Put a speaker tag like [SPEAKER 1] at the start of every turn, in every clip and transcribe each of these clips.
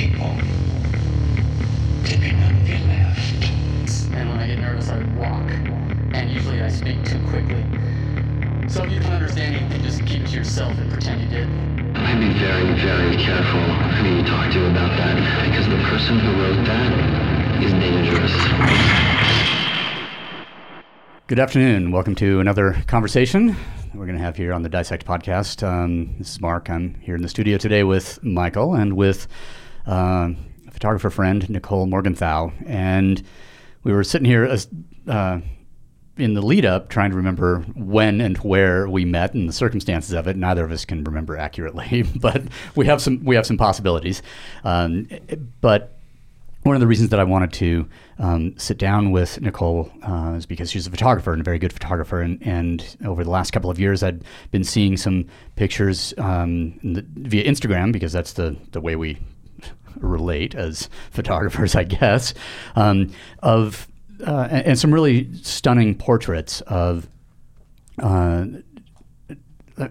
[SPEAKER 1] people. Dipping on your left.
[SPEAKER 2] And when I get nervous, I walk. And usually I speak too quickly. So if you don't understand anything, just keep it to yourself and pretend you did.
[SPEAKER 3] I'd be very, very careful who you talk to about that, because the person who wrote that is dangerous.
[SPEAKER 4] Good afternoon. Welcome to another conversation we're going to have here on the Dissect podcast. Um, this is Mark. I'm here in the studio today with Michael and with uh, a photographer friend, Nicole Morgenthau. And we were sitting here uh, in the lead up trying to remember when and where we met and the circumstances of it. Neither of us can remember accurately, but we have some we have some possibilities. Um, but one of the reasons that I wanted to um, sit down with Nicole uh, is because she's a photographer and a very good photographer. And, and over the last couple of years, I'd been seeing some pictures um, the, via Instagram because that's the, the way we relate as photographers, I guess, um, of uh, and, and, some really stunning portraits of. Uh,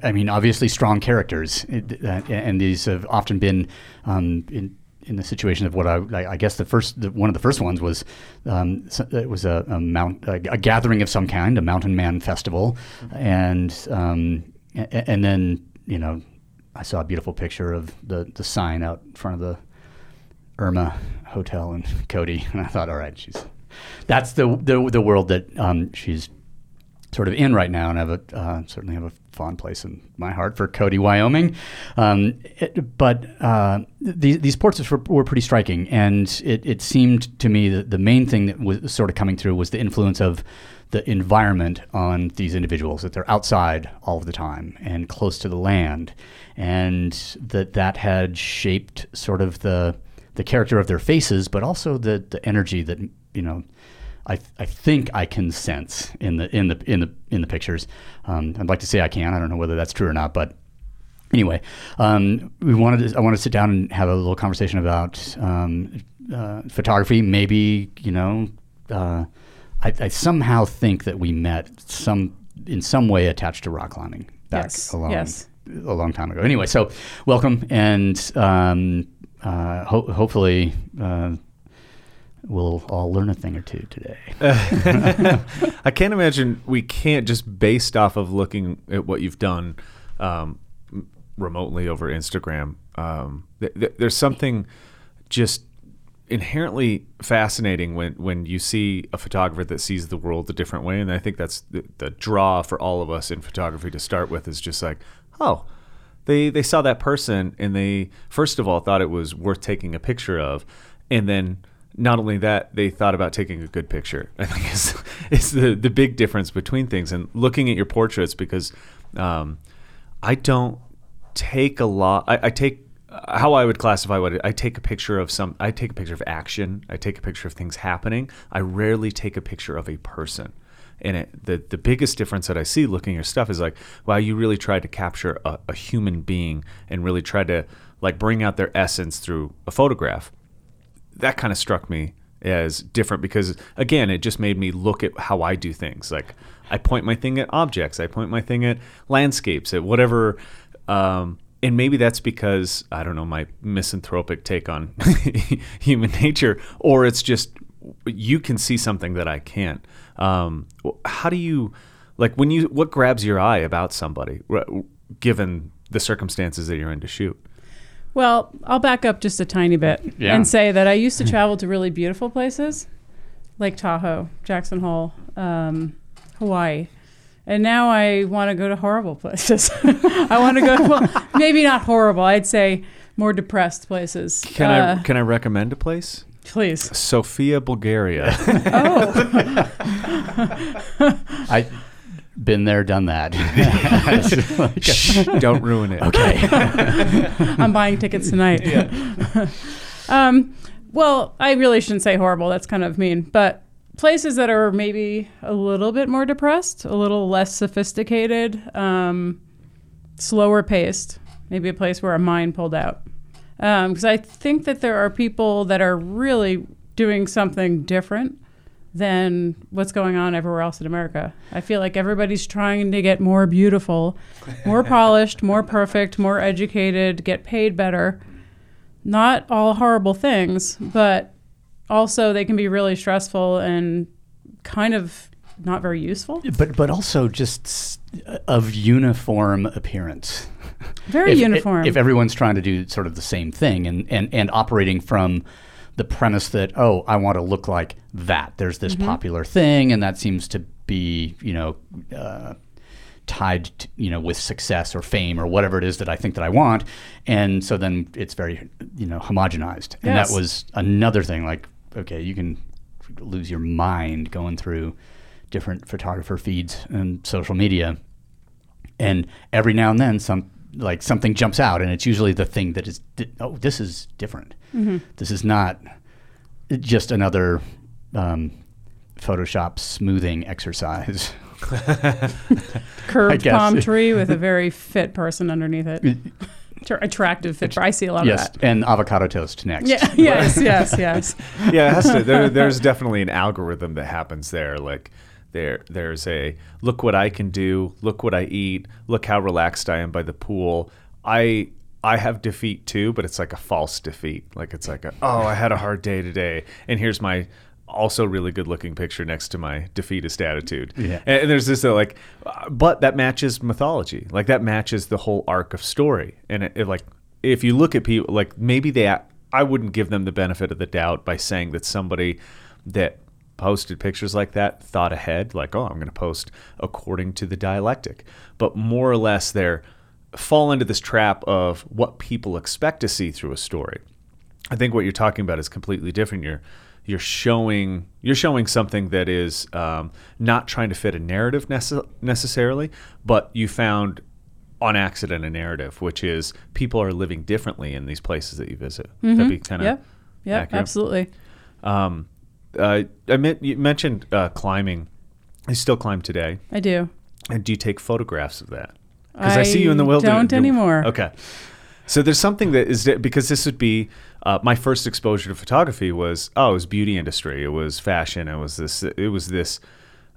[SPEAKER 4] I mean, obviously strong characters, and these have often been um, in, in the situation of what I, I guess the first the, one of the first ones was um, it was a, a mount a, a, gathering of some kind, a Mountain Man festival, and um, and then you know I saw a beautiful picture of the the sign out in front of the Irma Hotel in Cody, and I thought, all right, she's that's the the, the world that um, she's sort of in right now, and I have a uh, certainly have a fond place in my heart for Cody, Wyoming. Um, it, but uh, these, these portraits were, were, pretty striking, and it, it seemed to me that the main thing that was sort of coming through was the influence of the environment on these individuals that they're outside all of the time and close to the land and that that had shaped sort of the the character of their faces but also the the energy that you know I, I think I can sense in the in the in the in the pictures. Um, I'd like to say I can. I don't know whether that's true or not, but anyway, um, we wanted to, I want to sit down and have a little conversation about um, uh, photography. Maybe you know, uh, I, I, somehow think that we met some in some way attached to rock climbing back
[SPEAKER 5] yes.
[SPEAKER 4] a long
[SPEAKER 5] yes.
[SPEAKER 4] a long time ago. Anyway, so welcome and um, uh, ho- hopefully uh, we'll all learn a thing or two today.
[SPEAKER 6] I can't imagine we can't just based off of looking at what you've done um, remotely over Instagram. Um, th- th- there's something just inherently fascinating when when you see a photographer that sees the world a different way, and I think that's the, the draw for all of us in photography to start with is just like, oh. They, they saw that person and they first of all thought it was worth taking a picture of and then not only that, they thought about taking a good picture. I think is is the the big difference between things and looking at your portraits because um, I don't take a lot. I, I take how I would classify what it, I take a picture of some. I take a picture of action. I take a picture of things happening. I rarely take a picture of a person. And it, the the biggest difference that I see looking at your stuff is like, wow, you really tried to capture a, a human being and really tried to like bring out their essence through a photograph. That kind of struck me as different because again it just made me look at how i do things. Like i point my thing at objects. I point my thing at landscapes at whatever um, and maybe that's because i don't know my misanthropic take on human nature or it's just you can see something that i can't um, how do you like when you what grabs your eye about somebody given the circumstances that you're in to shoot
[SPEAKER 5] well, I'll back up just a tiny bit
[SPEAKER 4] yeah.
[SPEAKER 5] and say that I used to travel to really beautiful places, Lake Tahoe, Jackson Hole, um, Hawaii. And now I want to go to horrible places. I want to go, well, maybe not horrible. I'd say more depressed places.
[SPEAKER 6] Can uh, I can I recommend a place?
[SPEAKER 5] Please.
[SPEAKER 6] Sofia, Bulgaria.
[SPEAKER 5] oh.
[SPEAKER 4] I been there, done that.
[SPEAKER 6] Shh, don't ruin it.
[SPEAKER 4] Okay.
[SPEAKER 5] I'm buying tickets tonight. Yeah. um, well, I really shouldn't say horrible. That's kind of mean. But places that are maybe a little bit more depressed, a little less sophisticated, um, slower paced, maybe a place where a mind pulled out. Because um, I think that there are people that are really doing something different than what's going on everywhere else in America. I feel like everybody's trying to get more beautiful, more polished, more perfect, more educated, get paid better. not all horrible things, but also they can be really stressful and kind of not very useful.
[SPEAKER 4] But but also just of uniform appearance.
[SPEAKER 5] Very
[SPEAKER 4] if,
[SPEAKER 5] uniform.
[SPEAKER 4] If everyone's trying to do sort of the same thing and, and, and operating from the premise that, oh, I want to look like that. There's this
[SPEAKER 5] Mm-hmm.
[SPEAKER 4] popular thing, and that seems to be, you know, uh, tied, to, you know, with success or fame or whatever it is that I think that I want. And so then it's very, you know, homogenized. And
[SPEAKER 5] Yes.
[SPEAKER 4] that was another thing. Like, okay, you can lose your mind going through different photographer feeds and social media and every now and then some like something jumps out and it's usually the thing that is di- oh this is different this is not just another um, photoshop smoothing exercise
[SPEAKER 5] Curved palm tree with a very fit person underneath it. Attractive fit. I see a lot
[SPEAKER 4] yes
[SPEAKER 5] of that.
[SPEAKER 4] and avocado toast next
[SPEAKER 5] Yeah. Yes. Yes. Yes.
[SPEAKER 6] yeah, it has to. There, there's definitely an algorithm that happens there. Like there, there's a look what I can do. Look what I eat. Look how relaxed I am by the pool. I I have defeat too, but it's like a false defeat. Like it's like a, oh, I had a hard day today, and here's my also really good looking picture next to my defeatist attitude.
[SPEAKER 4] Yeah.
[SPEAKER 6] And, and there's this uh, like, uh, but that matches mythology. Like that matches the whole arc of story. And it, it like if you look at people like maybe they I wouldn't give them the benefit of the doubt by saying that somebody that posted pictures like that thought ahead like oh I'm going to post according to the dialectic but more or less they're fall into this trap of what people expect to see through a story I think what you're talking about is completely different. You're you're showing you're showing something that is um, not trying to fit a narrative nece- necessarily, but you found on accident a narrative, which is people are living differently in these places that you visit. That'd be kind of
[SPEAKER 5] yeah, Yep.
[SPEAKER 6] accurate.
[SPEAKER 5] Absolutely.
[SPEAKER 6] Um, uh, I meant you mentioned uh, climbing. I still climb today.
[SPEAKER 5] I do.
[SPEAKER 6] And do you take photographs of that? Because I, see you in the
[SPEAKER 5] I
[SPEAKER 6] wilderness.
[SPEAKER 5] don't anymore.
[SPEAKER 6] Okay. So there's something that is because this would be uh, my first exposure to photography was oh it was beauty industry it was fashion it was this it was this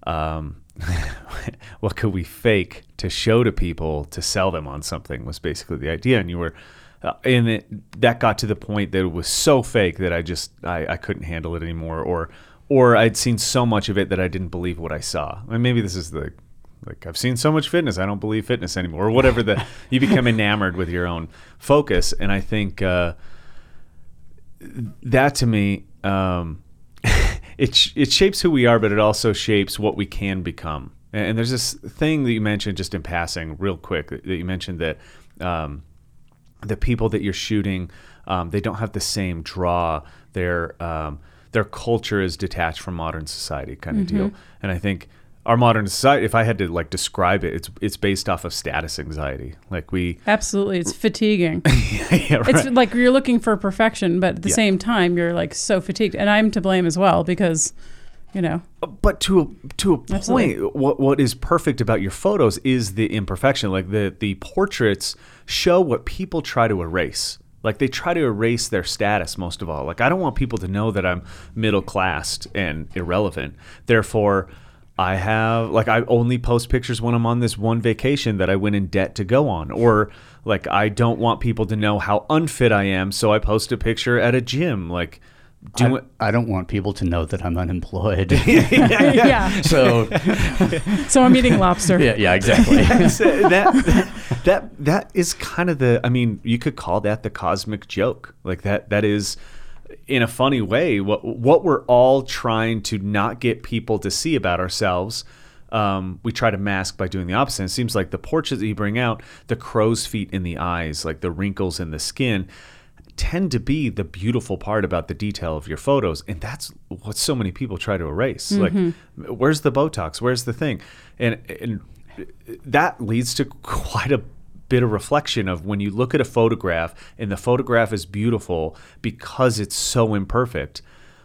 [SPEAKER 6] um, what could we fake to show to people to sell them on something was basically the idea and you were uh, and it, that got to the point that it was so fake that I just I, I couldn't handle it anymore or or I'd seen so much of it that I didn't believe what I saw and maybe this is the like I've seen so much fitness, I don't believe fitness anymore, or whatever. The you become enamored with your own focus, and I think uh, that to me, um, it it shapes who we are, but it also shapes what we can become. And, and there's this thing that you mentioned just in passing, real quick, that you mentioned that um, the people that you're shooting, um, they don't have the same draw. Their um, their culture is detached from modern society, kind of deal. And I think our modern society, if I had to like describe it, it's it's based off of status anxiety. Like we,
[SPEAKER 5] Absolutely. It's fatiguing.
[SPEAKER 6] yeah, right.
[SPEAKER 5] It's like you're looking for perfection, but at the
[SPEAKER 6] Yeah.
[SPEAKER 5] same time, you're like so fatigued. And I'm to blame as well because, you know,
[SPEAKER 6] but to a to a point,
[SPEAKER 5] Absolutely.
[SPEAKER 6] what what is perfect about your photos is the imperfection. Like the the portraits show what people try to erase. Like they try to erase their status most of all. Like I don't want people to know that I'm middle class and irrelevant. Therefore, I have like I only post pictures when I'm on this one vacation that I went in debt to go on, or like I don't want people to know how unfit I am, so I post a picture at a gym. Like doing.
[SPEAKER 4] I, I don't want people to know that I'm unemployed
[SPEAKER 5] yeah.
[SPEAKER 4] so
[SPEAKER 5] So I'm eating lobster.
[SPEAKER 4] yeah yeah exactly
[SPEAKER 6] So that, that that is kind of the I mean you could call that the cosmic joke like that that is in a funny way what what we're all trying to not get people to see about ourselves um, we try to mask by doing the opposite. It seems like the portraits that you bring out, the crow's feet in the eyes, like the wrinkles in the skin, tend to be the beautiful part about the detail of your photos and that's what so many people try to erase. Like mm-hmm. where's the botox? Where's the thing? And and that leads to quite a bit of reflection of when you look at a photograph and the photograph is beautiful because it's so imperfect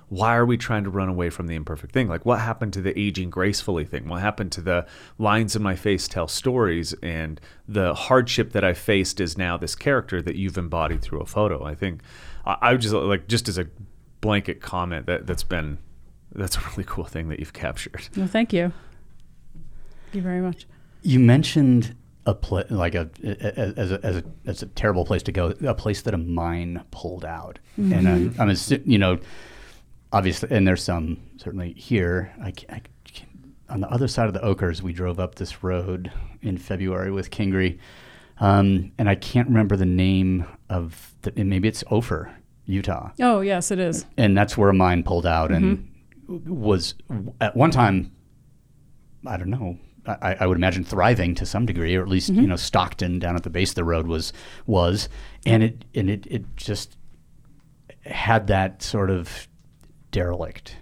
[SPEAKER 6] why are we trying to run away from the imperfect thing? Like what happened to the aging gracefully thing? What happened to the lines in my face tell stories? And the hardship that i faced is now this character that you've embodied through a photo. I think i, I would just like just as a blanket comment that that's been that's a really cool thing that you've captured.
[SPEAKER 5] Well, thank you. Thank you very much.
[SPEAKER 4] You mentioned a pla- like a as a, as a as a terrible place to go, a place that a mine pulled out, and mm-hmm. I'm, I'm assu- you know, obviously, and there's some certainly here. I, I on the other side of the Oquirrhs, we drove up this road in February with Kingry, um, and I can't remember the name of the. and Maybe it's Ophir, Utah
[SPEAKER 5] Oh yes, it is.
[SPEAKER 4] and that's where a mine pulled out and was at one time i don't know I, I would imagine thriving to some degree or at least you know stockton down at the base of the road was was and it and it, it just had that sort of derelict.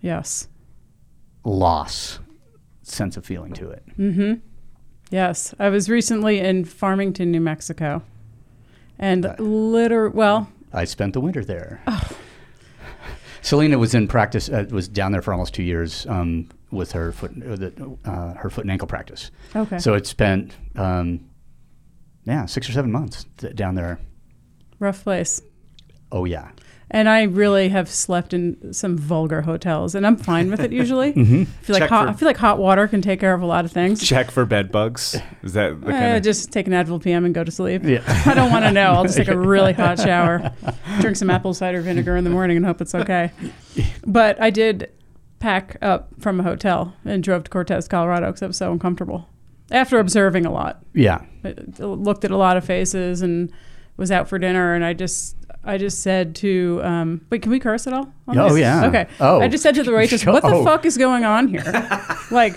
[SPEAKER 5] Yes.
[SPEAKER 4] loss. Sense of feeling to it. Mm-hmm.
[SPEAKER 5] Yes, I was recently in Farmington, New Mexico, and liter well,
[SPEAKER 4] i spent the winter there. Selena was in practice uh, was down there for almost two years um, with her foot uh, uh, her foot and ankle practice.
[SPEAKER 5] Okay,
[SPEAKER 4] So it spent, um, yeah, six or seven months th- down there.
[SPEAKER 5] rough place.
[SPEAKER 4] Oh yeah,
[SPEAKER 5] And I really have slept in some vulgar hotels, and I'm fine with it usually. I feel like
[SPEAKER 6] Check
[SPEAKER 5] hot,
[SPEAKER 6] for-
[SPEAKER 5] I feel like hot water can take care of a lot of things.
[SPEAKER 6] Check for bed bugs. Is that the
[SPEAKER 5] Uh,
[SPEAKER 6] kind of
[SPEAKER 5] just take an Advil PM and go to sleep.
[SPEAKER 4] Yeah.
[SPEAKER 5] I don't want to know. I'll just take a really hot shower, drink some apple cider vinegar in the morning, and hope it's okay. But I did pack up from a hotel and drove to Cortez, Colorado, because I was so uncomfortable after observing a lot.
[SPEAKER 4] yeah,
[SPEAKER 5] I looked at a lot of faces and was out for dinner, and I just. I just said to, um, wait, can we curse at all?
[SPEAKER 4] Oh,
[SPEAKER 5] this?
[SPEAKER 4] yeah.
[SPEAKER 5] Okay.
[SPEAKER 4] Oh.
[SPEAKER 5] I just said to the waitress, what the
[SPEAKER 4] Oh.
[SPEAKER 5] fuck is going on here? like,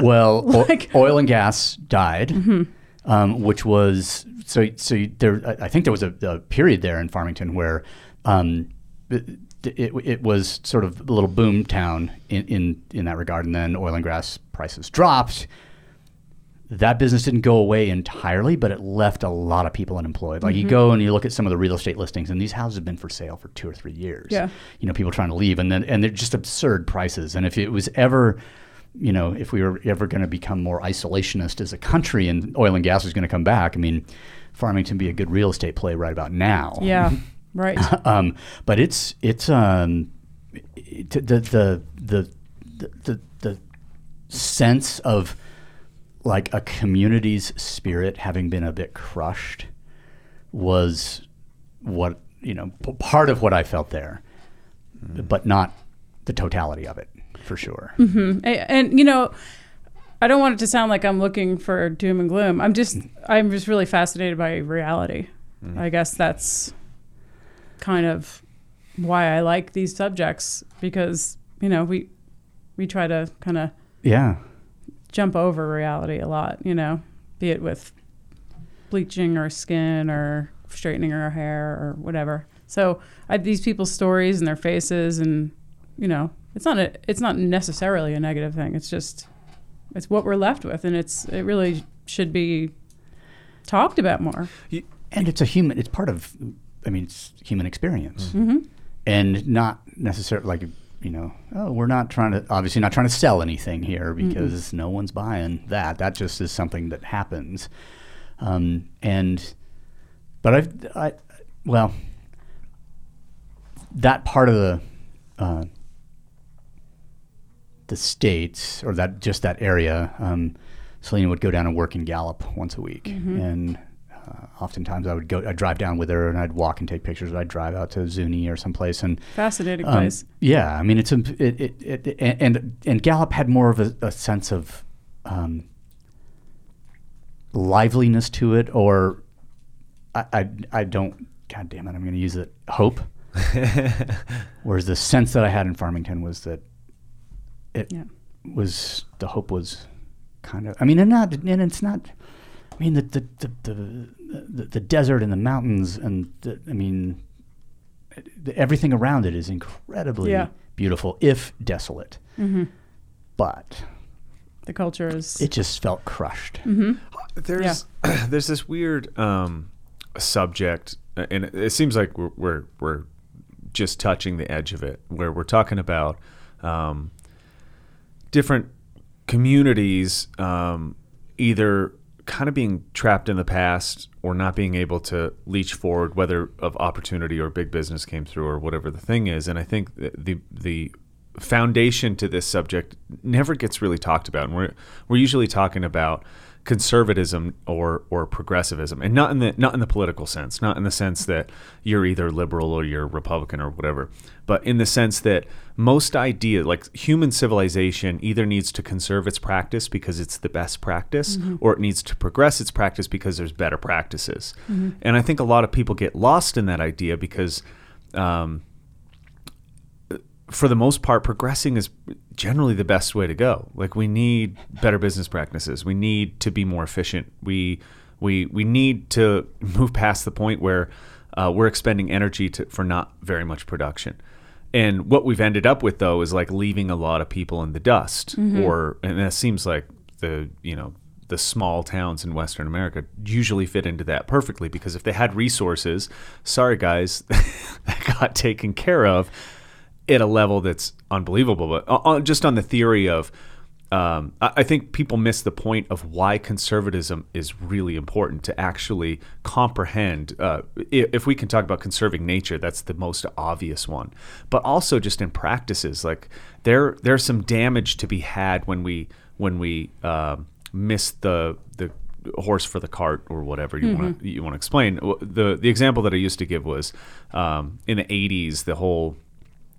[SPEAKER 4] Well,
[SPEAKER 5] Like- Mm-hmm.
[SPEAKER 4] oil and gas died, um, which was so. So you- there, I I think there was a, a period there in Farmington where um, it, it, it was sort of a little boom town in, in in that regard, and then oil and gas prices dropped. That business didn't go away entirely, but it left a lot of people unemployed. Like
[SPEAKER 5] Mm-hmm.
[SPEAKER 4] you go and you look at some of the real estate listings, and these houses have been for sale for two or three years.
[SPEAKER 5] Yeah.
[SPEAKER 4] you know, people trying to leave, and then and they're just absurd prices. And if it was ever you know, if we were ever going to become more isolationist as a country and oil and gas was going to come back, I mean, Farmington be a good real estate play right about now.
[SPEAKER 5] yeah, right.
[SPEAKER 4] Um, but it's it's um, it, the, the the the the the sense of like a community's spirit having been a bit crushed was what you know part of what I felt there, mm. but not the totality of it for sure. Mm-hmm.
[SPEAKER 5] A- and you know i don't want it to sound like i'm looking for doom and gloom. I'm just mm. i'm just really fascinated by reality. Mm. I guess that's kind of why i like these subjects because you know we we try to kind of
[SPEAKER 4] Yeah.
[SPEAKER 5] Jump over reality a lot you know be it with bleaching our skin or straightening our hair or whatever. So I, these people's stories and their faces and you know it's not a, it's not necessarily a negative thing. It's just it's what we're left with and it's it really should be talked about more.
[SPEAKER 4] And it's a human it's part of i mean it's human experience.
[SPEAKER 5] Mm-hmm.
[SPEAKER 4] and not necessarily like you know oh we're not trying to obviously not trying to sell anything here because no one's buying that. That just is something that happens. Um, and but i've i well that part of the uh, the states or that just that area um, selena would go down and work in gallup once a week. And uh, oftentimes i would go i'd drive down with her and i'd walk and take pictures i'd drive out to zuni or someplace and
[SPEAKER 5] fascinating
[SPEAKER 4] um,
[SPEAKER 5] place
[SPEAKER 4] yeah, I mean it's a it, it, it and and Gallup had more of a, a sense of um, liveliness to it, or I, I I don't. God damn it, I'm going to use it. Hope. Whereas the sense that I had in Farmington was that it
[SPEAKER 5] Yeah.
[SPEAKER 4] was the hope was kind of. I mean, and not and it's not. I mean the the the the, the, the desert and the mountains and the, I mean the, everything around it is incredibly
[SPEAKER 5] Yeah.
[SPEAKER 4] beautiful, if desolate. But
[SPEAKER 5] the culture is
[SPEAKER 4] it just felt crushed.
[SPEAKER 6] there's there's this weird um, subject, uh, and it, it seems like we're, we're we're just touching the edge of it, where we're talking about um, different communities um, either kind of being trapped in the past or not being able to leach forward, whether of opportunity or big business came through or whatever the thing is. And I think the the, the foundation to this subject never gets really talked about. And we're we're usually talking about conservatism or or progressivism, and not in the not in the political sense, not in the sense that you're either liberal or you're Republican or whatever, but in the sense that most ideas, like human civilization either needs to conserve its practice because it's the best practice, or it needs to progress its practice because there's better practices, and I think a lot of people get lost in that idea because. Um, for the most part, progressing is generally the best way to go. Like we need better business practices. We need to be more efficient. We we we need to move past the point where uh, we're expending energy to, for not very much production. And what we've ended up with though is like leaving a lot of people in the dust. Or and that seems like the you know the small towns in Western America usually fit into that perfectly because if they had resources, sorry guys, that got taken care of at a level that's unbelievable. But uh, uh, just on the theory of, um, I think people miss the point of why conservatism is really important to actually comprehend. Uh, if we can talk about conserving nature, that's the most obvious one. But also just in practices, like there there's some damage to be had when we when we um miss the the horse for the cart or whatever you want to you want to explain. The the example that I used to give was um, in the 80s the whole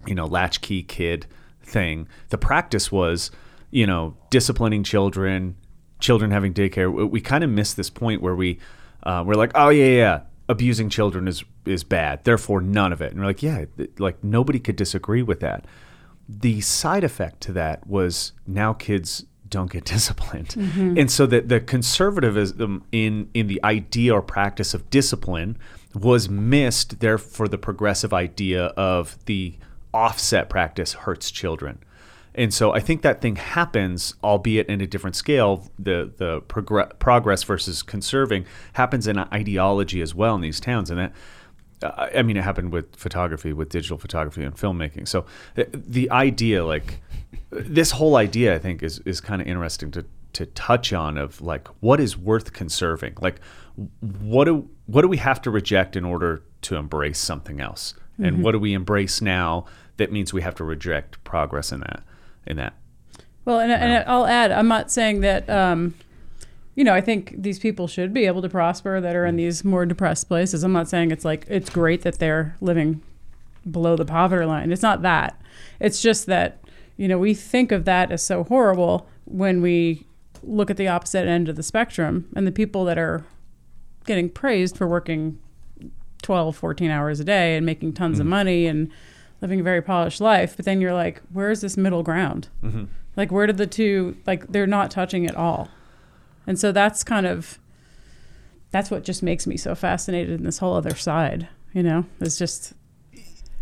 [SPEAKER 6] you know latchkey kid thing. The practice was you know disciplining children, children having daycare. We, we kind of missed this point where we uh, we're like, oh yeah yeah. Abusing children is is bad. Therefore, none of it. And we're like, yeah, like nobody could disagree with that the side effect to that was now kids don't get disciplined and so that the conservatism in in the idea or practice of discipline was missed therefore the progressive idea of the offset practice hurts children and so I think that thing happens, albeit in a different scale. The the progr- progress versus conserving happens in ideology as well in these towns, and that uh, I mean, it happened with photography, with digital photography and filmmaking. So uh, the idea, like this whole idea, I think is is kind of interesting to to touch on of like what is worth conserving. Like what do what do we have to reject in order to embrace something else, and what do we embrace now that means we have to reject progress in that in that.
[SPEAKER 5] Well, and, and I'll add, I'm not saying that, um, you know, I think these people should be able to prosper that are in these more depressed places. I'm not saying it's like, it's great that they're living below the poverty line. It's not that. It's just that, you know, we think of that as so horrible when we look at the opposite end of the spectrum and the people that are getting praised for working 12, 14 hours a day and making tons of money and living a very polished life. But then you're like, where's this middle ground? Like, where did the two, like, they're not touching at all. And so that's kind of, that's what just makes me so fascinated in this whole other side, you know? It's just,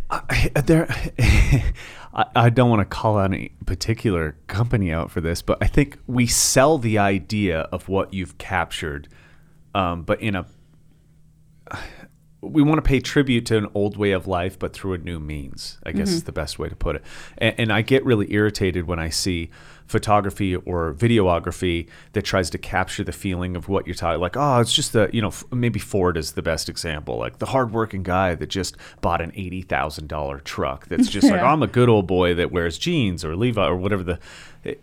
[SPEAKER 6] I, there, I, I don't want to call any particular company out for this, but I think we sell the idea of what you've captured, um, but in a we want to pay tribute to an old way of life, but through a new means. I guess is mm-hmm. the best way to put it. And, and I get really irritated when I see photography or videography that tries to capture the feeling of what you're talking. Like, oh, it's just the you know f- maybe Ford is the best example. Like the hardworking guy that just bought an eighty thousand dollar truck. That's just like
[SPEAKER 5] Yeah.
[SPEAKER 6] I'm a good old boy that wears jeans or Levi or whatever the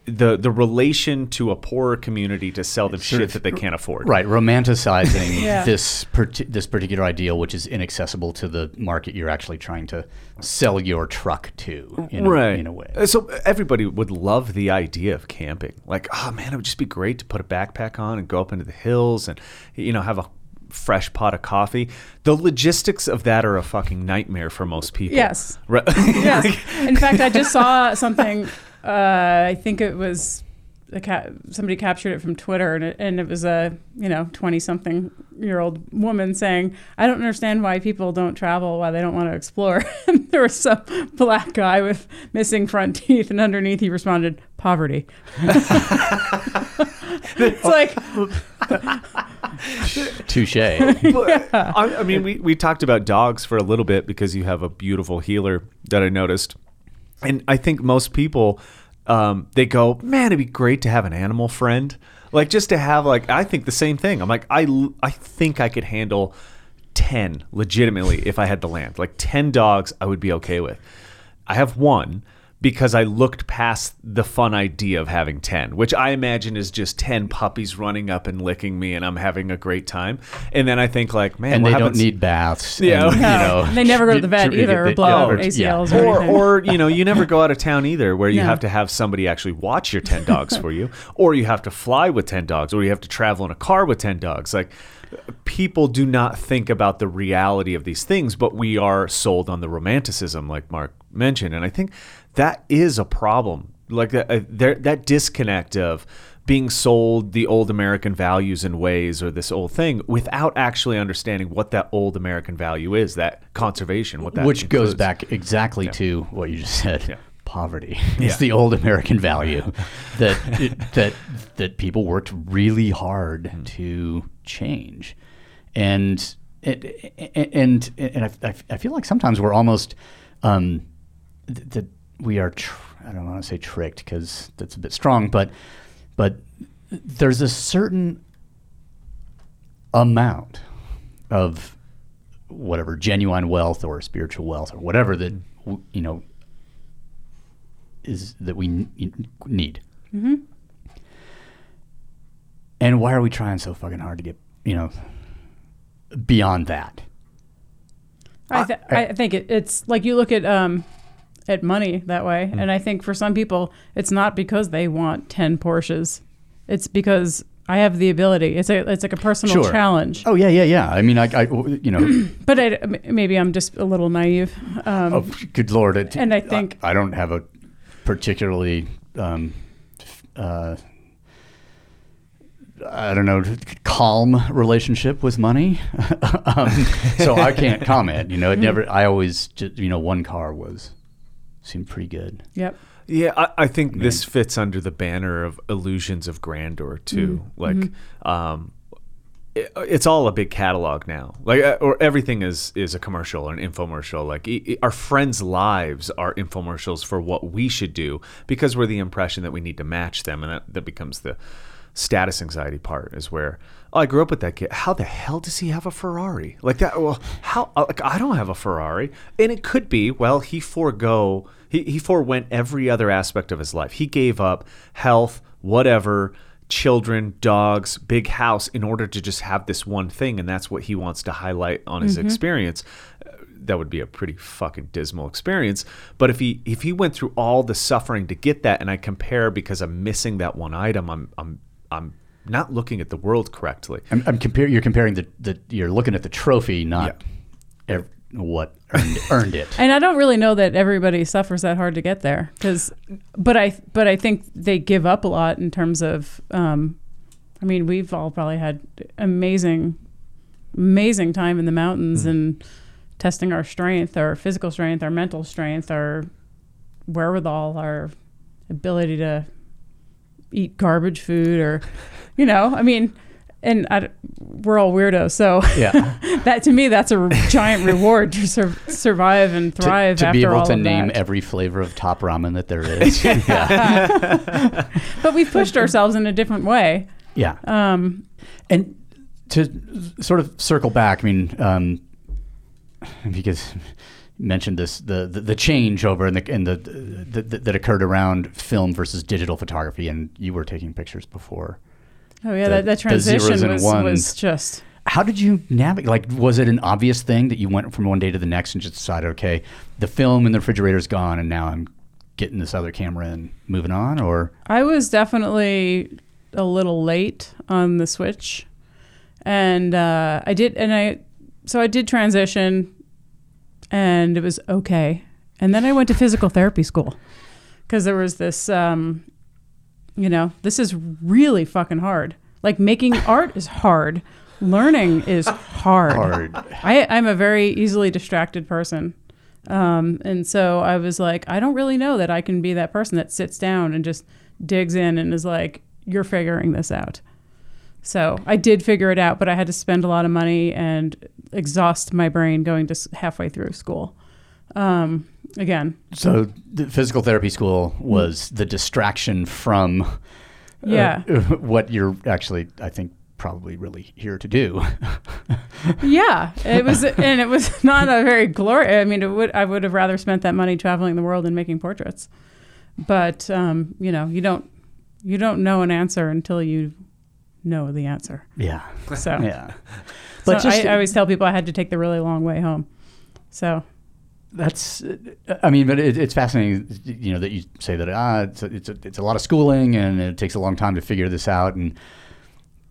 [SPEAKER 6] the the relation to a poorer community to sell them shit that they can't afford.
[SPEAKER 4] Right, romanticizing
[SPEAKER 5] Yeah.
[SPEAKER 4] this parti- this particular ideal, which is inaccessible to the market you're actually trying to sell your truck to, in,
[SPEAKER 6] right.
[SPEAKER 4] a, in a way.
[SPEAKER 6] So everybody would love the idea of camping. Like, oh man, it would just be great to put a backpack on and go up into the hills and you know have a fresh pot of coffee. The logistics of that are a fucking nightmare for most people.
[SPEAKER 5] Yes.
[SPEAKER 6] Right.
[SPEAKER 5] yes. In fact, I just saw something, uh, I think it was, a ca- somebody captured it from Twitter, and it, and it was a, you know, 20 something year old woman saying, I don't understand why people don't travel, why they don't want to explore. and there was some black guy with missing front teeth, and underneath he responded, poverty. it's like,
[SPEAKER 4] Touche.
[SPEAKER 6] I, I mean, we, we talked about dogs for a little bit because you have a beautiful heeler that I noticed. And I think most people, um, they go, man, it'd be great to have an animal friend. Like just to have like, I think the same thing. I'm like, I I think I could handle 10 legitimately if I had the land. Like 10 dogs, I would be okay with. I have one, because I looked past the fun idea of having 10, which I imagine is just 10 puppies running up and licking me and I'm having a great time. And then I think like, man,
[SPEAKER 4] and
[SPEAKER 6] what
[SPEAKER 4] they don't need baths.
[SPEAKER 6] Yeah.
[SPEAKER 4] and, you
[SPEAKER 5] No,
[SPEAKER 4] know,
[SPEAKER 5] they never go to the vet
[SPEAKER 4] tri-
[SPEAKER 5] either or blow
[SPEAKER 4] yeah, or-
[SPEAKER 5] ACLs
[SPEAKER 4] yeah.
[SPEAKER 5] or
[SPEAKER 6] or,
[SPEAKER 5] anything.
[SPEAKER 6] or you know you never go out of town either where you
[SPEAKER 5] No.
[SPEAKER 6] have to have somebody actually watch your 10 dogs for you or you have to fly with 10 dogs or you have to travel in a car with 10 dogs like people do not think about the reality of these things but we are sold on the romanticism like mark mentioned and i think that is a problem like that uh, there, that disconnect of being sold the old American values and ways or this old thing without actually understanding what that old American value is, that conservation, what that
[SPEAKER 4] which goes back exactly to what you just said.
[SPEAKER 6] Yeah.
[SPEAKER 4] Poverty
[SPEAKER 6] Yeah.
[SPEAKER 4] is the old American value that it, that that people worked really hard
[SPEAKER 6] Hmm.
[SPEAKER 4] to change, and it, and and I, I- feel like sometimes we're almost um, th- that we are. Tr- I don't want to say tricked because that's a bit strong, but but there's a certain amount of whatever genuine wealth or spiritual wealth or whatever that you know is that we n- need.
[SPEAKER 5] Mm-hmm.
[SPEAKER 4] And why are we trying so fucking hard to get you know beyond that?
[SPEAKER 5] I, th- I think it, it's like you look at um, at money that way,
[SPEAKER 4] Mm.
[SPEAKER 5] and I think for some people, it's not because they want ten Porsches. It's because I have the ability. It's a it's like a personal
[SPEAKER 4] Sure.
[SPEAKER 5] challenge.
[SPEAKER 4] Oh yeah, yeah, yeah. I mean, I, I you know,
[SPEAKER 5] But I, maybe I'm just a little naive. Um,
[SPEAKER 4] oh, good lord. It,
[SPEAKER 5] And I think-
[SPEAKER 4] I, don't have a particularly um, uh, I don't know, calm relationship with money. um, so I can't comment. You know, it never. I always, just, you know, one car was seemed pretty good.
[SPEAKER 5] Yep.
[SPEAKER 6] Yeah, I, I think this fits under the banner of illusions of grandeur too. Like, um, it, it's all a big catalog now. Like, uh, or everything is is a commercial or an infomercial. Like, i i- our friends' lives are infomercials for what we should do because we're the impression that we need to match them, and that that becomes the status anxiety part. Is where oh, I grew up with that kid. How the hell does he have a Ferrari? Like that? Well, how? uh, Like, I don't have a Ferrari, and it could be. Well, he forego. He, he forewent every other aspect of his life. He gave up health, whatever, children, dogs, big house in order to just have this one thing. And that's what he wants to highlight on his experience. Uh, That would be a pretty fucking dismal experience. But if he if he went through all the suffering to get that, and I compare because I'm missing that one item, I'm I'm I'm not looking at the world correctly.
[SPEAKER 4] I'm, I'm compare. You're comparing the, the. You're looking at the trophy, not ev- what earned, earned it.
[SPEAKER 5] And I don't really know that everybody suffers that hard to get there, because, but I but I think they give up a lot in terms of. Um, I mean, we've all probably had amazing, amazing time in the mountains and testing our strength, our physical strength, our mental strength, our wherewithal, our ability to eat garbage food, or, you know, I mean. And I, we're all weirdos, so
[SPEAKER 4] Yeah.
[SPEAKER 5] that to me that's a giant reward to sur- survive and thrive
[SPEAKER 4] to
[SPEAKER 5] after
[SPEAKER 4] be able to name
[SPEAKER 5] that.
[SPEAKER 4] every flavor of top ramen that there is. yeah.
[SPEAKER 5] but we've pushed ourselves in a different way.
[SPEAKER 4] Yeah.
[SPEAKER 5] Um,
[SPEAKER 4] And to sort of circle back, I mean, um, because mentioned this the, the the change over in the in the, the, the that occurred around film versus digital photography, and you were taking pictures before.
[SPEAKER 5] oh yeah,
[SPEAKER 4] The-
[SPEAKER 5] that, that transition was, was just
[SPEAKER 4] How did you navigate? Like, was it an obvious thing that you went from one day to the next and just decided, okay, the film in the refrigerator is gone, and now I'm getting this other camera and moving on, or
[SPEAKER 5] I was definitely a little late on the switch, and uh, I did, and I so I did transition, and it was okay. And then I went to physical therapy school because there was this, um, you know, this is really fucking hard. Like making art is hard. Learning is hard.
[SPEAKER 4] hard?
[SPEAKER 5] I, I'm a very easily distracted person. Um, and so I was like, I don't really know that I can be that person that sits down and just digs in and is like, you're figuring this out. So I did figure it out, but I had to spend a lot of money and exhaust my brain going to halfway through school. Um, again,
[SPEAKER 4] So the physical therapy school was the distraction from uh,
[SPEAKER 5] Yeah.
[SPEAKER 4] what you're actually, I think, probably really here to do.
[SPEAKER 5] yeah, it was, and it was not a very glorious. I mean, it would I would have rather spent that money traveling the world and making portraits. but um, you know, you don't you don't know an answer until you know the answer.
[SPEAKER 4] Yeah.
[SPEAKER 5] So,
[SPEAKER 4] Yeah.
[SPEAKER 5] so
[SPEAKER 4] But just
[SPEAKER 5] I, I always tell people I had to take the really long way home. So
[SPEAKER 4] That's, I mean, but it, it's fascinating, you know, that you say that ah, it's a, it's a, it's a lot of schooling and it takes a long time to figure this out, and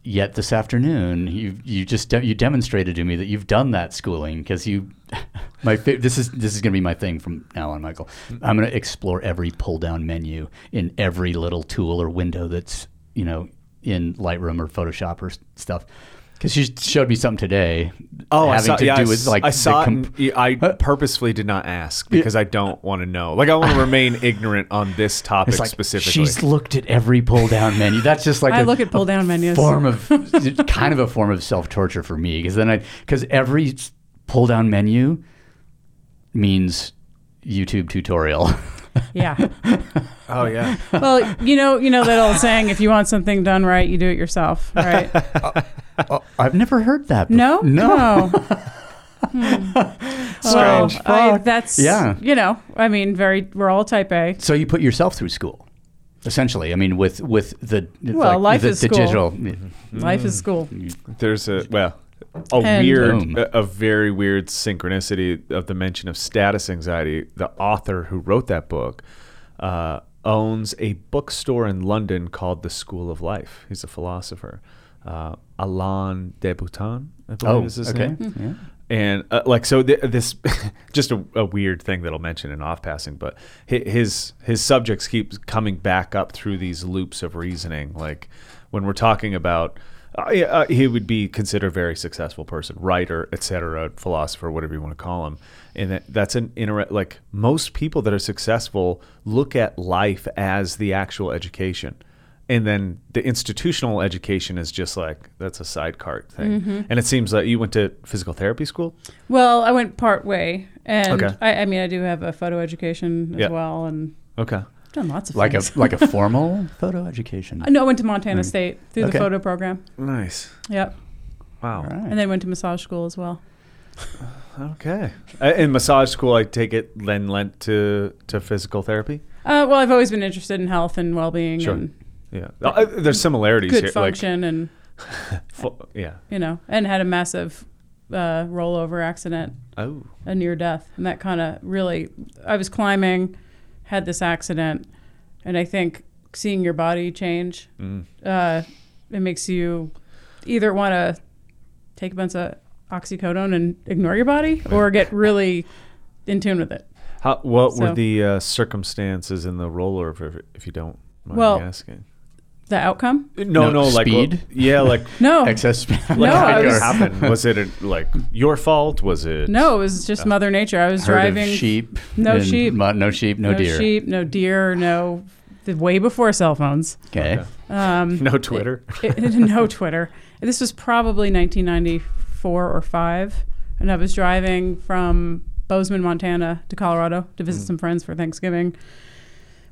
[SPEAKER 4] yet this afternoon you you just de- you demonstrated to me that you've done that schooling because you, my this is this is going to be my thing from now on, Michael. I'm going to explore every pull down menu in every little tool or window that's you know in Lightroom or Photoshop or stuff. Because she showed me something today.
[SPEAKER 6] Oh, I
[SPEAKER 4] having
[SPEAKER 6] saw,
[SPEAKER 4] to
[SPEAKER 6] yeah,
[SPEAKER 4] do with like
[SPEAKER 6] I saw
[SPEAKER 4] comp-
[SPEAKER 6] it. and I purposefully did not ask because I don't want to know. Like I want to remain ignorant on this topic
[SPEAKER 4] like
[SPEAKER 6] specifically.
[SPEAKER 4] she's looked at every pull down menu. That's just like
[SPEAKER 5] I
[SPEAKER 4] a-
[SPEAKER 5] look at pull down menus.
[SPEAKER 4] form of kind of a form of self torture for me because then I because every pull down menu means YouTube tutorial.
[SPEAKER 5] yeah.
[SPEAKER 6] oh yeah.
[SPEAKER 5] well, you know, you know that old saying: if you want something done right, you do it yourself, right?
[SPEAKER 4] Oh, I've never heard that. bef-
[SPEAKER 5] No,
[SPEAKER 4] no.
[SPEAKER 5] Hmm.
[SPEAKER 6] Strange.
[SPEAKER 5] Well, I, that's
[SPEAKER 4] Yeah.
[SPEAKER 5] You know, I mean, very. We're all Type A.
[SPEAKER 4] So you put yourself through school, essentially. I mean, with with the
[SPEAKER 5] Well,
[SPEAKER 4] like,
[SPEAKER 5] life
[SPEAKER 4] the,
[SPEAKER 5] is
[SPEAKER 4] the
[SPEAKER 5] school.
[SPEAKER 4] digital.
[SPEAKER 5] Life is mm. school.
[SPEAKER 6] There's a well, a
[SPEAKER 5] And-
[SPEAKER 6] weird,
[SPEAKER 4] Boom.
[SPEAKER 6] a, a very weird synchronicity of the mention of status anxiety. The author who wrote that book uh, owns a bookstore in London called the School of Life. He's a philosopher. Uh, Alain de Botton, I believe
[SPEAKER 4] Oh,
[SPEAKER 6] is his
[SPEAKER 4] okay.
[SPEAKER 6] name.
[SPEAKER 5] Hmm.
[SPEAKER 4] Yeah.
[SPEAKER 6] And uh, like so, th- this just a, a weird thing that I'll mention in off passing, but his his subjects keep coming back up through these loops of reasoning. Like when we're talking about, uh, yeah, uh, he would be considered a very successful person, writer, etc., philosopher, whatever you want to call him. And that, that's an inter like most people that are successful look at life as the actual education and then the institutional education is just like that's a side cart thing
[SPEAKER 5] Mm-hmm.
[SPEAKER 6] and it seems that you went to physical therapy school
[SPEAKER 5] Well, I went part way, and
[SPEAKER 6] Okay.
[SPEAKER 5] I, I mean, I do have a photo education as
[SPEAKER 6] Yeah.
[SPEAKER 5] well, and
[SPEAKER 6] okay
[SPEAKER 5] I've done lots of
[SPEAKER 4] Like a
[SPEAKER 5] things.
[SPEAKER 4] like a formal photo education.
[SPEAKER 5] no, I went to Montana State through
[SPEAKER 4] Okay.
[SPEAKER 5] the photo program.
[SPEAKER 6] nice
[SPEAKER 5] Yep,
[SPEAKER 6] wow
[SPEAKER 4] All right.
[SPEAKER 5] and then went to massage school as well.
[SPEAKER 6] okay Uh, in massage school i take it then lent to to physical therapy
[SPEAKER 5] Uh, well, I've always been interested in health and well-being
[SPEAKER 6] Sure.
[SPEAKER 5] and
[SPEAKER 6] yeah Uh, there's similarities
[SPEAKER 5] good
[SPEAKER 6] here
[SPEAKER 5] function, and
[SPEAKER 6] like fu- yeah
[SPEAKER 5] you know, and had a massive uh, rollover accident,
[SPEAKER 6] oh
[SPEAKER 5] a near death, and that kind of really. I was climbing, had this accident, and I think seeing your body change,
[SPEAKER 6] Mm.
[SPEAKER 5] uh, it makes you either want to take a bunch of oxycodone and ignore your body, or get really in tune with it.
[SPEAKER 6] How, what were the uh, circumstances in the rollover if, if you don't mind
[SPEAKER 5] Well,
[SPEAKER 6] me asking
[SPEAKER 5] The outcome?
[SPEAKER 6] no
[SPEAKER 4] No,
[SPEAKER 6] no, like
[SPEAKER 4] speed?
[SPEAKER 6] what- yeah like
[SPEAKER 5] No,
[SPEAKER 4] Excess speed.
[SPEAKER 6] like
[SPEAKER 5] No,
[SPEAKER 6] how
[SPEAKER 5] I
[SPEAKER 6] did it
[SPEAKER 5] was-
[SPEAKER 6] happen was it a, like your fault was it
[SPEAKER 5] no, it was just Mother Nature. I was driving
[SPEAKER 4] sheep.
[SPEAKER 5] No sheep.
[SPEAKER 4] mu- no sheep. No,
[SPEAKER 5] no
[SPEAKER 4] deer.
[SPEAKER 5] sheep, no deer, no. The way before cell phones.
[SPEAKER 4] Okay.
[SPEAKER 6] Okay.
[SPEAKER 5] Um,
[SPEAKER 6] no twitter
[SPEAKER 5] it, it- no Twitter. This was probably 1994 or five, and I was driving from Bozeman, Montana, to Colorado to visit some friends for Thanksgiving.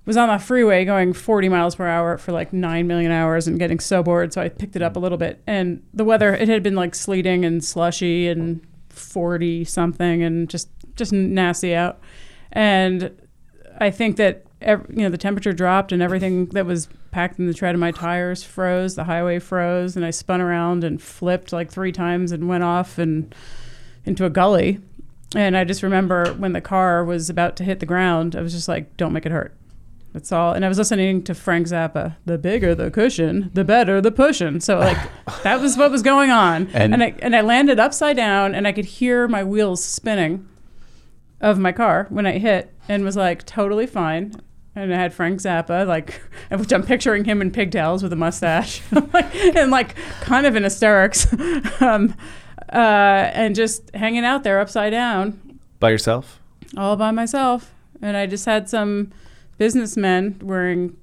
[SPEAKER 5] Was on the freeway going 40 miles per hour for like nine million hours and getting so bored, so I picked it up a little bit. And the weather, it had been like sleeting and slushy and 40 something and just just nasty out. And I think that ev- you know the temperature dropped and everything that was packed in the tread of my tires froze. The highway froze, and I spun around and flipped like three times and went off and into a gully. And I just remember when the car was about to hit the ground, I was just like, "Don't make it hurt." That's all. And I was listening to Frank Zappa. The bigger the cushion, the better the pushing. So like that was what was going on.
[SPEAKER 4] And-
[SPEAKER 5] And, I and I landed upside down, and I could hear my wheels spinning of my car when I hit, and was like totally fine. And I had Frank Zappa, like, which I'm picturing him in pigtails with a mustache, and like kind of in hysterics, um, uh, and just hanging out there upside down
[SPEAKER 6] by yourself
[SPEAKER 5] all by myself. And I just had some businessmen wearing,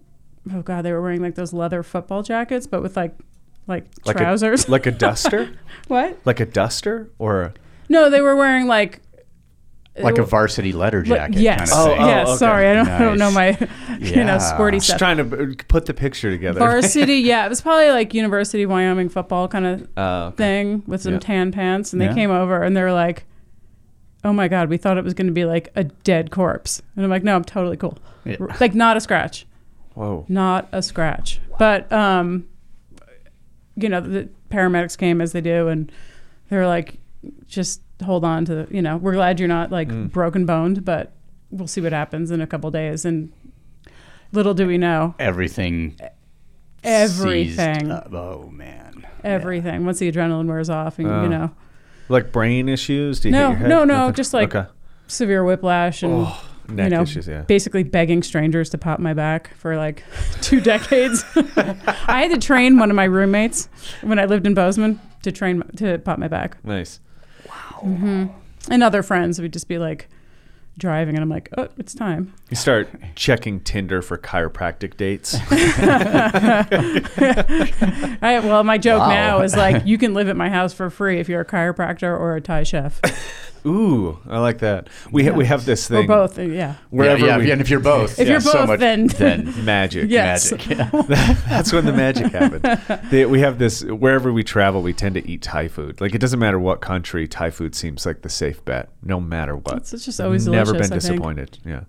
[SPEAKER 5] oh god, they were wearing like those leather football jackets, but with like like,
[SPEAKER 6] like
[SPEAKER 5] trousers.
[SPEAKER 6] a, like a duster
[SPEAKER 5] what?
[SPEAKER 6] like a duster or
[SPEAKER 5] No, they were wearing like
[SPEAKER 4] Like a varsity letter
[SPEAKER 5] Like,
[SPEAKER 4] jacket.
[SPEAKER 5] yes,
[SPEAKER 4] Kind of
[SPEAKER 6] Oh,
[SPEAKER 4] thing.
[SPEAKER 5] yes.
[SPEAKER 6] okay.
[SPEAKER 5] Sorry, I don't, I don't know my, you
[SPEAKER 4] Yeah.
[SPEAKER 5] know, sporty stuff.
[SPEAKER 6] just trying to put the picture together
[SPEAKER 5] Varsity, yeah, it was probably like University of Wyoming football kind of
[SPEAKER 6] uh, okay.
[SPEAKER 5] thing with some
[SPEAKER 6] Yeah.
[SPEAKER 5] tan pants, and they
[SPEAKER 4] Yeah.
[SPEAKER 5] came over and they were like, "Oh my god, we thought it was going to be like a dead corpse," and I'm like, "No, I'm totally cool.
[SPEAKER 4] Yeah.
[SPEAKER 5] Like not a scratch,
[SPEAKER 6] Whoa.
[SPEAKER 5] not a scratch." But um, you know, the paramedics came as they do, and they're like, "Just hold on to the, you know, we're glad you're not like
[SPEAKER 6] Mm.
[SPEAKER 5] broken boned, but we'll see what happens in a couple days." And little do we know,
[SPEAKER 4] Everything.
[SPEAKER 5] everything,
[SPEAKER 4] oh man.
[SPEAKER 5] everything. Once the adrenaline wears off, and
[SPEAKER 6] Oh.
[SPEAKER 5] you know,
[SPEAKER 6] Like brain issues? Do you
[SPEAKER 5] No,
[SPEAKER 6] hit your head?
[SPEAKER 5] no, no,
[SPEAKER 6] Nothing?
[SPEAKER 5] just like-
[SPEAKER 6] okay.
[SPEAKER 5] severe whiplash and.
[SPEAKER 6] Oh, neck
[SPEAKER 5] you know,
[SPEAKER 6] issues. Yeah.
[SPEAKER 5] basically begging strangers to pop my back for like two decades. I had to train one of my roommates when I lived in Bozeman to train to pop my back,
[SPEAKER 6] Nice. Wow. Mm-hmm.
[SPEAKER 5] And other friends would just be like driving, and I'm like, oh, it's time.
[SPEAKER 6] You start checking Tinder for chiropractic dates.
[SPEAKER 5] I, well, my joke
[SPEAKER 4] Wow.
[SPEAKER 5] now is like, you can live at my house for free if you're a chiropractor or a Thai chef,
[SPEAKER 6] Ooh, I like that. We ha- we have this thing.
[SPEAKER 5] or
[SPEAKER 6] thing
[SPEAKER 5] both. Uh, yeah,
[SPEAKER 6] wherever
[SPEAKER 4] yeah, yeah,
[SPEAKER 6] we
[SPEAKER 4] and if you're both,
[SPEAKER 5] If
[SPEAKER 4] yeah,
[SPEAKER 5] you're
[SPEAKER 4] so
[SPEAKER 5] both,
[SPEAKER 4] much-
[SPEAKER 5] then-
[SPEAKER 4] then
[SPEAKER 6] magic.
[SPEAKER 5] Yes.
[SPEAKER 4] magic. Yeah.
[SPEAKER 6] That's when the magic happens. They, we have this wherever we travel, we tend to eat Thai food. Like it doesn't matter what country, Thai food seems like the safe bet, no matter what.
[SPEAKER 5] It's just always
[SPEAKER 6] Never
[SPEAKER 5] delicious,
[SPEAKER 6] been
[SPEAKER 5] I think.
[SPEAKER 6] disappointed. Yeah,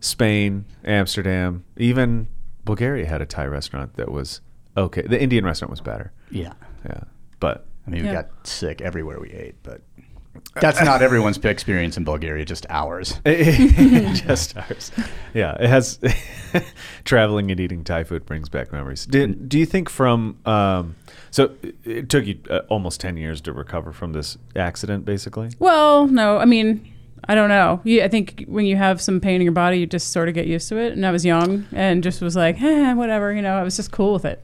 [SPEAKER 6] Spain, Amsterdam, even Bulgaria had a Thai restaurant that was okay. The Indian restaurant was better.
[SPEAKER 4] yeah.
[SPEAKER 6] Yeah, but
[SPEAKER 4] I mean, we
[SPEAKER 5] Yeah.
[SPEAKER 4] got sick everywhere we ate, but that's not everyone's experience in Bulgaria, just ours.
[SPEAKER 6] just ours. Yeah, it has traveling and eating Thai food brings back memories. Did do you think from um, so it took you uh, almost ten years to recover from this accident, basically?
[SPEAKER 5] Well, no, I mean, I don't know. You, I think when you have some pain in your body, you just sort of get used to it. And I was young and just was like, eh, whatever. You know, I was just cool with it.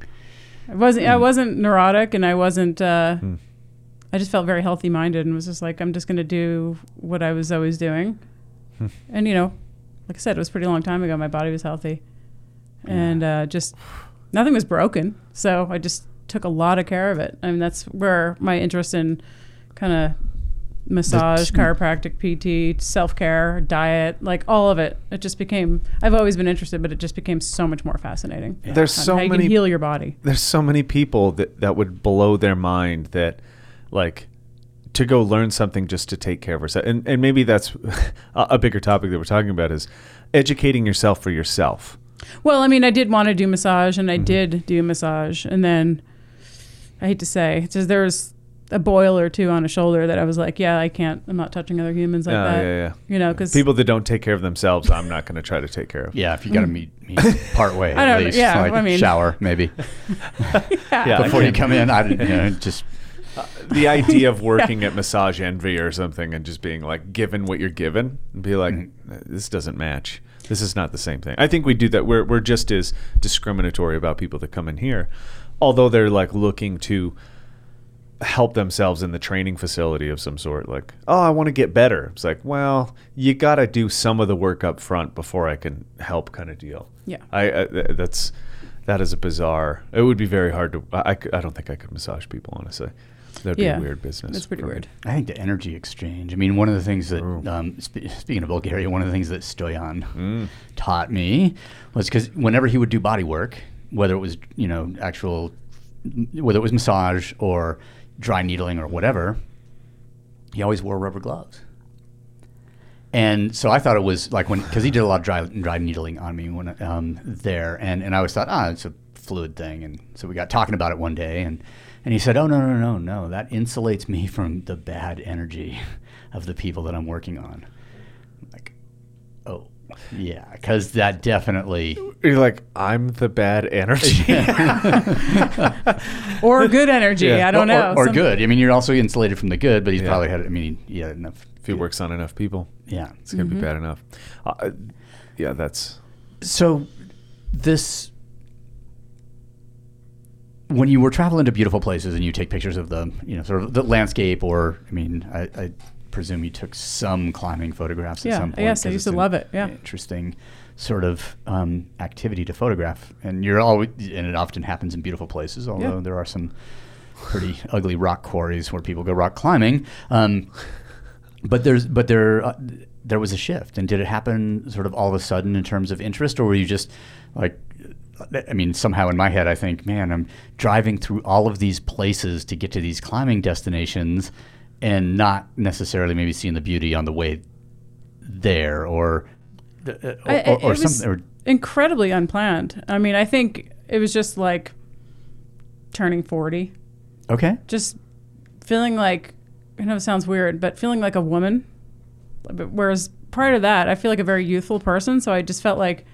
[SPEAKER 5] I wasn't. I wasn't neurotic, and I wasn't. Uh,
[SPEAKER 6] Hmm.
[SPEAKER 5] I just felt very healthy minded, and was just like, I'm just going to do what I was always doing.
[SPEAKER 6] Hmm.
[SPEAKER 5] and you know, like I said, it was a pretty long time ago. My body was healthy, and uh, just nothing was broken. So I just took a lot of care of it. I mean, that's where my interest in kind of massage, chiropractic, PT, self care, diet, like all of it. It just became. I've always been interested, but it just became so much more fascinating.
[SPEAKER 6] There's so
[SPEAKER 5] how you
[SPEAKER 6] many
[SPEAKER 5] can heal your body.
[SPEAKER 6] there's so many people that that would blow their mind that like to go learn something just to take care of herself. and and maybe that's a, a bigger topic that we're talking about is educating yourself for yourself
[SPEAKER 5] Well, I mean, I did want to do massage, and I
[SPEAKER 6] Mm-hmm.
[SPEAKER 5] did do massage, and then I hate to say, just there was a boil or two on a shoulder that I was like, yeah, I can't. I'm not touching other humans like
[SPEAKER 6] Oh,
[SPEAKER 5] that.
[SPEAKER 6] yeah, yeah.
[SPEAKER 5] You know, because
[SPEAKER 6] people that don't take care of themselves i'm not going to try to take care of
[SPEAKER 4] Yeah, if you got to meet, meet part way
[SPEAKER 5] Mm. I
[SPEAKER 4] at
[SPEAKER 5] don't-
[SPEAKER 4] least,
[SPEAKER 5] yeah,
[SPEAKER 4] like
[SPEAKER 5] I mean-
[SPEAKER 4] shower maybe
[SPEAKER 6] yeah
[SPEAKER 4] before you come in. I didn't, you know, just
[SPEAKER 6] the idea of working at massage envy or something and just being like given what you're given and be like mm-hmm. this doesn't match. This is not the same thing. I think we do that. We're, we're just as discriminatory about people that come in here although they're like looking to help themselves in the training facility of some sort like oh i want to get better. It's like well you got to do some of the work up front before i can help kind of deal.
[SPEAKER 5] Yeah.
[SPEAKER 6] i, I that's that is a bizarre it would be very hard to I, I don't think i could massage people honestly that'd be
[SPEAKER 5] Yeah,
[SPEAKER 6] a weird business
[SPEAKER 5] it's pretty
[SPEAKER 6] for me.
[SPEAKER 5] weird.
[SPEAKER 4] I think the energy exchange. I mean, one of the things that, um, sp- speaking of Bulgaria, one of the things that Stoyan
[SPEAKER 6] Mm.
[SPEAKER 4] taught me was because whenever he would do body work, whether it was you know actual, whether it was massage or dry needling or whatever, he always wore rubber gloves. And so I thought it was like when because he did a lot of dry dry needling on me when um, there, and and I always thought ah it's a fluid thing, and so we got talking about it one day, and and he said oh no no no no that insulates me from the bad energy of the people that I'm working on. I'm like oh yeah, because that definitely
[SPEAKER 6] You're like, I'm the bad energy.
[SPEAKER 5] or good energy.
[SPEAKER 6] Yeah.
[SPEAKER 5] I don't
[SPEAKER 4] or,
[SPEAKER 5] know.
[SPEAKER 4] or,
[SPEAKER 5] Some-
[SPEAKER 4] good. I mean, you're also insulated from the good, but he's
[SPEAKER 6] Yeah.
[SPEAKER 4] probably had I mean he had enough.
[SPEAKER 6] if he works on enough people,
[SPEAKER 4] Yeah,
[SPEAKER 6] it's gonna
[SPEAKER 5] Mm-hmm.
[SPEAKER 6] be bad enough. Uh, yeah, that's
[SPEAKER 4] So, this when you were traveling to beautiful places and you take pictures of the, you know, sort of the landscape, or I mean, I, I presume you took some climbing photographs at
[SPEAKER 5] Yeah,
[SPEAKER 4] some point.
[SPEAKER 5] yes, I used to love it, yeah.
[SPEAKER 4] interesting sort of um, activity to photograph, and you're always, and it often happens in beautiful places. Although
[SPEAKER 5] Yeah.
[SPEAKER 4] there are some pretty ugly rock quarries where people go rock climbing. Um, but there's but there uh, there was a shift, and did it happen sort of all of a sudden in terms of interest, or were you just like? I mean, somehow in my head, I think, man, I'm driving through all of these places to get to these climbing destinations, and not necessarily maybe seeing the beauty on the way there or uh, or,
[SPEAKER 5] I- I-
[SPEAKER 4] or, something or
[SPEAKER 5] incredibly unplanned. I mean, I think it was just like turning 40,
[SPEAKER 4] okay
[SPEAKER 5] just feeling like, I know it sounds weird, but feeling like a woman. Whereas prior to that, I feel like a very youthful person. So I just felt like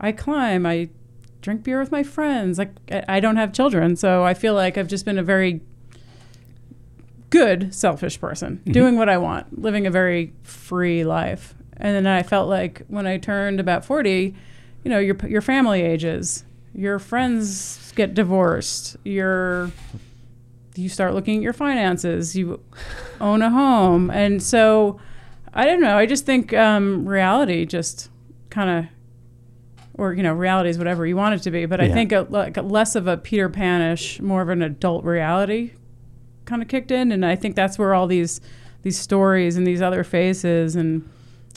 [SPEAKER 5] I climb, I drink beer with my friends. Like I, I don't have children. So I feel like I've just been a very good, selfish person, doing what I want, living a very free life. And then I felt like when I turned about 40, you know, your, your family ages, your friends get divorced, your you start looking at your finances, you own a home. And so I don't know. I just think um, reality just kind of, or, you know, reality is whatever you want it to be. But I think a, like less of a Peter Panish, more of an adult reality kind of kicked in. And I think that's where all these, these stories and these other faces and,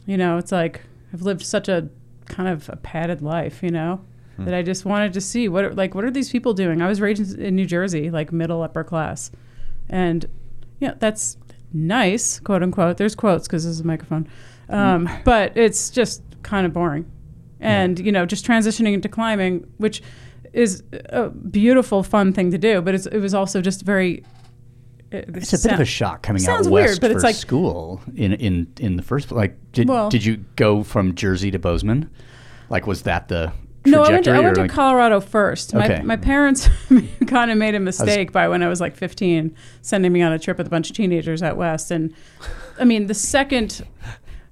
[SPEAKER 5] you know, it's like I've lived such a kind of a padded life, you know, that I just wanted to see what are, like what are these people doing? I was raised in New Jersey, like middle upper class, and yeah, that's nice, quote unquote. There's quotes because this is a microphone, um, but it's just kind of boring, and you know, just transitioning into climbing, which is a beautiful, fun thing to do, but it's, it was also just very. it-
[SPEAKER 4] it's a bit of a shock coming
[SPEAKER 5] sounds
[SPEAKER 4] out
[SPEAKER 5] weird,
[SPEAKER 4] west
[SPEAKER 5] but
[SPEAKER 4] for
[SPEAKER 5] it's like-
[SPEAKER 4] school in in in the first like did
[SPEAKER 5] Well-
[SPEAKER 4] did you go from Jersey to Bozeman like was that the
[SPEAKER 5] No, I went to, I went to Colorado first.
[SPEAKER 4] Okay.
[SPEAKER 5] My, my parents kind of made a mistake by when I was like 15, sending me on a trip with a bunch of teenagers out west. And I mean, the second,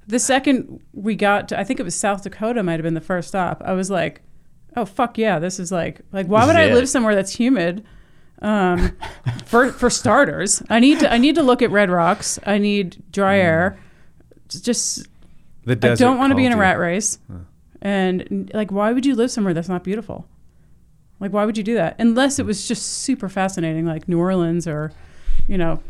[SPEAKER 5] the second we got to, I think it was South Dakota, might have been the first stop. I was like, oh fuck yeah, this is like, like why would I
[SPEAKER 4] it.
[SPEAKER 5] live somewhere that's humid? Um, for for starters, I need to I need to look at red rocks. I need dry air. Just
[SPEAKER 6] The
[SPEAKER 5] I don't want to be in a rat race. And like, why would you live somewhere that's not beautiful? Like, why would you do that? Unless it was just super fascinating, like New Orleans or, you know,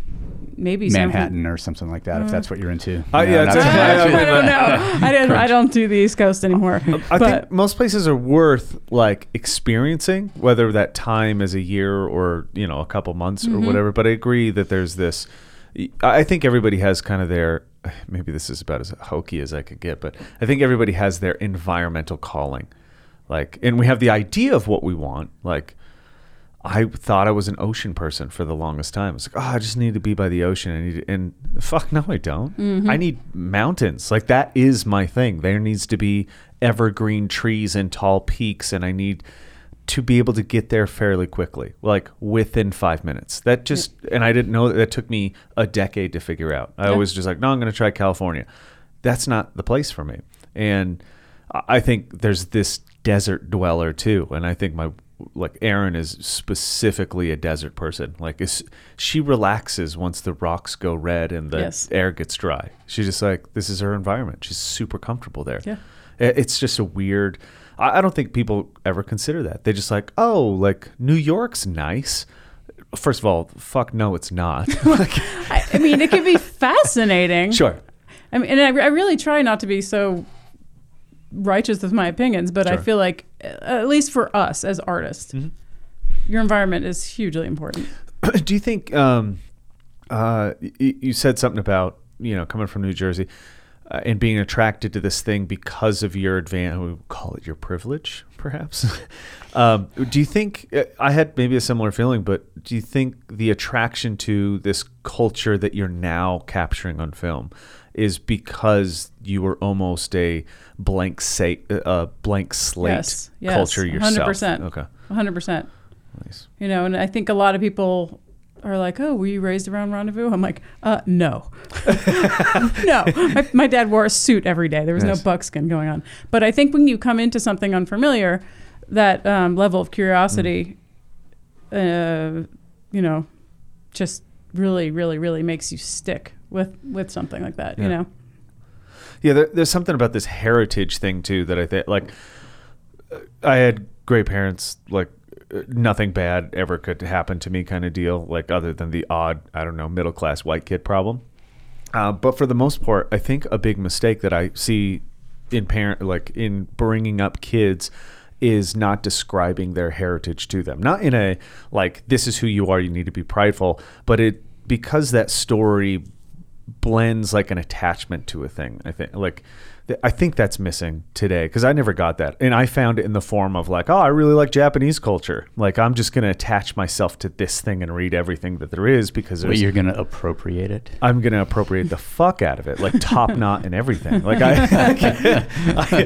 [SPEAKER 5] maybe San Fran-
[SPEAKER 4] Manhattan or something like that if that's what you're into.
[SPEAKER 6] Uh, yeah,
[SPEAKER 4] not
[SPEAKER 6] it's-
[SPEAKER 4] so
[SPEAKER 5] I. I don't know. I don't. I don't do the East Coast anymore.
[SPEAKER 6] I
[SPEAKER 5] but
[SPEAKER 6] think most places are worth like experiencing, whether that time is a year or you know a couple months
[SPEAKER 5] Mm-hmm.
[SPEAKER 6] or whatever. But I agree that there's this. I think everybody has kind of their. Maybe this is about as hokey as I could get, but I think everybody has their environmental calling, like, and we have the idea of what we want. Like, I thought I was an ocean person for the longest time. I was like, oh, I just need to be by the ocean. I need to, and fuck, no, I don't. Mm-hmm. I need mountains. Like that is my thing. There needs to be evergreen trees and tall peaks, and I need to be able to get there fairly quickly, like within five minutes. That just, and I didn't know that. That took me a decade to figure out. I was just like, no, I'm going to try California. That's not the place for me. And I think there's this desert dweller too, and I think my like Erin is specifically a desert person. Like is, she relaxes once the rocks go red and the
[SPEAKER 5] Yes.
[SPEAKER 6] air gets dry. She's just like this is her environment. She's super comfortable there.
[SPEAKER 5] Yeah.
[SPEAKER 6] It's just a weird. I don't think people ever consider that. They just like, oh, like New York's nice. First of all, fuck no, it's not. like,
[SPEAKER 5] I, mean, it could be fascinating.
[SPEAKER 6] sure.
[SPEAKER 5] I mean, and I, I really try not to be so righteous with my opinions, but I feel like, uh, at least for us as artists,
[SPEAKER 6] Mm-hmm.
[SPEAKER 5] your environment is hugely important.
[SPEAKER 6] Do you think um, uh, y- you said something about you know coming from New Jersey uh, and being attracted to this thing because of your advan We call it your privilege, perhaps. um, do you think uh, I had maybe a similar feeling, but do you think the attraction to this culture that you're now capturing on film is because you were almost a blank sa- uh, blank slate
[SPEAKER 5] Yes, yes,
[SPEAKER 6] culture yourself?
[SPEAKER 5] 100%.
[SPEAKER 6] Okay.
[SPEAKER 5] 100%.
[SPEAKER 6] Nice.
[SPEAKER 5] You know, and I think a lot of people are like, oh, were you raised around Rendezvous? I'm like, uh, no. no. My, my dad wore a suit every day. There was
[SPEAKER 6] Nice.
[SPEAKER 5] no buckskin going on. But I think when you come into something unfamiliar, that um, level of curiosity, uh, you know, just really, really, really makes you stick with, with something like that, you know?
[SPEAKER 6] Yeah, there, there's something about this heritage thing too that I think like uh, I had great parents like uh, nothing bad ever could happen to me kind of deal like other than the odd I don't know middle class white kid problem. Uh, but for the most part, I think a big mistake that I see in parent like in bringing up kids is not describing their heritage to them. Not in a like this is who you are, you need to be prideful, but it because that story blends like an attachment to a thing. I think like I think that's missing today because I never got that, and I found it in the form of like, oh, I really like Japanese culture. Like I'm just gonna attach myself to this thing and read everything that there is because
[SPEAKER 4] But
[SPEAKER 6] there's
[SPEAKER 4] you're going to appropriate it.
[SPEAKER 6] I'm gonna appropriate the fuck out of it, like top knot and everything. Like I, I,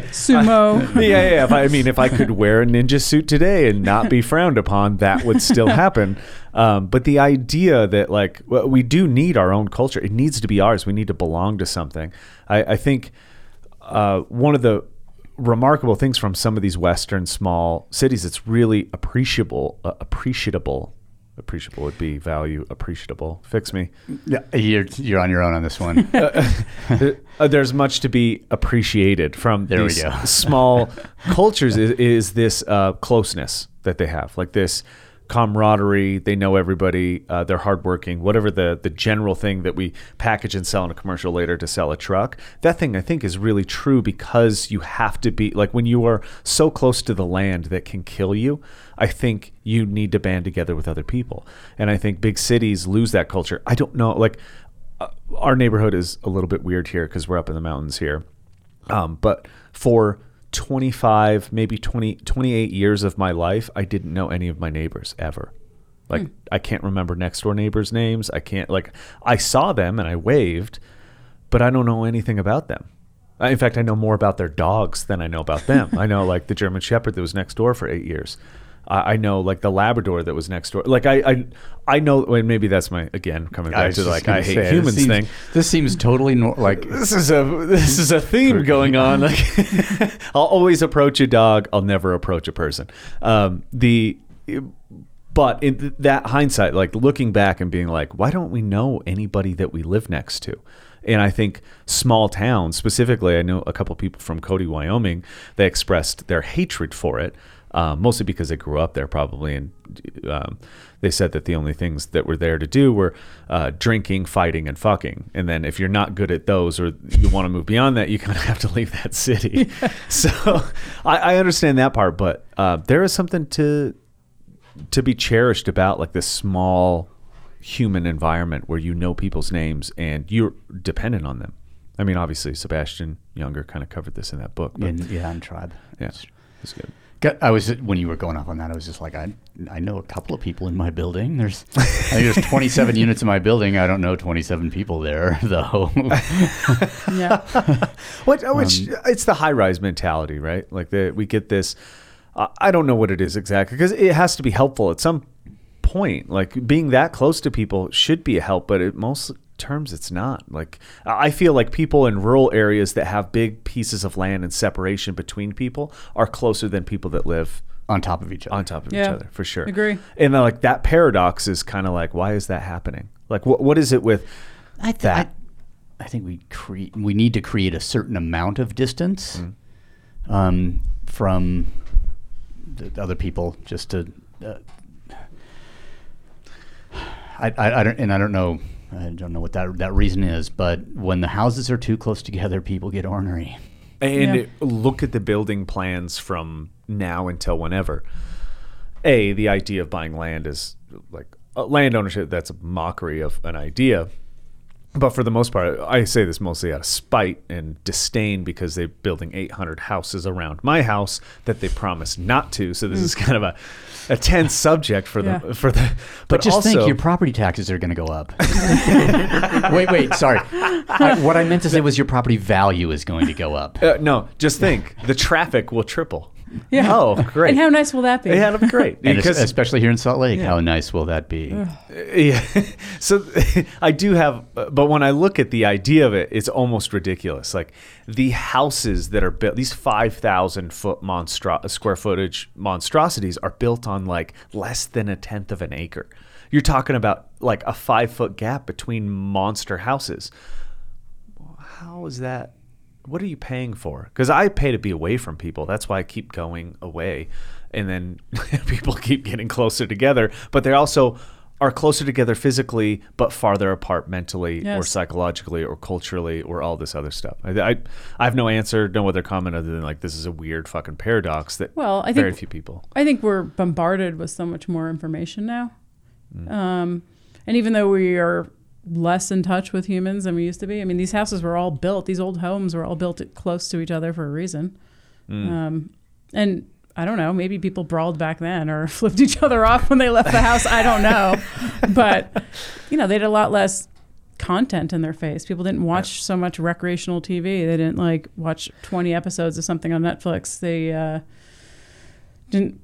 [SPEAKER 5] Sumo.
[SPEAKER 6] yeah, yeah. yeah. If I, I mean, if I could wear a ninja suit today and not be frowned upon, that would still happen. Um, but the idea that like well, we do need our own culture, it needs to be ours. We need to belong to something. I, I think uh, one of the remarkable things from some of these western small cities that's really appreciable, uh, appreciable. Appreciable would be value appreciable. Fix me.
[SPEAKER 4] Yeah, you're, you're on your own on this one.
[SPEAKER 6] Uh, there's much to be appreciated from
[SPEAKER 4] There we
[SPEAKER 6] these
[SPEAKER 4] go.
[SPEAKER 6] small cultures is, is this uh, closeness that they have like this camaraderie they know everybody uh, they're hardworking whatever the the general thing that we package and sell in a commercial later to sell a truck that thing i think is really true because you have to be like when you are so close to the land that can kill you i think you need to band together with other people and i think big cities lose that culture i don't know like uh, our neighborhood is a little bit weird here because we're up in the mountains here. Um, but for 25, maybe 20, 28 years of my life, I didn't know any of my neighbors ever. Like, hmm. I can't remember next door neighbors' names. I can't, like, I saw them and I waved, but I don't know anything about them. In fact, I know more about their dogs than I know about them. I know, like, the German Shepherd that was next door for eight years. I I know, like, the Labrador that was next door. Like, I, I, I know, and maybe that's my, again, coming back to, like, I hate humans
[SPEAKER 4] seems-
[SPEAKER 6] thing
[SPEAKER 4] This seems totally nor- like
[SPEAKER 6] this is a this is a theme going on. Like, I'll always approach a dog. I'll never approach a person. Um, the but in that hindsight, like looking back and being like, why don't we know anybody that we live next to? And I think small towns, specifically, I know a couple people from Cody, Wyoming, they expressed their hatred for it, um, mostly because they grew up there, probably, and um, they said that the only things that were there to do were uh, drinking, fighting, and fucking. And then if you're not good at those, or you want to move beyond that, you kind of have to leave that city. so I, I understand that part, but uh, there is something to to be cherished about like this small human environment where you know people's names and you're dependent on them. I mean, obviously, Sebastian Junger kind of covered this in that book. But
[SPEAKER 4] in, yeah, in tribe.
[SPEAKER 6] yeah, it's good.
[SPEAKER 4] Got- I was when you were going off on that. I was just like, I I know a couple of people in my building. There's I think there's 27 units in my building. I don't know 27 people there though.
[SPEAKER 5] Yeah.
[SPEAKER 6] What? oh, Which it's the high rise mentality, right? Like the we get this. Uh, I don't know what it is exactly because it has to be helpful at some point. Like being that close to people should be a help, but it most terms it's not. Like I I feel like people in rural areas that have big pieces of land and separation between people are closer than people that live
[SPEAKER 4] on top of each other.
[SPEAKER 6] on top of each other for sure.
[SPEAKER 5] Agree.
[SPEAKER 6] And then, like that paradox is kind of like, why is that happening? Like, what what is it with
[SPEAKER 4] I, th-
[SPEAKER 6] that?
[SPEAKER 4] I, I think we create we need to create a certain amount of distance
[SPEAKER 6] Mm.
[SPEAKER 4] um, from the other people just to. Uh, I, I, I don't and I don't know I don't know what that that reason is, but when the houses are too close together, people get ornery.
[SPEAKER 6] And
[SPEAKER 5] Yeah.
[SPEAKER 6] look at the building plans from now until whenever. A, the idea of buying land is like uh, land ownership. That's a mockery of an idea. But for the most part, I say this mostly out of spite and disdain because they're building 800 houses around my house that they promised not to. So this is kind of a, a tense subject for the
[SPEAKER 5] Yeah.
[SPEAKER 6] for the.
[SPEAKER 4] But, just
[SPEAKER 6] also,
[SPEAKER 4] think, your property taxes are going to go up. wait, wait, sorry. I, what I meant to say was your property value is going to go up.
[SPEAKER 6] uh, no, just think the traffic will triple.
[SPEAKER 5] Yeah.
[SPEAKER 6] Oh, great!
[SPEAKER 5] And how nice will that be?
[SPEAKER 6] yeah, that'd be great
[SPEAKER 4] And
[SPEAKER 6] because
[SPEAKER 4] especially here in Salt Lake, how nice will that be?
[SPEAKER 6] Uh, yeah. So I do have, uh, but when I look at the idea of it, it's almost ridiculous. Like the houses that are built, these 5,000 foot monstro- uh, square footage monstrosities are built on like less than a tenth of an acre. You're talking about like a five foot gap between monster houses. How is that? What are you paying for? Because I pay to be away from people. That's why I keep going away. And then people keep getting closer together, but they also are closer together physically, but farther apart mentally or psychologically or culturally or all this other stuff. I, I, I have no answer, no other comment other than like, this is a weird fucking paradox that
[SPEAKER 5] Well, I
[SPEAKER 6] very
[SPEAKER 5] think-
[SPEAKER 6] few people.
[SPEAKER 5] I think we're bombarded with so much more information now.
[SPEAKER 6] Mm.
[SPEAKER 5] Um, And even though we are less in touch with humans than we used to be, I mean, these houses were all built, these old homes were all built close to each other for a reason. Um, and I don't know, maybe people brawled back then or flipped each other off when they left the house. I don't know. But, you know, they had a lot less content in their face. People didn't watch so much recreational TV. They didn't like watch 20 episodes of something on Netflix. They uh, didn't,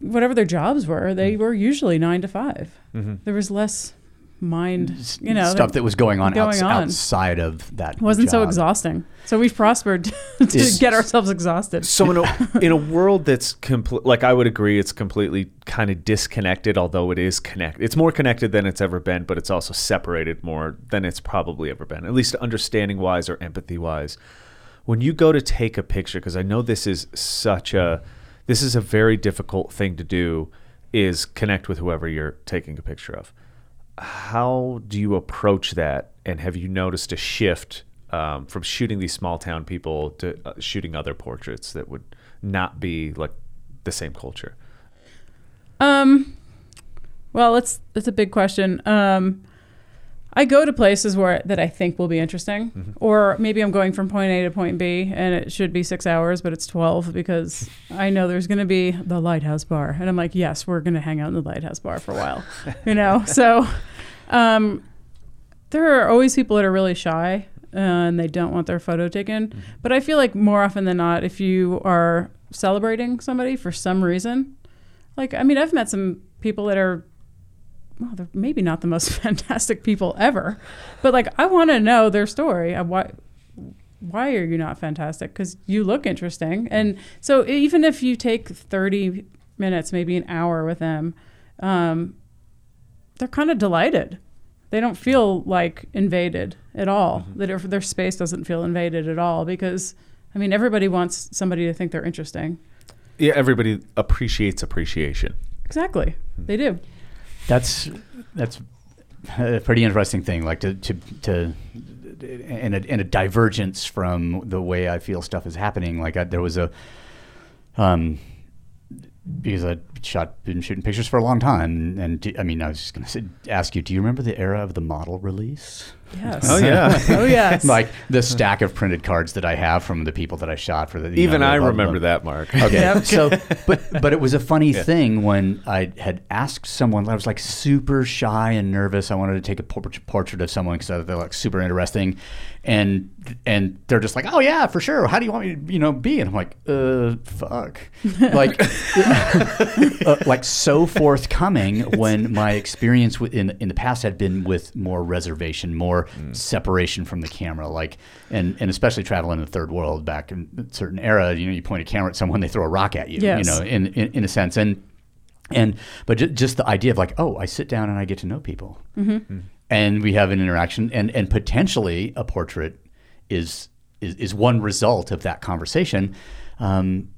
[SPEAKER 5] whatever their jobs were, they were usually nine to 5 There was less mind, you know,
[SPEAKER 4] stuff that was going on,
[SPEAKER 5] going
[SPEAKER 4] outs-
[SPEAKER 5] on.
[SPEAKER 4] outside of that.
[SPEAKER 5] It wasn't so exhausting. So we've prospered to
[SPEAKER 4] Is-
[SPEAKER 5] get ourselves exhausted.
[SPEAKER 6] So in a in a world that's complete, like I would agree, it's completely kind of disconnected. Although it is connected, it's more connected than it's ever been, but it's also separated more than it's probably ever been. At least understanding wise or empathy wise. When you go to take a picture, because I know this is such a this is a very difficult thing to do, is connect with whoever you're taking a picture of. How do you approach that? And have you noticed a shift um, from shooting these small town people to uh, shooting other portraits that would not be like the same culture?
[SPEAKER 5] Um, well, it's it's a big question. Um, I go to places where that I think will be interesting, or maybe I'm going from point A to point B, and it should be six hours, but it's twelve because I know there's going to be the lighthouse bar, and I'm like, yes, we're going to hang out in the lighthouse bar for a while, you know. So, um, there are always people that are really shy uh, and they don't want their photo taken. But I feel like more often than not, if you are celebrating somebody for some reason, like I mean, I've met some people that are well, they're maybe not the most fantastic people ever, but like I want to know their story. Why why are you not fantastic? Because you look interesting, and so even if you take thirty minutes, maybe an hour with them, um, they're kind of delighted. They don't feel like invaded at all. That their, their space doesn't feel invaded at all because, I mean, everybody wants somebody to think they're interesting.
[SPEAKER 6] Yeah, everybody appreciates appreciation.
[SPEAKER 5] Exactly, they do.
[SPEAKER 4] That's that's a pretty interesting thing. Like to to to and a, and a divergence from the way I feel stuff is happening. Like I, there was a um because I shot been shooting pictures for a long time, and do, I mean I was just gonna ask you, do you remember the era of the model release?
[SPEAKER 5] Yes.
[SPEAKER 6] Oh yeah,
[SPEAKER 5] Oh yes.
[SPEAKER 4] like the stack of printed cards that I have from the people that I shot for the
[SPEAKER 6] even
[SPEAKER 4] know,
[SPEAKER 6] I
[SPEAKER 4] the-
[SPEAKER 6] remember that, Mark.
[SPEAKER 4] Okay.
[SPEAKER 5] Yep.
[SPEAKER 4] So, but but it was a funny thing when I had asked someone. I was like super shy and nervous. I wanted to take a portrait of someone because they're like super interesting, and and they're just like, oh yeah, for sure. How do you want me to you know be? And I'm like, uh, fuck, like uh, like so forthcoming when my experience in in the past had been with more reservation, more separation from the camera, like and and especially traveling in the third world back in a certain era, you know, you point a camera at someone, they throw a rock at you,
[SPEAKER 5] Yes.
[SPEAKER 4] you know, in, in in a sense, and and but ju- just the idea of like, oh, I sit down and I get to know people, and we have an interaction, and and potentially a portrait is is, is one result of that conversation. Um,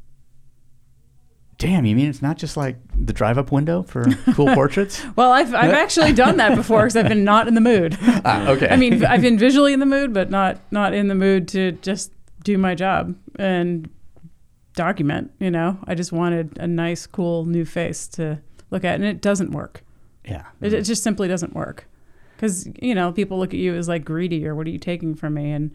[SPEAKER 4] damn, you mean it's not just like the drive-up window for cool portraits?
[SPEAKER 5] well, I've I've actually done that before because I've been not in the mood.
[SPEAKER 4] Ah, okay.
[SPEAKER 5] I mean, I've been visually in the mood, but not not in the mood to just do my job and document. You know, I just wanted a nice, cool new face to look at, and it doesn't work.
[SPEAKER 4] yeah.
[SPEAKER 5] It, it just simply doesn't work because you know people look at you as like greedy or what are you taking from me? And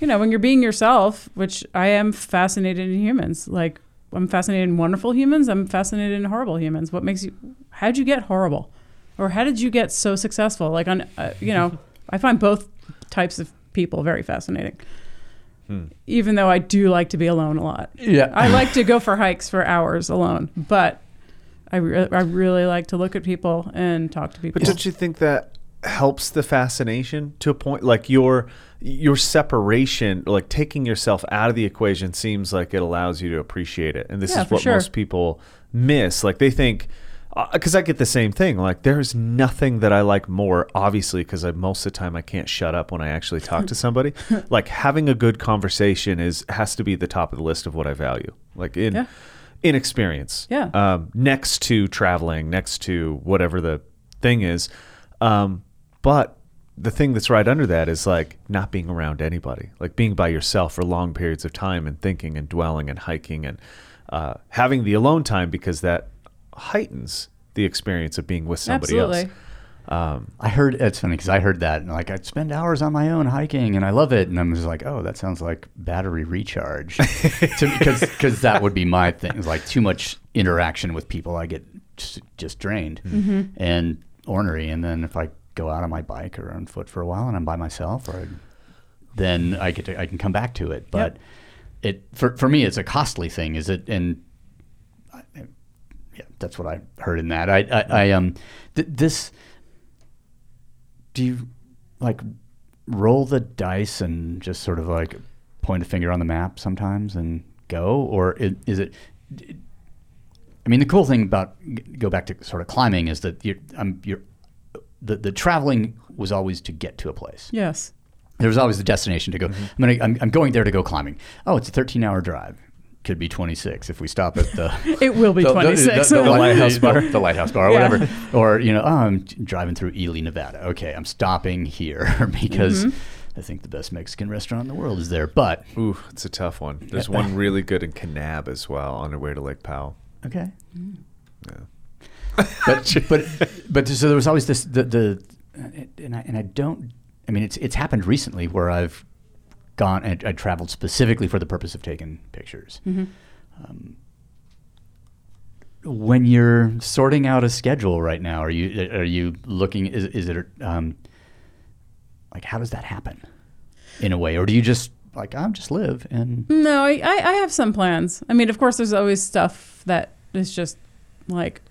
[SPEAKER 5] you know when you're being yourself, which I am fascinated in humans. Like I'm fascinated in wonderful humans. I'm fascinated in horrible humans. What makes you? How'd you get horrible? Or how did you get so successful? Like on, uh, you know, I find both types of people very fascinating. Even though I do like to be alone a lot.
[SPEAKER 4] Yeah.
[SPEAKER 5] I like to go for hikes for hours alone, but I, re- I really like to look at people and talk to people.
[SPEAKER 6] But don't you think that helps the fascination to a point? Like your your separation, like taking yourself out of the equation, seems like it allows you to appreciate it. And this
[SPEAKER 5] Yeah,
[SPEAKER 6] is what
[SPEAKER 5] sure.
[SPEAKER 6] most people miss. Like they think. Because I get the same thing. Like, there's nothing that I like more, obviously, because most of the time I can't shut up when I actually talk to somebody. like, having a good conversation is has to be the top of the list of what I value. Like, in
[SPEAKER 5] Yeah.
[SPEAKER 6] in experience.
[SPEAKER 5] Yeah.
[SPEAKER 6] Um, next to traveling, next to whatever the thing is. Um, but the thing that's right under that is like not being around anybody, like being by yourself for long periods of time and thinking and dwelling and hiking and uh, having the alone time because that heightens the experience of being with somebody
[SPEAKER 5] Absolutely.
[SPEAKER 6] else. Um,
[SPEAKER 4] I heard it's funny because I heard that and like I'd spend hours on my own hiking and I love it and I'm just like oh that sounds like battery recharge because because that would be my thing it's like too much interaction with people I get just, just drained and ornery and then if I go out on my bike or on foot for a while and I'm by myself or then I get to, I can come back to it. But it for for me it's a costly thing is it? And I- yeah that's what I heard in that. I I, I um th- this do you like roll the dice and just sort of like point a finger on the map sometimes and go? Or i- is it i mean the cool thing about go back to sort of climbing is that you're, um, you're the, the traveling was always to get to a place
[SPEAKER 5] Yes.
[SPEAKER 4] there was always the destination to go I'm, gonna, I'm, I'm going there to go climbing oh it's a 13 hour drive could be 26 if we stop at the
[SPEAKER 5] It will be
[SPEAKER 4] the- the-
[SPEAKER 5] 26.
[SPEAKER 4] The, the,
[SPEAKER 6] Lighthouse
[SPEAKER 4] lighthouse
[SPEAKER 6] bar.
[SPEAKER 4] bar. The lighthouse bar, or
[SPEAKER 5] Yeah.
[SPEAKER 4] whatever. Or, you know, oh, I'm driving through Ely, Nevada. Okay, I'm stopping here because
[SPEAKER 5] Mm-hmm.
[SPEAKER 4] I think the best Mexican restaurant in the world is there. But,
[SPEAKER 6] ooh, it's a tough one. There's one really good in Kanab as well on our way to Lake Powell.
[SPEAKER 4] okay.
[SPEAKER 6] Yeah.
[SPEAKER 4] But, but, but so there was always this, the, the and, I, and I don't, I mean, it's, it's happened recently where I've gone and I traveled specifically for the purpose of taking pictures. Um, when you're sorting out a schedule right now, are you are you looking? Is is it um, like how does that happen in a way, or do you just like I'm just live and
[SPEAKER 5] No, I, I have some plans. I mean, of course, there's always stuff that is just like,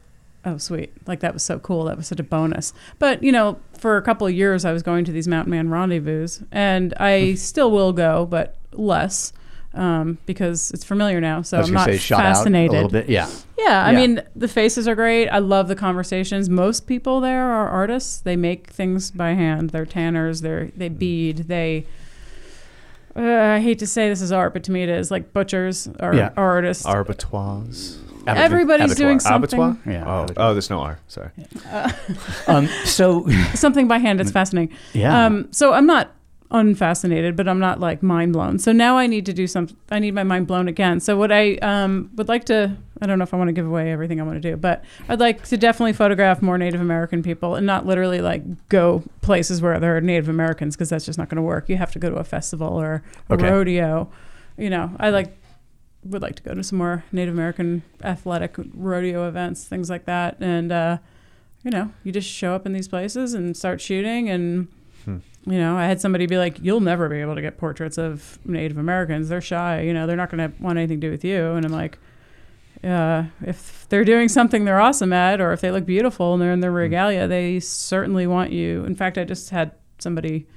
[SPEAKER 5] oh, sweet. Like, that was so cool. That was such a bonus. But, you know, for a couple of years, I was going to these Mountain Man rendezvous, and I still will go, but less um, because it's familiar now. So I'm not
[SPEAKER 4] say
[SPEAKER 5] fascinated.
[SPEAKER 4] a little bit? Yeah,
[SPEAKER 5] Yeah, I
[SPEAKER 4] Yeah.
[SPEAKER 5] mean, the faces are great. I love the conversations. Most people there are artists. They make things by hand. They're tanners. They're they bead. They. Uh, I hate to say this is art, but to me it is. Like butchers are,
[SPEAKER 4] Yeah.
[SPEAKER 5] artists.
[SPEAKER 6] Arbitroise.
[SPEAKER 4] Abattoir-
[SPEAKER 5] Everybody's doing something.
[SPEAKER 6] Abattoir?
[SPEAKER 4] Yeah,
[SPEAKER 6] Oh,
[SPEAKER 4] abattoir.
[SPEAKER 6] oh, there's no R. Sorry.
[SPEAKER 4] Um, so
[SPEAKER 5] something by hand. It's fascinating.
[SPEAKER 4] Yeah.
[SPEAKER 5] Um, so I'm not unfascinated, but I'm not like mind blown. So now I need to do some. I need my mind blown again. So what I um, would like to. I don't know if I want to give away everything I want to do, but I'd like to definitely photograph more Native American people and not literally like go places where there are Native Americans because that's just not going to work. You have to go to a festival or a
[SPEAKER 4] Okay.
[SPEAKER 5] rodeo. You know, I like would like to go to some more Native American athletic rodeo events, things like that. And, uh, you know, you just show up in these places and start shooting. And,
[SPEAKER 6] Hmm.
[SPEAKER 5] you know, I had somebody be like, you'll never be able to get portraits of Native Americans. They're shy. You know, they're not going to want anything to do with you. And I'm like, uh, if they're doing something they're awesome at, or if they look beautiful and they're in their regalia, they certainly want you. In fact, I just had somebody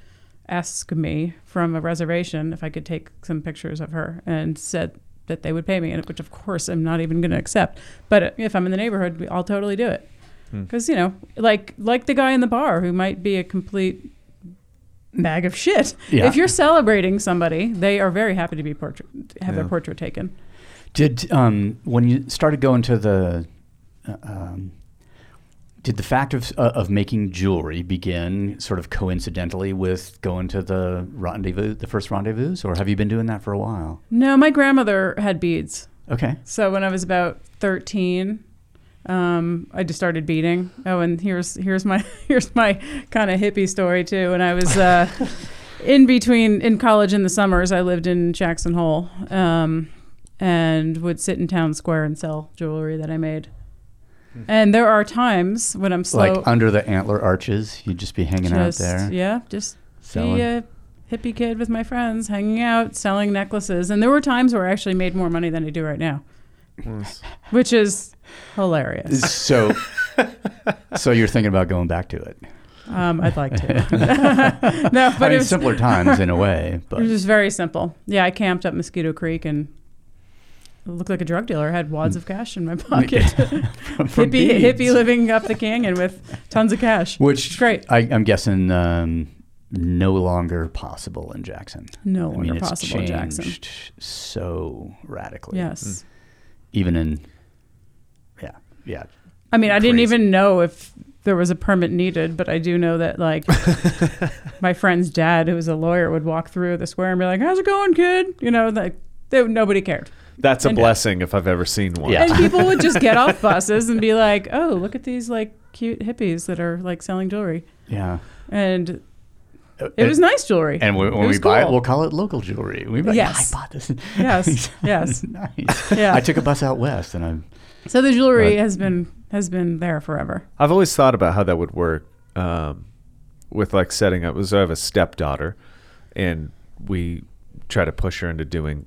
[SPEAKER 5] ask me from a reservation if I could take some pictures of her and said that they would pay me, and which of course I'm not even going to accept. But if I'm in the neighborhood, I'll totally do it.
[SPEAKER 6] Hmm.
[SPEAKER 5] Because you know, like like the guy in the bar who might be a complete bag of shit.
[SPEAKER 4] Yeah.
[SPEAKER 5] If you're celebrating somebody, they are very happy to be portrait have their portrait taken.
[SPEAKER 4] Did um, when you started going to the, uh, um, did the fact of uh, of making jewelry begin sort of coincidentally with going to the rendezvous, the first rendezvous, or have you been doing that for a while?
[SPEAKER 5] No, my grandmother had beads.
[SPEAKER 4] Okay.
[SPEAKER 5] So when I was about 13, um, I just started beading. Oh, and here's here's my here's my kind of hippie story too. When I was uh, in between in college in the summers, I lived in Jackson Hole um, and would sit in town square and sell jewelry that I made. And there are times when I'm slow,
[SPEAKER 4] Like under the antler arches, you'd just be hanging out there.
[SPEAKER 5] yeah, just
[SPEAKER 4] Selling.
[SPEAKER 5] be a hippie kid with my friends, hanging out, selling necklaces. And there were times where I actually made more money than I do right now, which is hilarious.
[SPEAKER 4] So, so you're thinking about going back to it?
[SPEAKER 5] Um, I'd like to. no, but
[SPEAKER 4] I
[SPEAKER 5] it was,
[SPEAKER 4] simpler times in a way,
[SPEAKER 5] it was just very simple. Yeah, I camped up Mosquito Creek and looked like a drug dealer. I had wads of cash in my pocket.
[SPEAKER 4] from, from
[SPEAKER 5] hippie,
[SPEAKER 4] beads.
[SPEAKER 5] hippie living up the canyon with tons of cash.
[SPEAKER 4] which
[SPEAKER 5] great.
[SPEAKER 4] I, I'm guessing um, no longer possible in Jackson.
[SPEAKER 5] No
[SPEAKER 4] I
[SPEAKER 5] longer
[SPEAKER 4] mean,
[SPEAKER 5] possible in Jackson.
[SPEAKER 4] so radically.
[SPEAKER 5] Yes.
[SPEAKER 4] Even in, yeah, yeah.
[SPEAKER 5] I mean, I didn't even know if there was a permit needed, but I do know that like my friend's dad, who was a lawyer, would walk through the square and be like, "How's it going, kid?" You know, like they, nobody cared.
[SPEAKER 6] That's a
[SPEAKER 5] And-
[SPEAKER 6] blessing if I've ever seen one.
[SPEAKER 4] Yeah.
[SPEAKER 5] And people would just get off buses and be like, "Oh, look at these like cute hippies that are like selling jewelry,
[SPEAKER 4] Yeah.
[SPEAKER 5] and it was nice jewelry.
[SPEAKER 4] And when,
[SPEAKER 5] It
[SPEAKER 4] when we
[SPEAKER 5] was
[SPEAKER 4] buy it,
[SPEAKER 5] cool.
[SPEAKER 4] we'll call it local jewelry. We like,
[SPEAKER 5] Yes.
[SPEAKER 4] I bought this.
[SPEAKER 5] Yes, yes.
[SPEAKER 4] nice.
[SPEAKER 5] Yeah.
[SPEAKER 4] I took a bus out west, and I'm.
[SPEAKER 5] So the jewelry
[SPEAKER 4] Right.
[SPEAKER 5] has been has been there forever.
[SPEAKER 6] I've always thought about how that would work um, with like setting up. So I have a stepdaughter, and we try to push her into doing.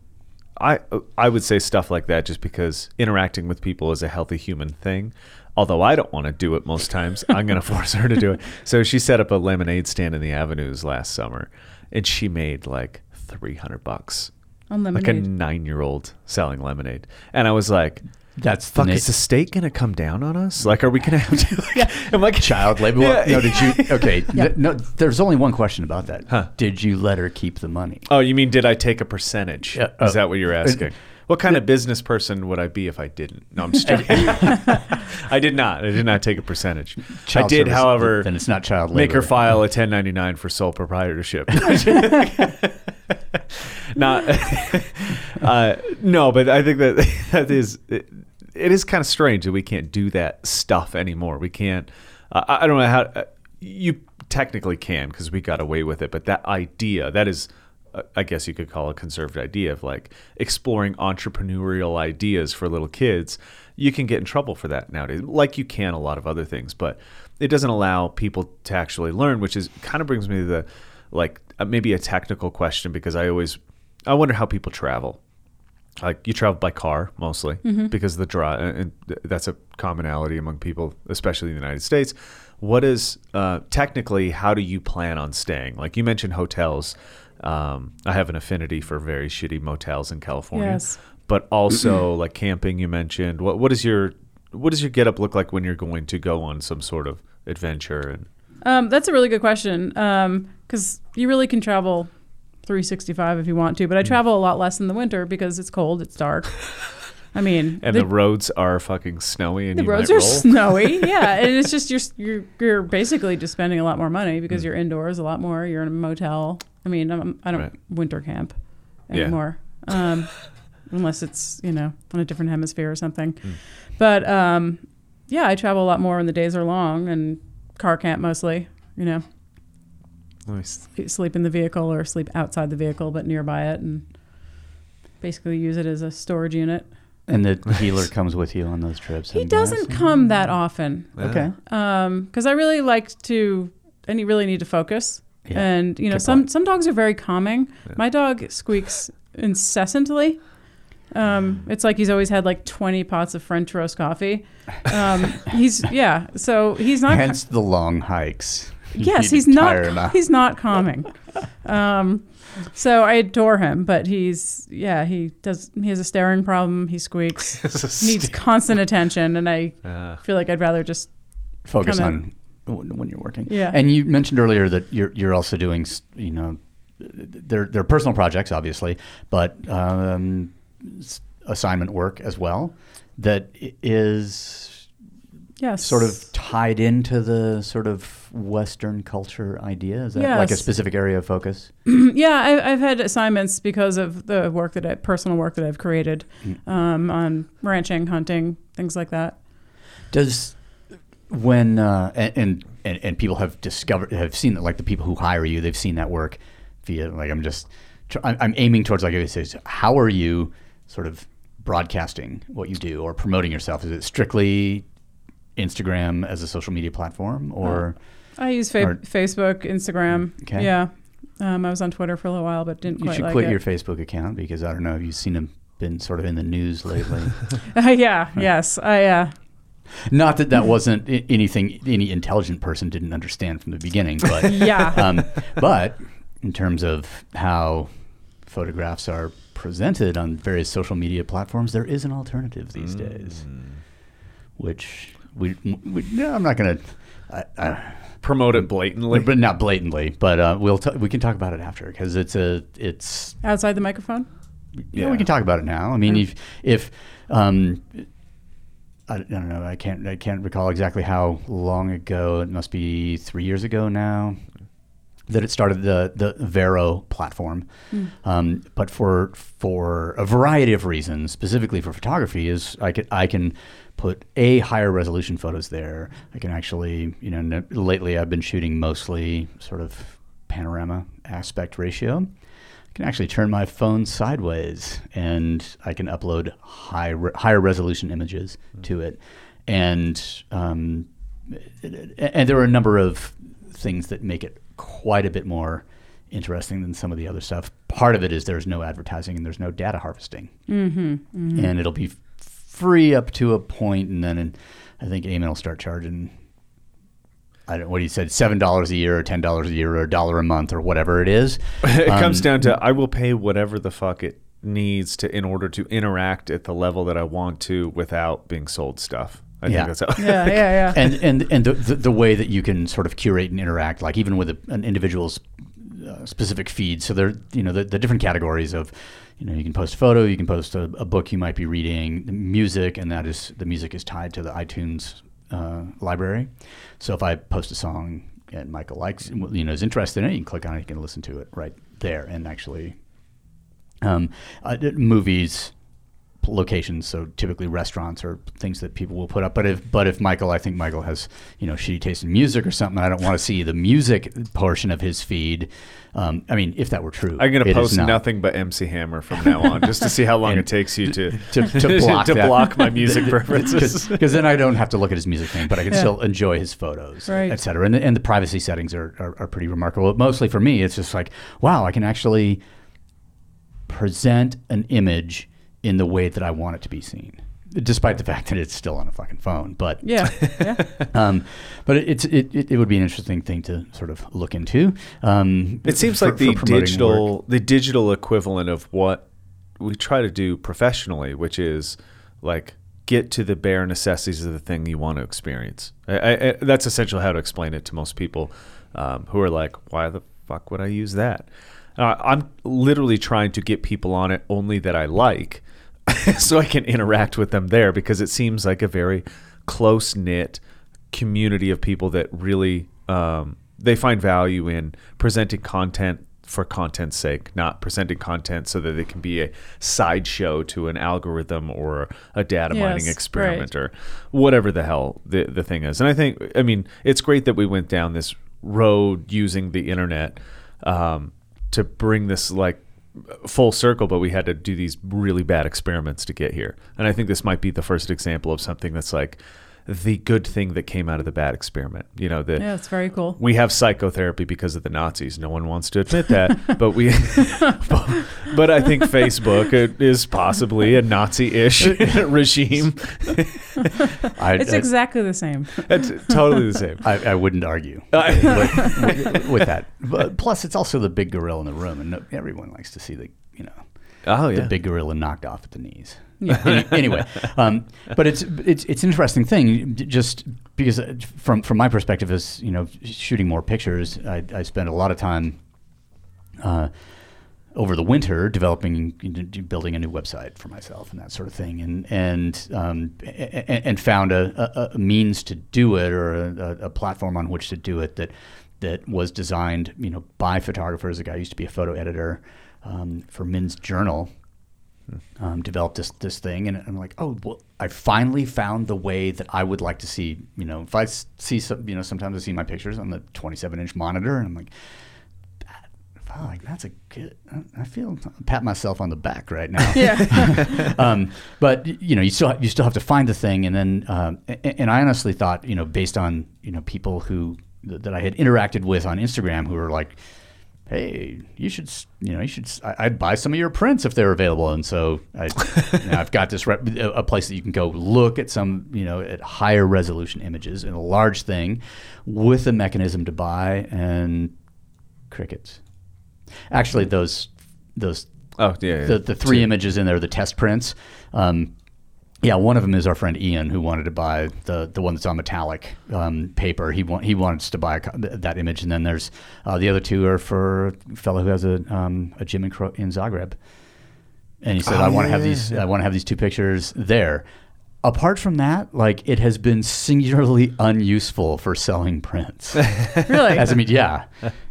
[SPEAKER 6] I I would say stuff like that just because interacting with people is a healthy human thing. Although I don't want to do it most times, I'm going to force her to do it. So she set up a lemonade stand in the avenues last summer, and she made like 300 bucks,
[SPEAKER 5] On lemonade,
[SPEAKER 6] like a nine year old selling lemonade. And I was like,
[SPEAKER 4] That's
[SPEAKER 6] fuck,
[SPEAKER 4] the
[SPEAKER 6] is the state gonna come down on us? Like, are we gonna have to? Like, I'm like
[SPEAKER 4] child labor.
[SPEAKER 6] Yeah.
[SPEAKER 4] No, did you? Okay.
[SPEAKER 5] Yeah.
[SPEAKER 4] no, there's only one question about that.
[SPEAKER 6] Huh.
[SPEAKER 4] Did you let her keep the money?
[SPEAKER 6] Oh, you mean did I take a percentage?
[SPEAKER 4] Yeah,
[SPEAKER 6] Is
[SPEAKER 4] uh,
[SPEAKER 6] that what you're asking? What kind of business person would I be if I didn't? No, I'm just joking. I did not. I did not take a percentage. I did,
[SPEAKER 4] service,
[SPEAKER 6] however,
[SPEAKER 4] then it's not child labor.
[SPEAKER 6] make her file a 1099 for sole proprietorship. not, uh, no, but I think that that is it, it is kind of strange that we can't do that stuff anymore. We can't. Uh, I I don't know how uh, you technically can because we got away with it, but that idea that is. Uh, I guess you could call a conservative idea of like exploring entrepreneurial ideas for little kids. You can get in trouble for that nowadays, like you can a lot of other things, but it doesn't allow people to actually learn, which is kind of brings me to the like uh, maybe a technical question because I always I wonder how people travel. Like you travel by car mostly because of the drive, and that's a commonality among people, especially in the United States. What is uh, technically how do you plan on staying? Like you mentioned hotels. Um, I have an affinity for very shitty motels in California,
[SPEAKER 5] Yes.
[SPEAKER 6] but also like camping. You mentioned what what is your what does your getup look like when you're going to go on some sort of adventure and
[SPEAKER 5] Um, that's a really good question because you really can travel 365 if you want to, but I
[SPEAKER 6] Mm.
[SPEAKER 5] travel a lot less in the winter because it's cold, it's dark. I mean,
[SPEAKER 6] and the, roads are fucking snowy and
[SPEAKER 5] the roads are
[SPEAKER 6] roll.
[SPEAKER 5] snowy. Yeah, and it's just you're you're you're basically just spending a lot more money because
[SPEAKER 6] Mm.
[SPEAKER 5] you're indoors a lot more. You're in a motel. I mean, I'm, I don't
[SPEAKER 6] Right.
[SPEAKER 5] winter camp
[SPEAKER 6] Yeah.
[SPEAKER 5] anymore, um, unless it's you know on a different hemisphere or something.
[SPEAKER 6] Mm.
[SPEAKER 5] But um, yeah, I travel a lot more when the days are long and car camp mostly. You know,
[SPEAKER 6] Nice.
[SPEAKER 5] sleep in the vehicle or sleep outside the vehicle, but nearby it, and basically use it as a storage unit.
[SPEAKER 4] And the heeler comes with you on those trips.
[SPEAKER 5] He doesn't
[SPEAKER 4] guessing?
[SPEAKER 5] come that often.
[SPEAKER 4] Okay.
[SPEAKER 5] because I really like to, and you really need to focus.
[SPEAKER 4] Yeah,
[SPEAKER 5] And you know,
[SPEAKER 4] good
[SPEAKER 5] some
[SPEAKER 4] point.
[SPEAKER 5] some dogs are very calming. My dog squeaks incessantly. Um, it's like he's always had like twenty pots of French roast coffee. Um, he's yeah, so he's not.
[SPEAKER 4] Hence the long hikes.
[SPEAKER 5] yes, he's not. He's not calming. Um, so I adore him, but he's yeah, he does. He has a staring problem. He squeaks. needs constant attention, and I
[SPEAKER 6] Uh,
[SPEAKER 5] feel like I'd rather just
[SPEAKER 4] Focus on when when you're working.
[SPEAKER 5] Yeah.
[SPEAKER 4] And you mentioned earlier that you're you're also doing you know they're they're personal projects obviously, but um, assignment work as well that is
[SPEAKER 5] yes,
[SPEAKER 4] sort of tied into the sort of Western culture idea. Is that like a specific area of focus?
[SPEAKER 5] Yeah, I, I've had assignments because of the work that I, personal work that I've created
[SPEAKER 4] Mm.
[SPEAKER 5] um, on ranching, hunting, things like that.
[SPEAKER 4] Does when uh, and, and and people have discovered have seen that like the people who hire you they've seen that work via like I'm just I'm I'm aiming towards like I say how are you sort of broadcasting what you do or promoting yourself is it strictly Instagram as a social media platform or
[SPEAKER 5] I use fa-
[SPEAKER 4] Or-
[SPEAKER 5] Facebook, Instagram.
[SPEAKER 4] Okay.
[SPEAKER 5] Yeah, um, I was on Twitter for a little while, but didn't
[SPEAKER 4] you should
[SPEAKER 5] like
[SPEAKER 4] quit
[SPEAKER 5] it.
[SPEAKER 4] your Facebook account because I don't know if you've seen them been sort of in the news lately
[SPEAKER 5] yeah, yes, I. Uh,
[SPEAKER 4] not that that wasn't i- anything any intelligent person didn't understand from the beginning but
[SPEAKER 5] yeah,
[SPEAKER 4] um, but in terms of how photographs are presented on various social media platforms, there is an alternative these days, which we, we no, I'm not going to, uh,
[SPEAKER 6] promote it blatantly.
[SPEAKER 4] but not blatantly, but uh, we'll t- we can talk about it after because it's a it's
[SPEAKER 5] outside the microphone.
[SPEAKER 4] yeah. we can talk about it now. I mean, if if um, I, don't know, I can't I can't recall exactly how long ago. It must be three years ago now. that it started the the Vero platform. Um, but for for a variety of reasons, specifically for photography, is I can I can put a higher resolution photos there. I can actually you know n- lately I've been shooting mostly sort of panorama aspect ratio. I can actually turn my phone sideways and I can upload high re- higher resolution images to it, and um, and there are a number of things that make it quite a bit more interesting than some of the other stuff. Part of it is there's no advertising and there's no data harvesting, mm-hmm, and it'll be free up to a point, and then in, I think Eamon will start charging. I don't what he said seven dollars a year or ten dollars a year or a dollar a month or whatever it is.
[SPEAKER 6] it
[SPEAKER 4] Um,
[SPEAKER 6] comes down to I will pay whatever the fuck it needs to in order to interact at the level that I want to without being sold stuff. I
[SPEAKER 4] Yeah.
[SPEAKER 6] think that's how.
[SPEAKER 5] Yeah, yeah, yeah.
[SPEAKER 4] and and and the, the the way that you can sort of curate and interact, like even with a, an individual's uh, specific feed. So there, are, you know, the, the different categories of, you know, you can post a photo, you can post a, a book you might be reading, music, and that is the music is tied to the iTunes uh, library. So if I post a song and Michael likes, you know, is interested in it, you can click on it, you can listen to it right there, and actually, um, uh, movies locations, so typically restaurants or things that people will put up. But if but if Michael, I think Michael has you know shitty taste in music or something, I don't want to see the music portion of his feed. Um, I mean, if that were true,
[SPEAKER 6] I'm gonna post
[SPEAKER 4] not.
[SPEAKER 6] nothing but MC Hammer from now on, just to see how long it takes you to
[SPEAKER 4] to, to block
[SPEAKER 6] to block my music preferences.
[SPEAKER 4] because then I don't have to look at his music thing, but I can
[SPEAKER 5] Yeah.
[SPEAKER 4] still enjoy his photos,
[SPEAKER 5] Right.
[SPEAKER 4] et cetera. And the, and the privacy settings are, are, are pretty remarkable. Mostly for me, it's just like, wow, I can actually present an image in the way that I want it to be seen, despite the fact that it's still on a fucking phone. But
[SPEAKER 5] yeah, yeah.
[SPEAKER 4] um, but it, it's it, it, it would be an interesting thing to sort of look into. Um,
[SPEAKER 6] It seems
[SPEAKER 4] for-
[SPEAKER 6] like the
[SPEAKER 4] for promoting work.
[SPEAKER 6] digital the digital equivalent of what we try to do professionally, which is like get to the bare necessities of the thing you want to experience. I, I, I- that's essentially how to explain it to most people um, who are like, "Why the fuck would I use that?" Uh, I'm literally trying to get people on it only that I like, so I can interact with them there because it seems like a very close knit community of people that really um, they find value in presenting content for content's sake, not presenting content so that it can be a sideshow to an algorithm or a data mining
[SPEAKER 5] Yes,
[SPEAKER 6] experiment or whatever the hell the, the thing is. And I think, I mean, it's great that we went down this road using the internet um, to bring this like full circle, but we had to do these really bad experiments to get here. And I think this might be the first example of something that's like the good thing that came out of the bad experiment. You know, the
[SPEAKER 5] Yeah, it's very cool.
[SPEAKER 6] we have psychotherapy because of the Nazis. No one wants to admit that, but we. but, but I think Facebook is possibly a Nazi-ish regime.
[SPEAKER 4] I,
[SPEAKER 5] It's
[SPEAKER 4] I-
[SPEAKER 5] exactly the same.
[SPEAKER 6] It's totally the same.
[SPEAKER 4] I, I wouldn't argue
[SPEAKER 6] I-
[SPEAKER 4] with, with that. But plus, it's also the big gorilla in the room, and everyone likes to see the you know
[SPEAKER 6] oh
[SPEAKER 4] the big gorilla knocked off at the knees. Any- anyway, um, but it's it's it's an interesting thing, just because uh, from from my perspective as you know shooting more pictures, I, I spend a lot of time. Uh, over the winter, developing, building a new website for myself and that sort of thing, and and um, and found a, a, a means to do it or a, a platform on which to do it that that was designed, you know, by photographers. A guy used to be a photo editor um, for Men's Journal. Um, developed this this thing, and I'm like, oh, well, I finally found the way that I would like to see. You know, if I see some, you know, sometimes I see my pictures on the 27 inch monitor, and I'm like, oh, like that's a good. I feel pat myself on the back right now.
[SPEAKER 5] Yeah.
[SPEAKER 4] um, but you know, you still you still have to find the thing, and then um, a- and I honestly thought, you know, based on you know people who that I had interacted with on Instagram who were like, hey, you should you know you should I- I'd buy some of your prints if they're available, and so I, you know, I've got this rep- a place that you can go look at some you know at higher resolution images in a large thing with a mechanism to buy and crickets. Actually, those those
[SPEAKER 6] oh yeah. yeah.
[SPEAKER 4] the, the three images in there, the test prints. Um, yeah, one of them is our friend Ian, who wanted to buy the the one that's on metallic um, paper. He want, he wants to buy a, th- that image, and then there's uh, the other two are for a fellow who has a um, a gym in, Cro- in Zagreb, and he said,
[SPEAKER 6] Oh,
[SPEAKER 4] "I want to
[SPEAKER 6] yeah,
[SPEAKER 4] have
[SPEAKER 6] yeah,
[SPEAKER 4] these.
[SPEAKER 6] yeah.
[SPEAKER 4] I want to have these two pictures there." apart from that, like it has been singularly unuseful for selling prints.
[SPEAKER 5] Really?
[SPEAKER 4] As I mean, yeah,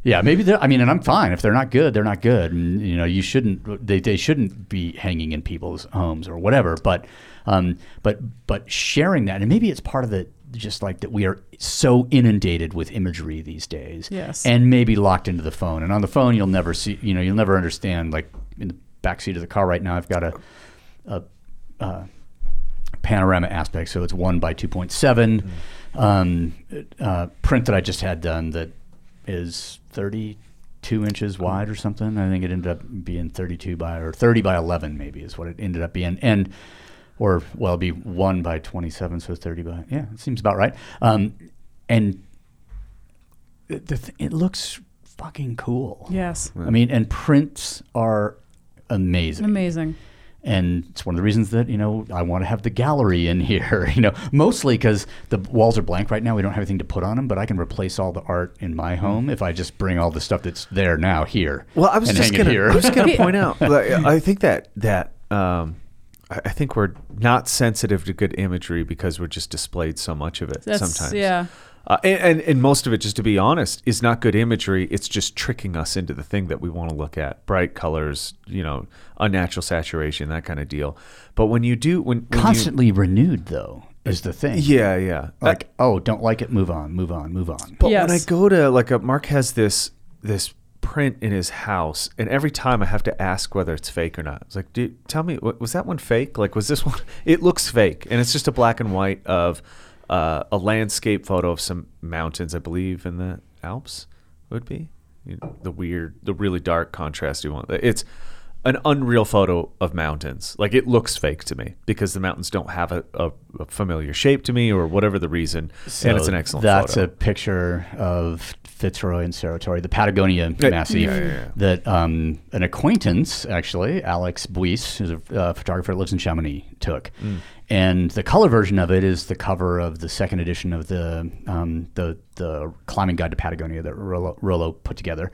[SPEAKER 4] yeah. Maybe they're. I mean, and I'm fine if they're not good. They're not good, and you know, you shouldn't. They, they shouldn't be hanging in people's homes or whatever. But, um, but but sharing that, and maybe it's part of the just like that we are so inundated with imagery these days.
[SPEAKER 5] Yes.
[SPEAKER 4] And maybe locked into the phone, and on the phone you'll never see. You know, you'll never understand. Like in the backseat of the car right now, I've got a. a uh, panorama aspect. So it's one by 2.7 um, uh, print that I just had done that is 32 inches wide or something. I think it ended up being 32 by or 30 by 11 maybe is what it ended up being. And or well, it'd be one by 27, so 30 by yeah, it seems about right. Um, and the, the th- it looks fucking cool.
[SPEAKER 5] yes.
[SPEAKER 4] I mean, and prints are amazing
[SPEAKER 5] Amazing.
[SPEAKER 4] and it's one of the reasons that you know I want to have the gallery in here. You know, mostly because the walls are blank right now. We don't have anything to put on them, but I can replace all the art in my home if I just bring all the stuff that's there now here.
[SPEAKER 6] Well, I was
[SPEAKER 4] and
[SPEAKER 6] just gonna,
[SPEAKER 4] here.
[SPEAKER 6] I was gonna point out. like, I think that that um, I I think we're not sensitive to good imagery because we're just displayed so much of it
[SPEAKER 5] That's
[SPEAKER 6] sometimes.
[SPEAKER 5] yeah.
[SPEAKER 6] Uh, and, and and most of it, just to be honest, is not good imagery. It's just tricking us into the thing that we want to look at: bright colors, you know, unnatural saturation, that kind of deal. But when you do, when, when you-
[SPEAKER 4] Constantly renewed though is the thing.
[SPEAKER 6] yeah, yeah,
[SPEAKER 4] Like, oh, don't like it, move on, move on, move on.
[SPEAKER 6] But when I go to like a Mark has this this print in his house, and every time I have to ask whether it's fake or not. It's like, dude, tell me, was that one fake? Like, was this one? It looks fake, and it's just a black and white of uh, a landscape photo of some mountains, I believe, in the Alps. Would be You know, the weird, the really dark contrast you want. It's an unreal photo of mountains. Like it looks fake to me because the mountains don't have a, a, a familiar shape to me or whatever the reason. and it's an excellent photo.
[SPEAKER 4] That's
[SPEAKER 6] photo.
[SPEAKER 4] a picture of Fitzroy and Cerro Torre, the Patagonia
[SPEAKER 6] Yeah,
[SPEAKER 4] Massif.
[SPEAKER 6] yeah, yeah, yeah.
[SPEAKER 4] That um, an acquaintance, actually, Alex Buisse, who's a uh, photographer that lives in Chamonix, took.
[SPEAKER 6] Mm.
[SPEAKER 4] And the color version of it is the cover of the second edition of the um, the the climbing guide to Patagonia that Rolo, Rolo put together.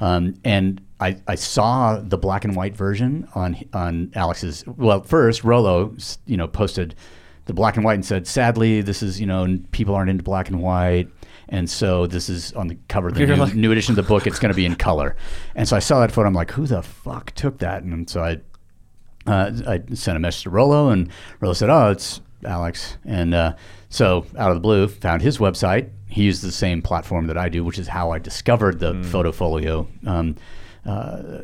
[SPEAKER 4] Um, and I, I saw the black and white version on on Alex's. Well, first Rolo, s- you know, posted the black and white and said, "Sadly, this is you know people aren't into black and white." And so this is on the cover of the new,
[SPEAKER 6] like-
[SPEAKER 4] new edition of the book. It's going to be in color. And so I saw that photo. I'm like, who the fuck took that? And so I uh, I sent a message to Rolo, and Rolo said, "Oh, it's Alex." And uh, so, out of the blue, found his website. He used the same platform that I do, which is how I discovered the Photofolio um, uh,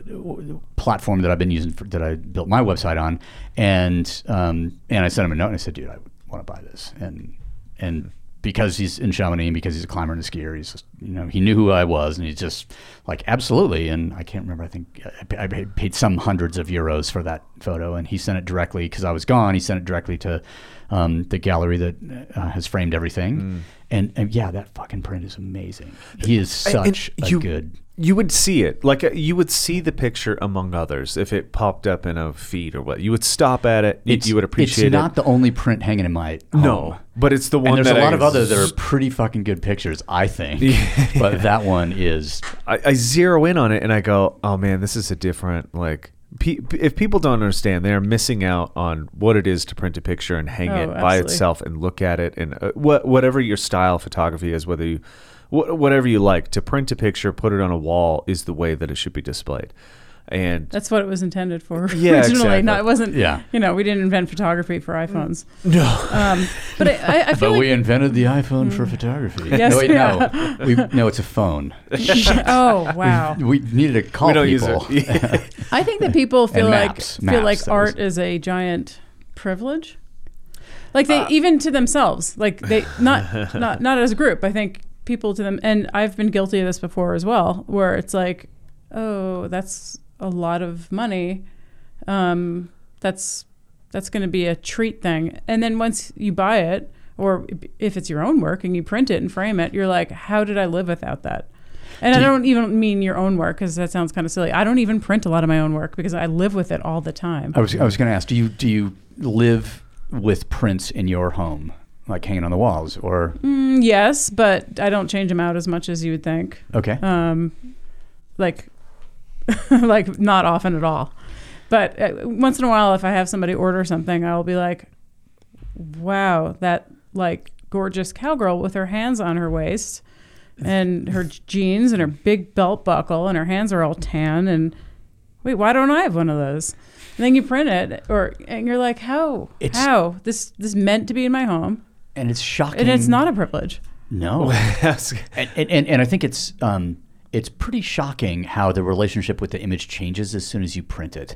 [SPEAKER 4] platform that I've been using for, that I built my website on. And um, and I sent him a note, and I said, "Dude, I want to buy this." And and because he's in Chamonix because he's a climber and a skier, he's just, you know he knew who I was, and he's just like absolutely. And I can't remember. I think I, I paid some hundreds of euros for that photo, and he sent it directly because I was gone. He sent it directly to um, the gallery that uh, has framed everything. And, and yeah, that fucking print is amazing. He is
[SPEAKER 6] And- and
[SPEAKER 4] such a
[SPEAKER 6] you,
[SPEAKER 4] good.
[SPEAKER 6] You would see it, like uh, you would see the picture among others if it popped up in a feed or what. You would stop at it. You, you would appreciate it.
[SPEAKER 4] It's not the only print hanging in my
[SPEAKER 6] no, but it's the one
[SPEAKER 4] And there's a lot
[SPEAKER 6] I-
[SPEAKER 4] of others that are pretty fucking good pictures, I think. But that one is
[SPEAKER 6] I, I zero in on it and I go, oh man, this is a different like. Pe- if people don't understand, they are missing out on what it is to print a picture and hang
[SPEAKER 5] Oh,
[SPEAKER 6] it by
[SPEAKER 5] absolutely.
[SPEAKER 6] itself and look at it and uh, what whatever your style of photography is, whether you wh- whatever you like to print a picture, put it on a wall is the way that it should be displayed. And
[SPEAKER 5] That's what it was intended for
[SPEAKER 6] Yeah,
[SPEAKER 5] originally.
[SPEAKER 6] exactly.
[SPEAKER 5] No, it wasn't.
[SPEAKER 4] Yeah.
[SPEAKER 5] You know, we didn't invent photography for iPhones.
[SPEAKER 6] no,
[SPEAKER 5] Um, but I, I, I feel
[SPEAKER 4] But
[SPEAKER 5] like
[SPEAKER 4] we invented the iPhone for photography.
[SPEAKER 5] Yes,
[SPEAKER 4] no, wait,
[SPEAKER 5] yeah.
[SPEAKER 4] no. We, no, it's a phone.
[SPEAKER 5] oh wow.
[SPEAKER 4] We needed to call
[SPEAKER 6] we don't
[SPEAKER 4] people.
[SPEAKER 6] use it.
[SPEAKER 5] I think that people feel
[SPEAKER 4] And
[SPEAKER 5] like
[SPEAKER 4] maps.
[SPEAKER 5] feel like art
[SPEAKER 4] was-
[SPEAKER 5] is a giant privilege. Like they
[SPEAKER 6] Uh,
[SPEAKER 5] even to themselves, like they not not not as a group. I think people to them, and I've been guilty of this before as well, where it's like, oh, that's a lot of money. Um, that's that's going to be a treat thing, and then once you buy it, or if it's your own work and you print it and frame it, you're like, how did I live without that? And I
[SPEAKER 4] Do you-
[SPEAKER 5] don't even mean your own work because that sounds kind of silly. I don't even print a lot of my own work because I live with it all the time.
[SPEAKER 4] I was I was going to ask, do you do you live with prints in your home, like hanging on the walls, or
[SPEAKER 5] Mm, yes, but I don't change them out as much as you would think.
[SPEAKER 4] okay?
[SPEAKER 5] Um, like, like not often at all. But uh, once in a while, if I have somebody order something, I'll be like, wow, that like gorgeous cowgirl with her hands on her waist and her jeans and her big belt buckle and her hands are all tan and wait, why don't I have one of those? And then you print it or and you're like, how?
[SPEAKER 4] It's-
[SPEAKER 5] how? This this meant to be in my home.
[SPEAKER 4] and it's shocking.
[SPEAKER 5] And it's not a privilege.
[SPEAKER 4] No. And, and, and, and I think it's um, it's pretty shocking how the relationship with the image changes as soon as you print it,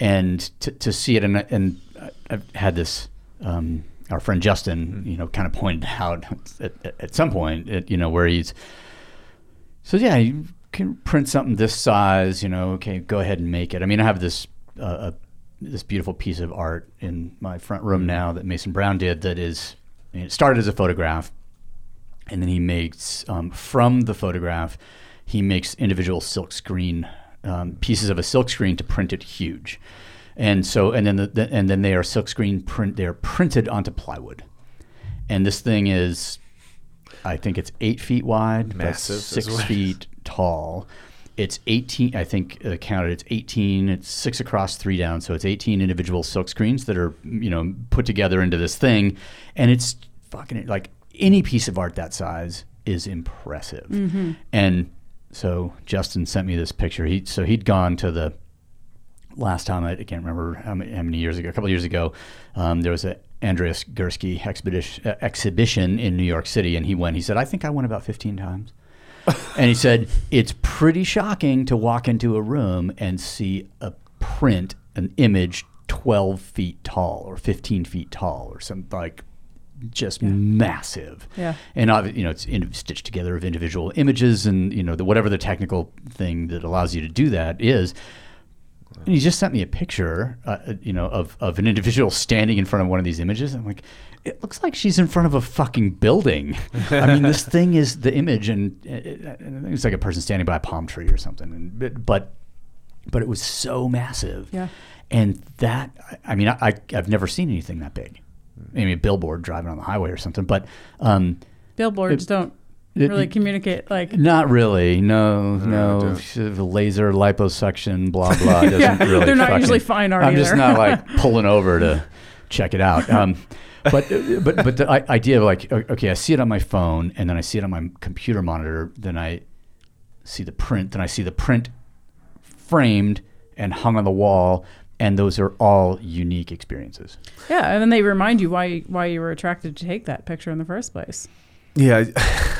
[SPEAKER 4] and to, to see it. And, and I've had this. Um, our friend Justin, you know, kind of pointed out at, at- at some point, at, you know, where he's so yeah, you can print something this size, you know, okay, go ahead and make it. I mean, I have this uh, uh, this beautiful piece of art in my front room now that Mason Brown did. That is, I mean, it started as a photograph, and then he makes um, from the photograph, he makes individual silk screen um, pieces of a silk screen to print it huge, and so and then the, the, and then they are silk screen print. They are printed onto plywood, and this thing is, I think it's eight feet wide,
[SPEAKER 6] Massive
[SPEAKER 4] six
[SPEAKER 6] what it is.
[SPEAKER 4] feet tall. It's 18, I think uh, counted, it's 18, it's six across, three down. So it's 18 individual silk screens that are, you know, put together into this thing. And it's fucking like any piece of art that size is impressive. And so Justin sent me this picture. He, so he'd gone to the, last time I can't remember how many, how many years ago, a couple of years ago, um, there was a Andreas Gursky expedition, uh, exhibition in New York City, and he went. He said, "I think I went about 15 times." and he said, "It's pretty shocking to walk into a room and see a print, an image 12 feet tall or 15 feet tall or something like." Just massive,
[SPEAKER 5] Yeah.
[SPEAKER 4] and you know it's in, stitched together of individual images, and you know the, whatever the technical thing that allows you to do that is, and he just sent me a picture, uh, you know, of, of an individual standing in front of one of these images. I'm like, it looks like she's in front of a fucking building. I mean, this thing is the image, and it, it's like a person standing by a palm tree or something. And, but, but, but it was so massive.
[SPEAKER 5] Yeah.
[SPEAKER 4] And that, I- I mean, I, I, I've never seen anything that big. Maybe a billboard driving on the highway or something, but um,
[SPEAKER 5] Billboards don't
[SPEAKER 4] it-
[SPEAKER 5] really
[SPEAKER 4] it-
[SPEAKER 5] communicate like
[SPEAKER 4] not really. No, no.
[SPEAKER 6] don't.
[SPEAKER 4] Laser liposuction, blah blah. Doesn't
[SPEAKER 5] Yeah,
[SPEAKER 4] really.
[SPEAKER 5] they're not
[SPEAKER 4] fucking-
[SPEAKER 5] usually fine art
[SPEAKER 4] I'm just not like pulling over to check it out. Um, but but but the idea of like okay, I see it on my phone, and then I see it on my computer monitor. Then I see the print. Then I see the print framed and hung on the wall, and those are all unique experiences.
[SPEAKER 5] yeah, and then they remind you why why you were attracted to take that picture in the first place.
[SPEAKER 6] Yeah.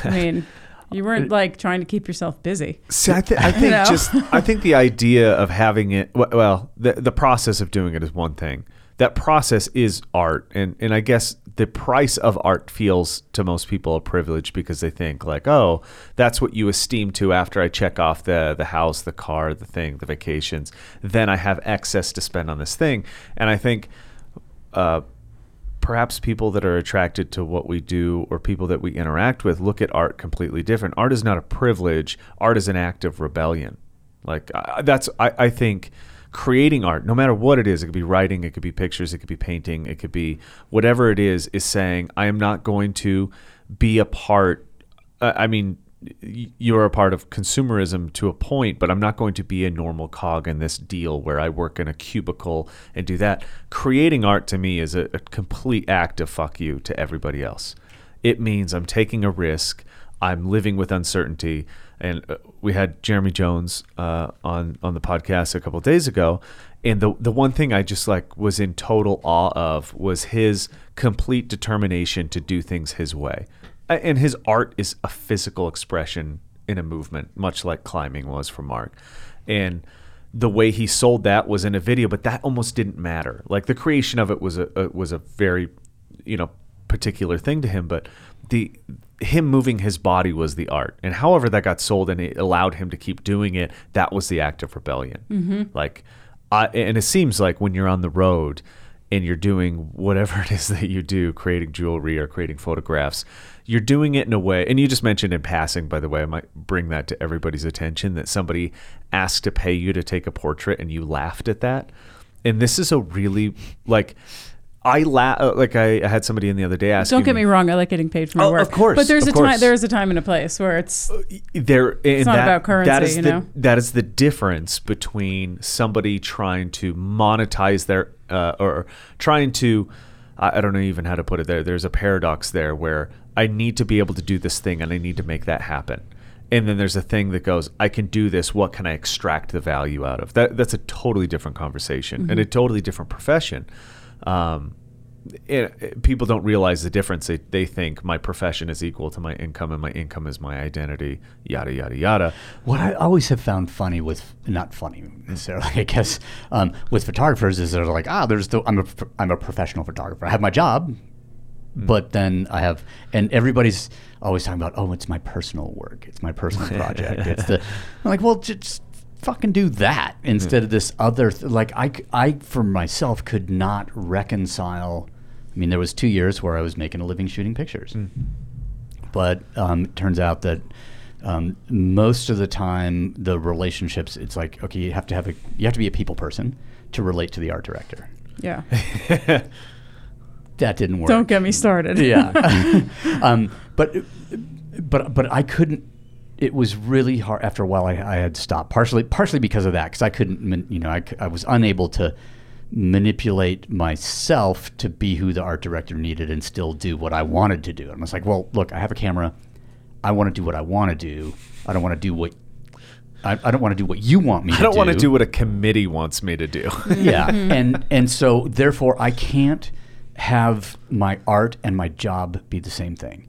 [SPEAKER 5] I mean, you weren't like trying to keep yourself busy.
[SPEAKER 6] See, I, th- I think
[SPEAKER 5] know?
[SPEAKER 6] just I think the idea of having it well, the the process of doing it is one thing. That process is art, and and I guess the price of art feels to most people a privilege because they think like, oh, that's what you esteem to after I check off the the house, the car, the thing, the vacations. Then I have excess to spend on this thing, and I think. Uh, perhaps people that are attracted to what we do or people that we interact with look at art completely different. Art is not a privilege. Art is an act of rebellion. Like that's I, I think creating art, no matter what it is, it could be writing, it could be pictures, it could be painting, it could be whatever it is, is saying I am not going to be a part. Uh, I mean, you're a part of consumerism to a point, but I'm not going to be a normal cog in this deal where I work in a cubicle and do that. Creating art to me is a, a complete act of fuck you to everybody else. It means I'm taking a risk. I'm living with uncertainty. And uh, we had Jeremy Jones uh, on on the podcast a couple days ago, and the the one thing I just like was in total awe of was his complete determination to do things his way. And his art is a physical expression in a movement, much like climbing was for Mark. And the way he sold that was in a video, but that almost didn't matter. Like the creation of it was a, a was a very, you know, particular thing to him, but the him moving his body was the art. And however that got sold and it allowed him to keep doing it, that was the act of rebellion.
[SPEAKER 5] Mm-hmm.
[SPEAKER 6] Like, I, and it seems like when you're on the road and you're doing whatever it is that you do, creating jewelry or creating photographs, you're doing it in a way. And you just mentioned in passing, by the way, I might bring that to everybody's attention that somebody asked to pay you to take a portrait and you laughed at that. And this is a really like. I la- uh, like I, had somebody in the other day ask.
[SPEAKER 5] Don't get me wrong, I like getting paid for my
[SPEAKER 6] Oh,
[SPEAKER 5] work.
[SPEAKER 6] of course,
[SPEAKER 5] But there's a time there's a time and a place where it's uh,
[SPEAKER 6] there and
[SPEAKER 5] not
[SPEAKER 6] that,
[SPEAKER 5] about currency,
[SPEAKER 6] that is
[SPEAKER 5] you
[SPEAKER 6] the,
[SPEAKER 5] know?
[SPEAKER 6] that is the difference between somebody trying to monetize their uh, or trying to I, I don't know even how to put it there. There's a paradox there where I need to be able to do this thing and I need to make that happen. And then there's a thing that goes, I can do this. What can I extract the value out of? That that's a totally different conversation and mm-hmm. a totally different profession. Um, it, it- people don't realize the difference. They, they think my profession is equal to my income, and my income is my identity. Yada yada yada.
[SPEAKER 4] What I always have found funny with not funny necessarily, I guess, um, with photographers is they're like, ah, there's the I'm a I'm a professional photographer. I have my job, but then I have and everybody's always talking about, oh, it's my personal work, it's my personal project. it's the I'm like, well, just fucking do that instead of this other. Th- like I for myself could not reconcile. I mean, there was two years where I was making a living shooting pictures but um, it turns out that um, most of the time the relationships it's like okay you have to have a you have to be a people person to relate to the art director
[SPEAKER 5] Yeah.
[SPEAKER 4] that didn't work
[SPEAKER 5] Don't get me started.
[SPEAKER 4] yeah um, but but but i couldn't it was really hard after a while i, I had stopped partially partially because of that because i couldn't you know I was unable to manipulate myself to be who the art director needed and still do what i wanted to do. And i was like well look i have a camera. I want to do what i want to do. I don't want to do what I, I don't want to do what you want me
[SPEAKER 6] I
[SPEAKER 4] to
[SPEAKER 6] don't
[SPEAKER 4] do.
[SPEAKER 6] want to do what a committee wants me to do.
[SPEAKER 4] yeah. Mm-hmm. And and so therefore i can't have my art and my job be the same thing.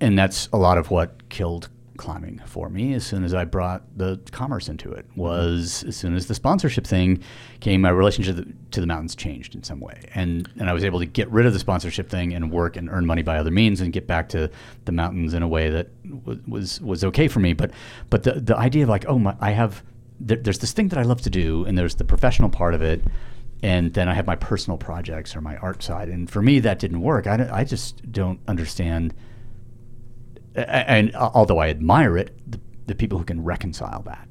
[SPEAKER 4] And that's a lot of what killed climbing for me as soon as i brought the commerce into it mm-hmm. was as soon as the sponsorship thing came my relationship to the, to the mountains changed in some way and and i was able to get rid of the sponsorship thing and work and earn money by other means and get back to the mountains in a way that w- was was okay for me but but the the idea of like oh my i have there, there's this thing that I love to do, and there's the professional part of it, and then I have my personal projects or my art side. And for me, that didn't work. I, I just don't understand. And although I admire it, the, the people who can reconcile that.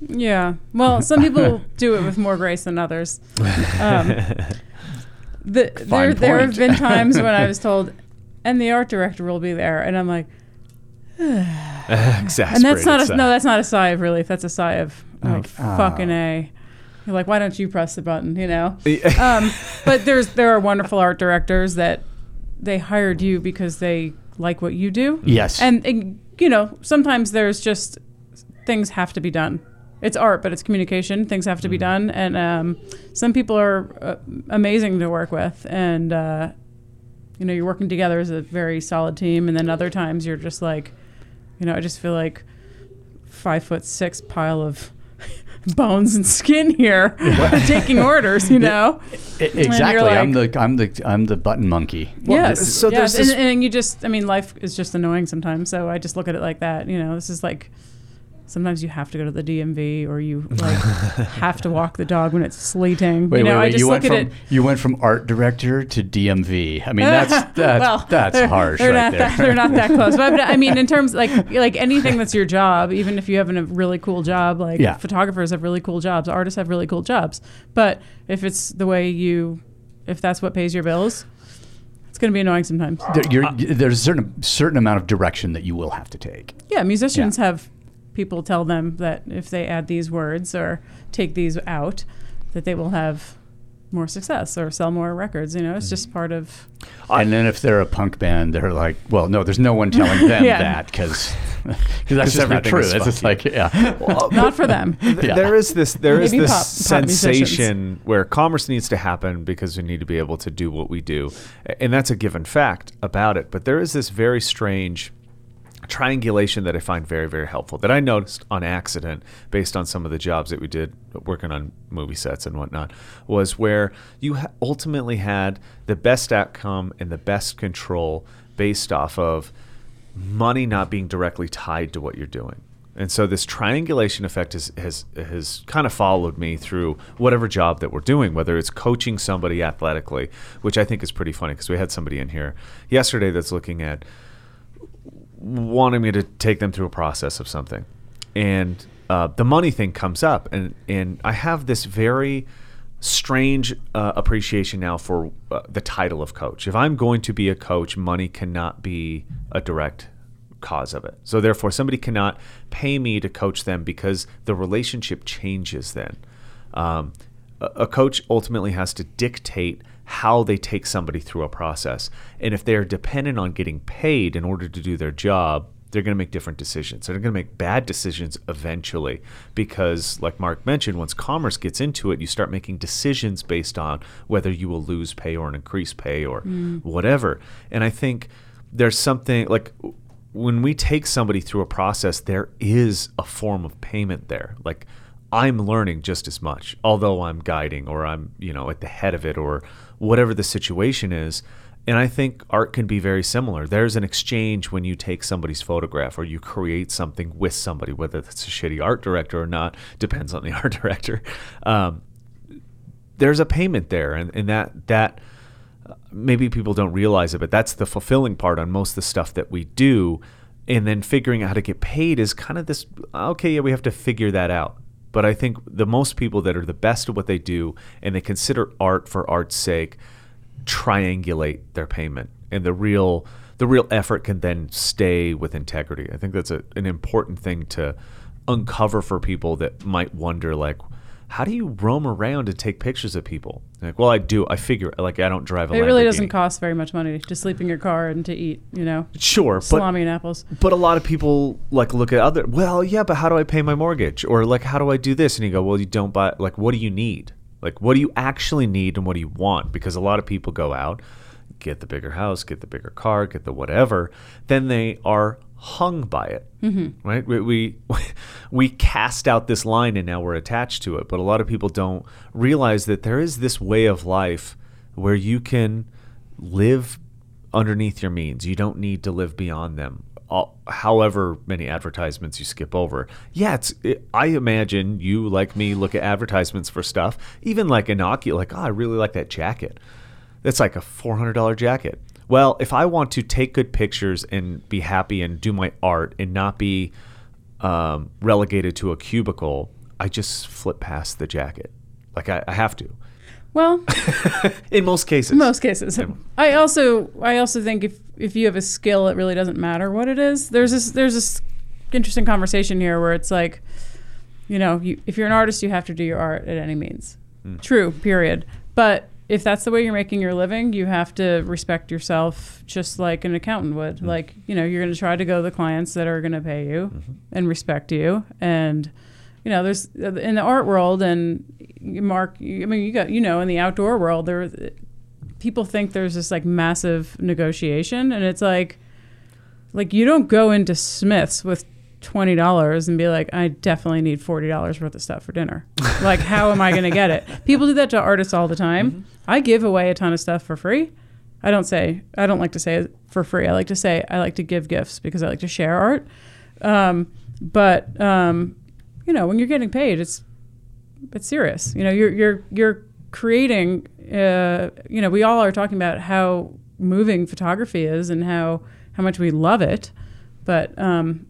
[SPEAKER 5] Yeah. Well, some people do it with more grace than others. Um, the, there, there have been times when I was told, and the art director will be there, and I'm like,
[SPEAKER 6] Exasperated.
[SPEAKER 5] and that's not a,
[SPEAKER 6] sigh.
[SPEAKER 5] no, that's not a sigh of relief. That's a sigh of oh,
[SPEAKER 4] Like,
[SPEAKER 5] fucking
[SPEAKER 4] oh.
[SPEAKER 5] a. You're like, why don't you press the button? You know. um, but there's there are wonderful art directors that they hired you because they like what you do.
[SPEAKER 4] Yes.
[SPEAKER 5] And, and you know, sometimes there's just things have to be done. It's art, but it's communication. Things have to be done, and um, some people are uh, amazing to work with, and uh, you know, you're working together as a very solid team. And then other times you're just like, you know, I just feel like five foot six pile of bones and skin here taking orders. You know.
[SPEAKER 4] I-
[SPEAKER 5] you're
[SPEAKER 4] exactly. I'm the I'm the I'm the button monkey.
[SPEAKER 5] yes.
[SPEAKER 6] so
[SPEAKER 5] yes.
[SPEAKER 6] there's
[SPEAKER 5] and,
[SPEAKER 6] this-
[SPEAKER 5] and you just, I mean, life is just annoying sometimes. So I just look at it like that. You know, this is like sometimes you have to go to the DMV or you like have to walk the dog when it's sleeting.
[SPEAKER 4] Wait,
[SPEAKER 5] you know,
[SPEAKER 4] wait,
[SPEAKER 5] I just
[SPEAKER 4] You
[SPEAKER 5] look
[SPEAKER 4] went
[SPEAKER 5] at
[SPEAKER 4] from
[SPEAKER 5] it.
[SPEAKER 4] you went from art director to DMV. I mean, that's that's
[SPEAKER 5] well,
[SPEAKER 4] that's
[SPEAKER 5] they're-
[SPEAKER 4] harsh
[SPEAKER 5] They're
[SPEAKER 4] right
[SPEAKER 5] not
[SPEAKER 4] there.
[SPEAKER 5] that, they're not that close. But I mean, in terms like like anything that's your job, even if you have a really cool job, like
[SPEAKER 4] Yeah.
[SPEAKER 5] photographers have really cool jobs, artists have really cool jobs. But if it's the way you, if that's what pays your bills, it's going to be annoying sometimes.
[SPEAKER 4] There, you're, there's a certain certain amount of direction that you will have to take.
[SPEAKER 5] Yeah, musicians have people tell them that if they add these words or take these out, that they will have more success or sell more records. You know, it's just mm-hmm. part of.
[SPEAKER 4] and then if they're a punk band, they're like, well, no, there's no one telling them
[SPEAKER 5] Yeah.
[SPEAKER 4] that because that's just not
[SPEAKER 6] everything
[SPEAKER 4] true. It's just like,
[SPEAKER 6] funky.
[SPEAKER 4] yeah.
[SPEAKER 5] Not for them.
[SPEAKER 4] Yeah.
[SPEAKER 6] There is this there is
[SPEAKER 5] Maybe
[SPEAKER 6] this
[SPEAKER 5] pop- pop musicians.
[SPEAKER 6] sensation where commerce needs to happen because we need to be able to do what we do, and that's a given fact about it. But there is this very strange triangulation that I find very very helpful that I noticed on accident based on some of the jobs that we did working on movie sets and whatnot was where you ultimately had the best outcome and the best control based off of money not being directly tied to what you're doing. And so this triangulation effect has, has has kind of followed me through whatever job that we're doing, whether it's coaching somebody athletically, which I think is pretty funny because we had somebody in here yesterday that's looking at wanting me to take them through a process of something, and uh, the money thing comes up, and and I have this very strange uh, appreciation now for uh, the title of coach. If I'm going to be a coach, money cannot be a direct cause of it. So therefore, somebody cannot pay me to coach them because the relationship changes then. Um, a, a coach ultimately has to dictate how they take somebody through a process. And if they're dependent on getting paid in order to do their job, they're going to make different decisions. They're going to make bad decisions eventually because, like Mark mentioned, once commerce gets into it, you start making decisions based on whether you will lose pay or an increase pay or mm. whatever. And I think there's something like when we take somebody through a process, there is a form of payment there. Like I'm learning just as much, although I'm guiding or I'm, you know, at the head of it or whatever the situation is. And I think art can be very similar. There's an exchange when you take somebody's photograph or you create something with somebody, whether that's a shitty art director or not, depends on the art director. Um, there's a payment there, and, and that that maybe people don't realize it, but that's the fulfilling part on most of the stuff that we do. And then figuring out how to get paid is kind of this. Okay, yeah, we have to figure that out. But I think the most people that are the best at what they do and they consider art for art's sake triangulate their payment and the real the real effort can then stay with integrity. I think that's a, an important thing to uncover for people that might wonder like how do you roam around and take pictures of people? Like, well, I do. I figure like I don't drive a
[SPEAKER 5] It really doesn't cost very much money to sleep in your car and to eat, you know,
[SPEAKER 6] Sure, but
[SPEAKER 5] and apples.
[SPEAKER 6] But a lot of people like look at other. Well, yeah, but how do I pay my mortgage? Or like, how do I do this? And you go, well, you don't buy. Like, what do you need? Like, what do you actually need and what do you want? Because a lot of people go out, get the bigger house, get the bigger car, get the whatever. Then they are hung by it, mm-hmm. right? We, we we cast out this line and now we're attached to it. But a lot of people don't realize that there is this way of life where you can live underneath your means. You don't need to live beyond them. All, however many advertisements you skip over. Yeah, it's. It, I imagine you, like me, look at advertisements for stuff. Even like Inocu, like, oh, I really like that jacket. That's like a four hundred dollar jacket. Well, if I want to take good pictures and be happy and do my art and not be um, relegated to a cubicle, I just flip past the jacket. Like I, I have to.
[SPEAKER 5] Well,
[SPEAKER 6] In most cases.
[SPEAKER 5] in most cases. I also I also think if if you have a skill, it really doesn't matter what it is. There's this there's this interesting conversation here where it's like, you know, you, if you're an artist, you have to do your art at any means. True. Period. But if that's the way you're making your living, you have to respect yourself just like an accountant would. Mm-hmm. Like, you know, you're going to try to go to the clients that are going to pay you mm-hmm. and respect you. And, you know, there's uh, in the art world and Mark, I mean, you got, you know, in the outdoor world, there, uh, people think there's this like massive negotiation. And it's like, like you don't go into Smith's with twenty dollars and be like, I definitely need forty dollars worth of stuff for dinner. like, how am I going to get it? People do that to artists all the time. I give away a ton of stuff for free. I don't say I don't like to say it for free. I like to say I like to give gifts because I like to share art. Um, but um, you know, when you're getting paid, it's it's serious. You know, you're you're you're creating. Uh, you know, we all are talking about how moving photography is and how how much we love it, but um,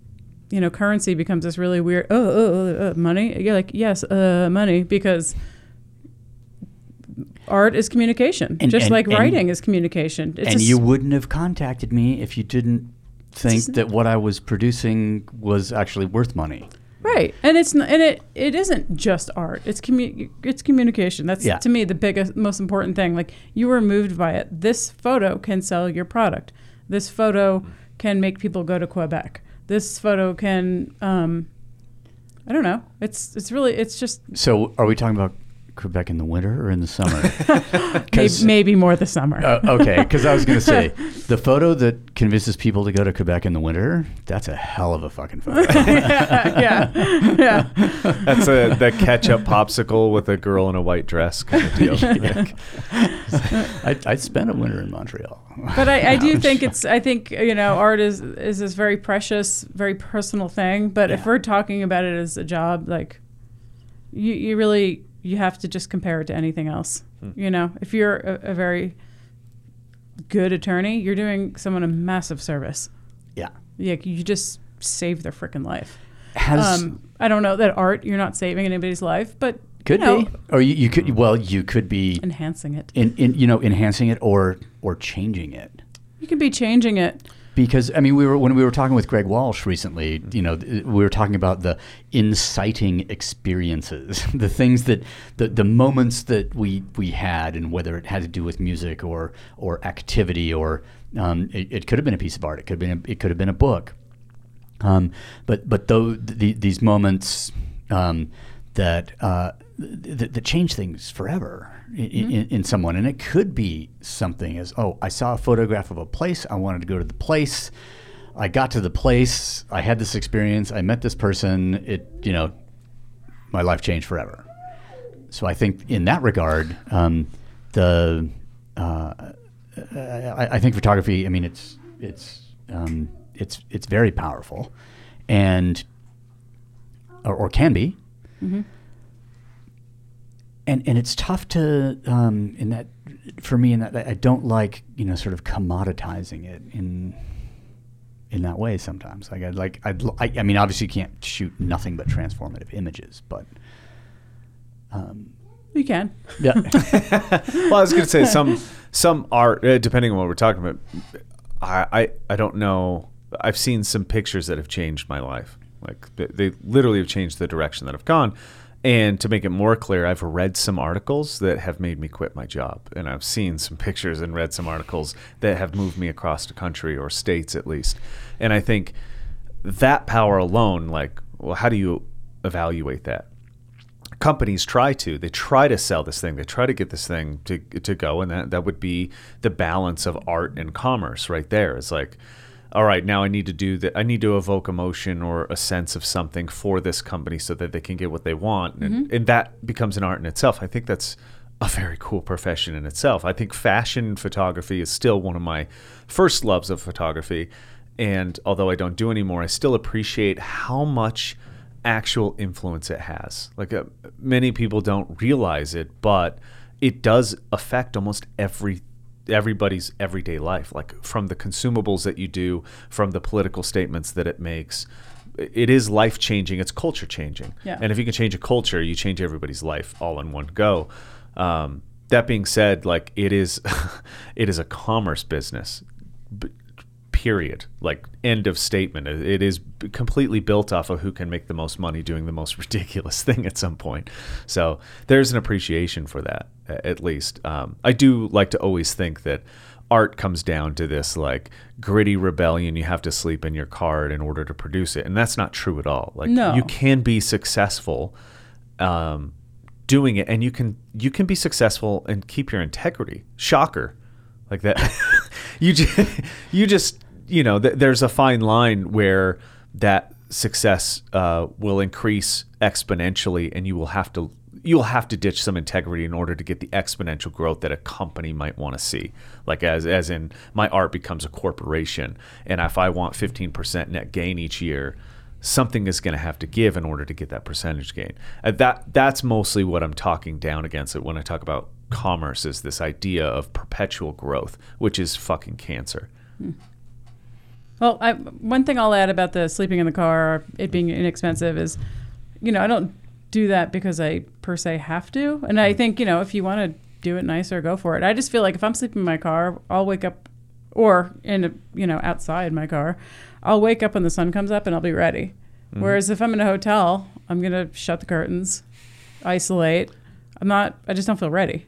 [SPEAKER 5] you know, currency becomes this really weird. Oh, oh, oh, uh, money. You're like, yes, uh, money, because art is communication,
[SPEAKER 4] And-
[SPEAKER 5] just
[SPEAKER 4] and-
[SPEAKER 5] like
[SPEAKER 4] and-
[SPEAKER 5] writing is communication. It's
[SPEAKER 4] and you wouldn't have contacted me if you didn't think that what I was producing was actually worth money.
[SPEAKER 5] Right, and it's n- and it it isn't just art. It's commu- it's communication. That's
[SPEAKER 4] Yeah.
[SPEAKER 5] to me the biggest, most important thing. Like you were moved by it. This photo can sell your product. This photo can make people go to Quebec. This photo can, um, I don't know. It's it's really it's just
[SPEAKER 4] So, are we talking about Quebec in the winter or in the summer?
[SPEAKER 5] maybe,
[SPEAKER 4] 'Cause-
[SPEAKER 5] maybe more the summer.
[SPEAKER 4] Uh, okay, because I was going to say the photo that convinces people to go to Quebec in the winter. That's a hell of a fucking photo.
[SPEAKER 5] yeah, yeah. yeah.
[SPEAKER 6] That's a that ketchup popsicle with a girl in a white dress kind of deal. Like,
[SPEAKER 4] I, I spent a winter in Montreal.
[SPEAKER 5] But I, I do
[SPEAKER 4] Ouch.
[SPEAKER 5] think it's I think you know art is is this very precious, very personal thing. But if we're talking about it as a job, like you you really you have to just compare it to anything else. You know, if you're a, a very good attorney, you're doing someone a massive service.
[SPEAKER 4] Yeah.
[SPEAKER 5] Yeah, you just save their freaking life.
[SPEAKER 4] Has
[SPEAKER 5] Um, I don't know that art you're not saving anybody's life, but
[SPEAKER 4] could
[SPEAKER 5] you know,
[SPEAKER 4] be, or you, you could. Well, you could be
[SPEAKER 5] enhancing it.
[SPEAKER 4] in, in you know enhancing it or or changing it.
[SPEAKER 5] You could be changing it.
[SPEAKER 4] Because I mean, we were when we were talking with Greg Walsh recently. You know, we were talking about the inciting experiences, the things that the the moments that we we had, and whether it had to do with music or or activity, or um, it, it could have been a piece of art, it could have been a, it could have been a book. Um, but but though the, these moments um, that, uh, th- that change things forever in, in, in someone, and it could be something as oh I saw a photograph of a place I wanted to go to the place. I got to the place. I had this experience. I met this person. It you know, my life changed forever. So I think in that regard, um, the uh, I, I think photography. I mean, it's it's um, it's it's very powerful, and or, or can be. And and it's tough to um, in that for me in that I don't like you know sort of commoditizing it in in that way sometimes. Like I'd like I'd l- I, I mean obviously you can't shoot nothing but transformative images, but um,
[SPEAKER 5] You can.
[SPEAKER 4] yeah.
[SPEAKER 6] well, I was going to say some some art, uh, depending on what we're talking about. I, I I don't know. I've seen some pictures that have changed my life. Like they, they literally have changed the direction that I've gone. And to make it more clear, I've read some articles that have made me quit my job, and I've seen some pictures and read some articles that have moved me across the country or states at least. And I think that power alone, like, well, how do you evaluate that? companies try to. They try to sell this thing. They try to get this thing to, to go. And that, that would be the balance of art and commerce right there. It's like all right now i need to do that i need to evoke emotion or a sense of something for this company so that they can get what they want. And, and that becomes an art in itself. I think that's a very cool profession in itself. I think fashion photography is still one of my first loves of photography. And although i don't do anymore i still appreciate how much actual influence it has. Like uh, many people don't realize it, but it does affect almost every everybody's everyday life. Like from the consumables that you do, from the political statements that it makes. It is life changing. It's culture changing.
[SPEAKER 5] Yeah.
[SPEAKER 6] And if you can change a culture, you change everybody's life all in one go. Um, that being said, like it is, it is a commerce business. Period like end of statement. It- it is completely built off of who can make the most money doing the most ridiculous thing at some point. So there's an appreciation for that at least. Um, i do like to always think that art comes down to this like gritty rebellion. You have to sleep in your car in order to produce it. And that's not true at all. Like
[SPEAKER 5] No.
[SPEAKER 6] you can be successful um, doing it. And you can you can be successful and keep your integrity. Shocker. Like that you just you just you know th- there's a fine line where that success uh, will increase exponentially and you will have to you'll have to ditch some integrity in order to get the exponential growth that a company might want to see like as as in my art becomes a corporation and if i want 15% net gain each year something is going to have to give in order to get that percentage gain. And that that's mostly what I'm talking down against it when I talk about commerce is this idea of perpetual growth, which is fucking cancer.
[SPEAKER 5] Well, I, one thing I'll add about the sleeping in the car, it being inexpensive, is, you know, I don't do that because I per se have to. And I think, you know, if you want to do it nicer, go for it. I just feel like if I'm sleeping in my car, I'll wake up, or in, a, you know, outside my car, I'll wake up when the sun comes up and I'll be ready. Whereas if I'm in a hotel, I'm gonna shut the curtains, isolate. I'm not. I just don't feel ready.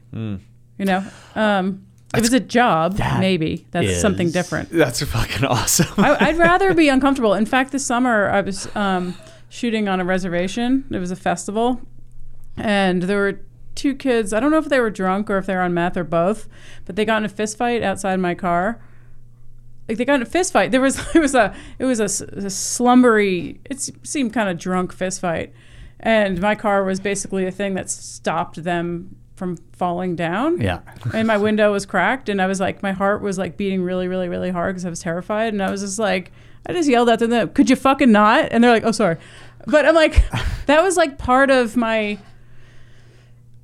[SPEAKER 5] You know. Um, if it's a job,
[SPEAKER 4] That
[SPEAKER 5] maybe that's something different.
[SPEAKER 6] That's fucking awesome.
[SPEAKER 5] I, I'd rather be uncomfortable. In fact, this summer I was um, shooting on a reservation. It was a festival, and there were two kids. I don't know if they were drunk or if they were on meth or both, but they got in a fist fight outside my car. Like they got in a fist fight. There was it was a it was a, a slumbery. It seemed kind of drunk fist fight, and my car was basically a thing that stopped them from falling down.
[SPEAKER 4] Yeah.
[SPEAKER 5] and my window was cracked and i was like my heart was like beating really really really hard because i was terrified and i was just like i just yelled at them could you fucking not? And they're like oh sorry. But i'm like that was like part of my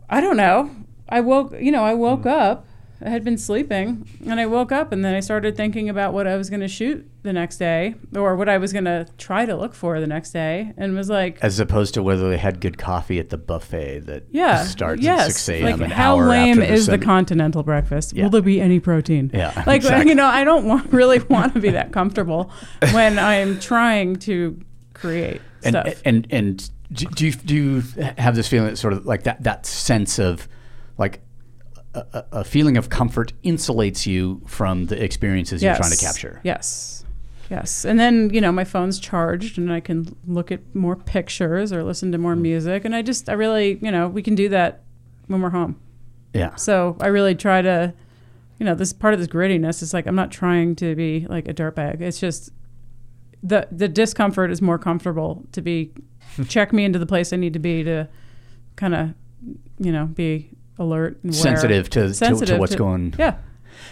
[SPEAKER 5] i don't know. I woke you know i woke up I had been sleeping and I woke up and then I started thinking about what I was going to shoot the next day or what I was going to try to look for the next day and was like,
[SPEAKER 4] As opposed to whether they had good coffee at the buffet that
[SPEAKER 5] yeah,
[SPEAKER 4] starts
[SPEAKER 5] yes.
[SPEAKER 4] at 6 a.m.
[SPEAKER 5] Like, how lame
[SPEAKER 4] after
[SPEAKER 5] is the continental breakfast?
[SPEAKER 4] Yeah.
[SPEAKER 5] Will there be any protein?
[SPEAKER 4] Yeah,
[SPEAKER 5] Like,
[SPEAKER 4] exactly.
[SPEAKER 5] you know, I don't want, really want to be that comfortable when I'm trying to create
[SPEAKER 4] and,
[SPEAKER 5] stuff.
[SPEAKER 4] and and do do you, do you have this feeling that sort of like that that sense of like a, feeling of comfort insulates you from the experiences you're trying to capture?
[SPEAKER 5] Yes. Yes. And then, you know, my phone's charged and I can look at more pictures or listen to more
[SPEAKER 4] Mm.
[SPEAKER 5] music. And I just, I really, you know, we can do that when we're home.
[SPEAKER 4] Yeah.
[SPEAKER 5] So I really try to, you know, this part of this grittiness is like, I'm not trying to be like a dirtbag. It's just the, the discomfort is more comfortable to be, check me into the place I need to be to kind of, you know, be alert and.
[SPEAKER 4] Sensitive to, to, to what's
[SPEAKER 5] to-
[SPEAKER 4] going.
[SPEAKER 5] Yeah.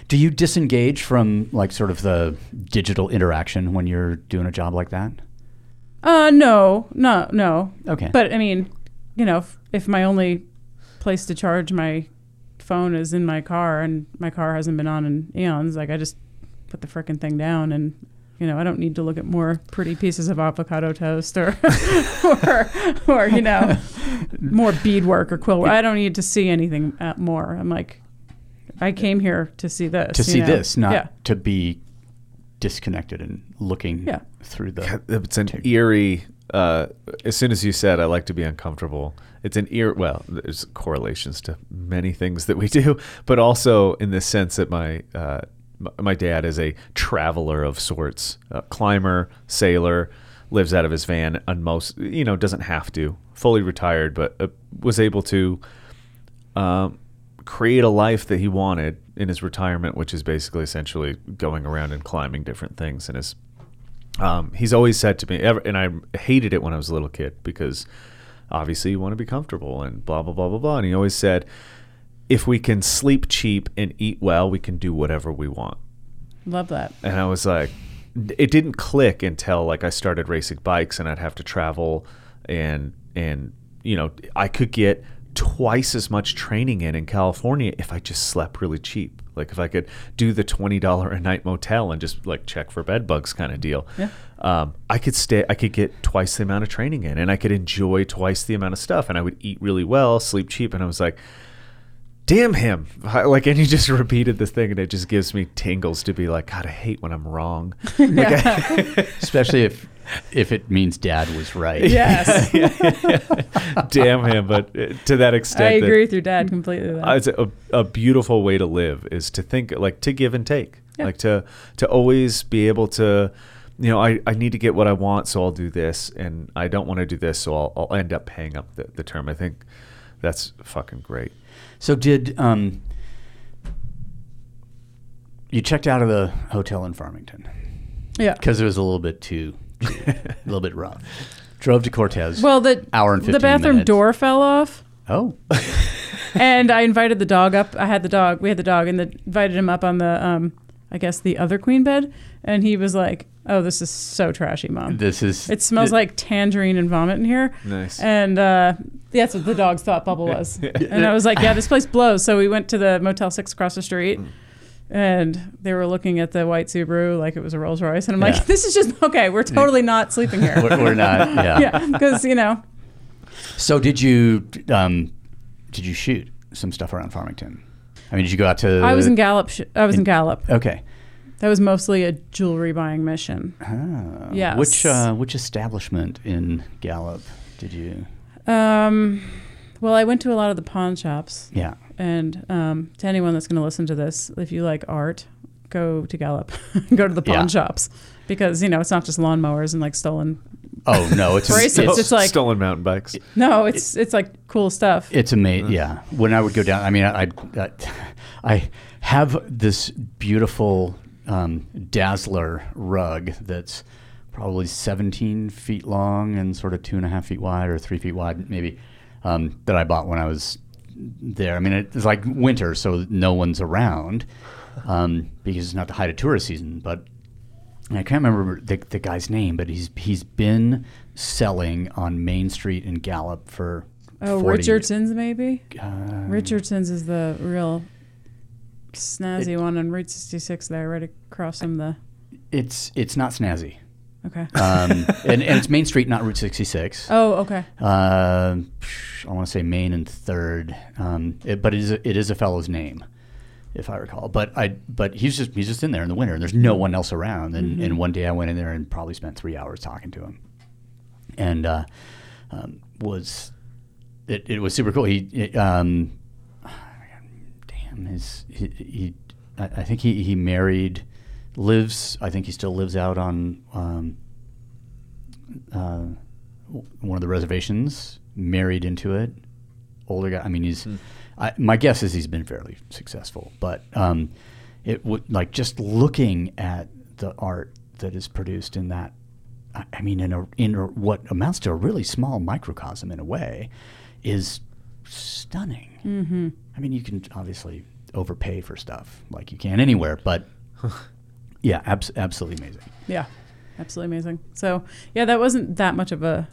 [SPEAKER 4] Do you disengage from like sort of the digital interaction when you're doing a job like that?
[SPEAKER 5] Uh, no, no, no.
[SPEAKER 4] Okay.
[SPEAKER 5] But I mean, you know, if, if my only place to charge my phone is in my car and my car hasn't been on in eons, like I just put the frickin' thing down and you know, I don't need to look at more pretty pieces of avocado toast or or, or you know, more beadwork or quill. work. I don't need to see anything uh, more. I'm like, I came here to see this.
[SPEAKER 4] to see
[SPEAKER 5] know?
[SPEAKER 4] this, not
[SPEAKER 5] yeah,
[SPEAKER 4] to be disconnected and looking
[SPEAKER 5] Yeah.
[SPEAKER 4] through the.
[SPEAKER 6] It's an eerie. Uh, as soon as you said, "I like to be uncomfortable," it's an ear. Well, there's correlations to many things that we do, but also in the sense that my uh, m- my dad is a traveler of sorts, a climber, sailor, lives out of his van, and most you know doesn't have to, fully retired, but uh, was able to um, create a life that he wanted in his retirement, which is basically essentially going around and climbing different things. And his, um, he's always said to me, ever, and I hated it when I was a little kid because obviously you want to be comfortable and blah blah blah blah blah. And he always said, if we can sleep cheap and eat well, we can do whatever we want.
[SPEAKER 5] love that.
[SPEAKER 6] And I was like, it didn't click until like I started racing bikes and I'd have to travel and and you know I could get twice as much training in in California if I just slept really cheap. Like if I could do the twenty dollar a night motel and just like check for bed bugs kind of deal.
[SPEAKER 5] Yeah.
[SPEAKER 6] Um, I could stay. I could get twice the amount of training in, and I could enjoy twice the amount of stuff, and I would eat really well, sleep cheap, and I was like, damn him like and you just repeated this thing and it just gives me tingles to be like god i hate when i'm wrong like
[SPEAKER 4] Especially if if it means dad was right.
[SPEAKER 5] Yes.
[SPEAKER 6] damn him but uh, to that extent
[SPEAKER 5] I agree with your dad completely. Though.
[SPEAKER 6] it's a, a beautiful way to live is to think like to give and take
[SPEAKER 5] Yeah.
[SPEAKER 6] like to to always be able to you know I, I need to get what i want so i'll do this and i don't want to do this so i'll, I'll end up paying up the, the term i think that's fucking great
[SPEAKER 4] So did um, you checked out of the hotel in Farmington
[SPEAKER 5] yeah.
[SPEAKER 4] because it was a little bit too, too- a little bit rough. Drove to Cortez.
[SPEAKER 5] Well, the
[SPEAKER 4] hour and
[SPEAKER 5] the bathroom
[SPEAKER 4] minutes.
[SPEAKER 5] door fell off,
[SPEAKER 4] oh,
[SPEAKER 5] and I invited the dog up. I had the dog. We had the dog, and the, invited him up on the um, I guess the other queen bed, and he was like, "Oh, this is so trashy, mom.
[SPEAKER 4] this is.
[SPEAKER 5] It smells like tangerine and vomit in here."
[SPEAKER 6] nice
[SPEAKER 5] And uh, that's what the dogs thought Bubble was. And I was like, yeah, this place blows. So we went to the Motel 6 across the street. And they were looking at the white Subaru like it was a Rolls Royce. And I'm
[SPEAKER 4] Yeah.
[SPEAKER 5] like, this is just okay. We're totally not sleeping here.
[SPEAKER 4] We're, we're not. Yeah.
[SPEAKER 5] yeah. Because, you know,
[SPEAKER 4] So did you um, did you shoot some stuff around Farmington? I mean, did you go out to?
[SPEAKER 5] I was in Gallup. Sh- I was in,
[SPEAKER 4] in-
[SPEAKER 5] Gallup.
[SPEAKER 4] Okay.
[SPEAKER 5] That was mostly a jewelry buying mission.
[SPEAKER 4] Ah,
[SPEAKER 5] Yes.
[SPEAKER 4] Which uh, which establishment in Gallup did you?
[SPEAKER 5] Um, well, I went to a lot of the pawn shops.
[SPEAKER 4] Yeah.
[SPEAKER 5] And um, to anyone that's going to listen to this, if you like art, go to Gallup, go to the pawn
[SPEAKER 4] Yeah.
[SPEAKER 5] shops because you know it's not just lawnmowers and like stolen.
[SPEAKER 4] Oh no, it's
[SPEAKER 5] Bracelets. It's like-
[SPEAKER 6] stolen mountain bikes
[SPEAKER 5] No, it's it's like cool stuff.
[SPEAKER 4] It's amazing. Yeah. When I would go down, I mean, I I, I have this beautiful um, Dazzler rug that's probably 17 feet long and sort of two and a half feet wide or three feet wide, maybe, um, that I bought when I was there. I mean, it's like winter, so no one's around um, because it's not the height of tourist season. But I can't remember the, the guy's name, but he's he's been selling on Main Street in Gallup for
[SPEAKER 5] oh,
[SPEAKER 4] 40
[SPEAKER 5] Richardson's maybe.
[SPEAKER 4] uh,
[SPEAKER 5] Richardson's is the real. snazzy one on Route 66 there, right across from the.
[SPEAKER 4] It's it's not snazzy.
[SPEAKER 5] Okay.
[SPEAKER 4] Um, and, and it's Main Street, not Route 66.
[SPEAKER 5] oh, okay.
[SPEAKER 4] Uh, I want to say Main and Third, um, it, but it is a, it is a fellow's name, if I recall. But I but he's just he's just in there in the winter, and there's no one else around. And, and one day I went in there and probably spent three hours talking to him, and uh, um, was it, it was super cool. He it, um, damn his he, he I, I think he he married lives I think he still lives out on um, uh, one of the reservations, married into it. Older guy. I mean, he's. I, my guess is he's been fairly successful, but um, it would like just looking at the art that is produced in that. I I mean, in a in a, what amounts to a really small microcosm in a way, is stunning. Mm-hmm. I mean, you can obviously overpay for stuff like you can anywhere, but yeah, abs- absolutely amazing.
[SPEAKER 5] Yeah, absolutely amazing. So yeah, that wasn't that much of a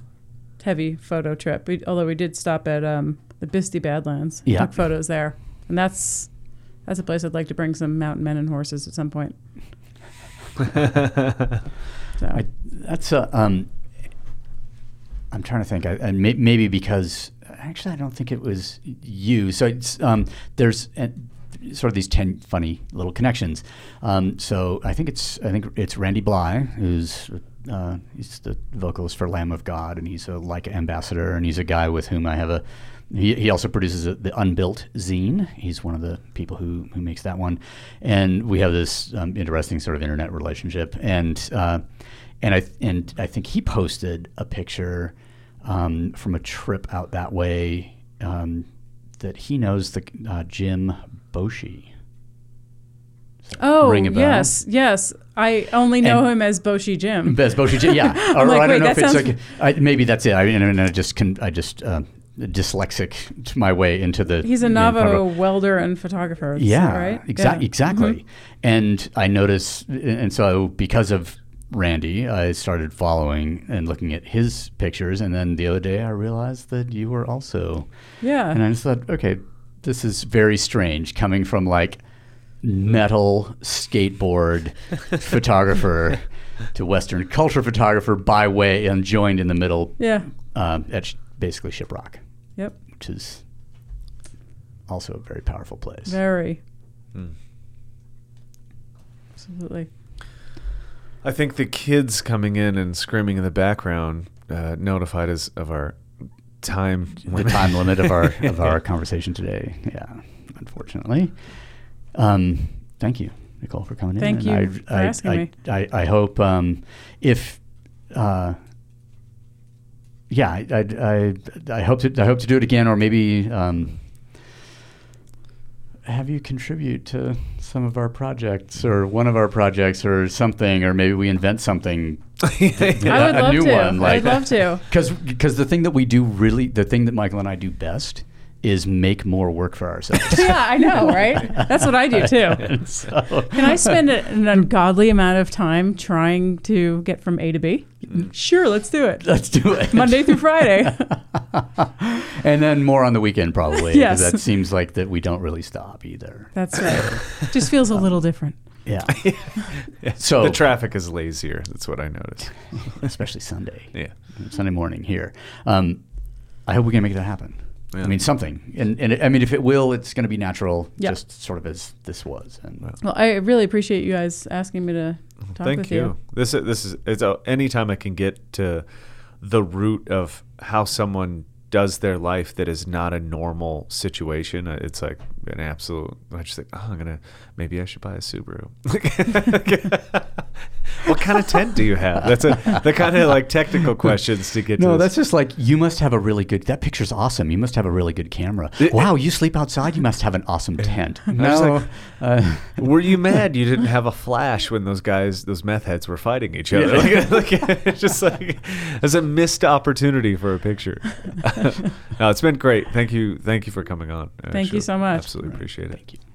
[SPEAKER 5] heavy photo trip. We, although we did stop at um, the Bisti Badlands,
[SPEAKER 4] Yeah.
[SPEAKER 5] took photos there, and that's that's a place I'd like to bring some mountain men and horses at some point. So
[SPEAKER 4] I, that's a. Um, I'm trying to think, I, and may, maybe because actually I don't think it was you. So it's um, there's uh sort of these ten funny little connections. Um, so I think it's I think it's Randy Blythe who's. Uh, he's the vocalist for Lamb of God, and he's a Leica ambassador, and he's a guy with whom I have a. He, he also produces a, the Unbuilt zine. He's one of the people who, who makes that one, and we have this um, interesting sort of internet relationship. And uh, and I and I think he posted a picture um, from a trip out that way um, that he knows the uh, Jim Boshi.
[SPEAKER 5] oh
[SPEAKER 4] ring a bell?
[SPEAKER 5] yes, yes. I only know
[SPEAKER 4] And-
[SPEAKER 5] him as Boshi Jim.
[SPEAKER 4] Best Boshi Jim, yeah. Or,
[SPEAKER 5] like,
[SPEAKER 4] I don't
[SPEAKER 5] wait,
[SPEAKER 4] know if it's like I, maybe that's it. I mean, I just can I just uh, dyslexic my way into the.
[SPEAKER 5] He's a Navajo welder and photographer.
[SPEAKER 4] Yeah,
[SPEAKER 5] right?
[SPEAKER 4] exa-
[SPEAKER 5] Yeah. Mm-hmm.
[SPEAKER 4] exactly. And I noticed, and so because of Randy, I started following and looking at his pictures. And then the other day, I realized that you were also.
[SPEAKER 5] Yeah.
[SPEAKER 4] And I just thought, okay, this is very strange coming from like metal skateboard photographer to Western culture photographer by way and joined in the middle
[SPEAKER 5] yeah.
[SPEAKER 4] um, at sh- basically Shiprock,
[SPEAKER 5] Yep.
[SPEAKER 4] which is also a very powerful place.
[SPEAKER 5] Very.
[SPEAKER 6] Hmm.
[SPEAKER 5] Absolutely.
[SPEAKER 6] I think the kids coming in and screaming in the background uh, notified us of our time
[SPEAKER 4] the
[SPEAKER 6] limit.
[SPEAKER 4] time limit of our of our conversation today. Yeah, unfortunately. Um, thank you, Nicole, for coming
[SPEAKER 5] Thank
[SPEAKER 4] in.
[SPEAKER 5] you
[SPEAKER 4] And
[SPEAKER 5] for
[SPEAKER 4] I,
[SPEAKER 5] asking
[SPEAKER 4] I,
[SPEAKER 5] me.
[SPEAKER 4] I, I hope um, if. Uh, yeah, I, I, I, I hope to I hope to do it again, or maybe um, have you contribute to some of our projects, or one of our projects, or something, or maybe we invent something
[SPEAKER 5] I would
[SPEAKER 4] a
[SPEAKER 5] love
[SPEAKER 4] new
[SPEAKER 5] to.
[SPEAKER 4] one, like-
[SPEAKER 5] I'd love to.
[SPEAKER 4] because the thing that we do really the thing that Michael and I do best is make more work for ourselves.
[SPEAKER 5] yeah, I know, right? That's what I do too.
[SPEAKER 4] So,
[SPEAKER 5] Can I spend an ungodly amount of time trying to get from A to B? Sure, let's do it.
[SPEAKER 4] let's do it
[SPEAKER 5] Monday through Friday.
[SPEAKER 4] and then more on the weekend probably.
[SPEAKER 5] Yes.
[SPEAKER 4] that seems like that we don't really stop either.
[SPEAKER 5] That's right. Just feels a little different.
[SPEAKER 4] Yeah, So-
[SPEAKER 6] the traffic is lazier. That's what I noticed.
[SPEAKER 4] especially Sunday.
[SPEAKER 6] Yeah.
[SPEAKER 4] Sunday morning here. Um, I hope we can make that happen.
[SPEAKER 6] Yeah.
[SPEAKER 4] I mean something, and and it, I mean if it will, it's going to be natural,
[SPEAKER 5] Yeah.
[SPEAKER 4] just sort of as this was. And
[SPEAKER 5] Well, I really appreciate you guys asking me to talk
[SPEAKER 6] Thank
[SPEAKER 5] with
[SPEAKER 6] you.
[SPEAKER 5] you.
[SPEAKER 6] This is this is it's a, anytime I can get to the root of how someone does their life that is not a normal situation. uh, It's like an absolute. I just think, oh, I'm gonna maybe I should buy a Subaru. what kind of tent do you have? That's a the kind of like technical questions to get.
[SPEAKER 4] No,
[SPEAKER 6] to
[SPEAKER 4] that's just like you must have a really good. That picture's awesome. You must have a really good camera. wow, you sleep outside. You must have an awesome tent. No,
[SPEAKER 6] like-
[SPEAKER 4] uh,
[SPEAKER 6] Were you mad you didn't have a flash when those guys, those meth heads, were fighting each other? Like, like, it's just like as a missed opportunity for a picture. no, it's been great. Thank you, thank you for coming on. I
[SPEAKER 5] Thank you so much.
[SPEAKER 6] Absolutely appreciate it.
[SPEAKER 4] thank you.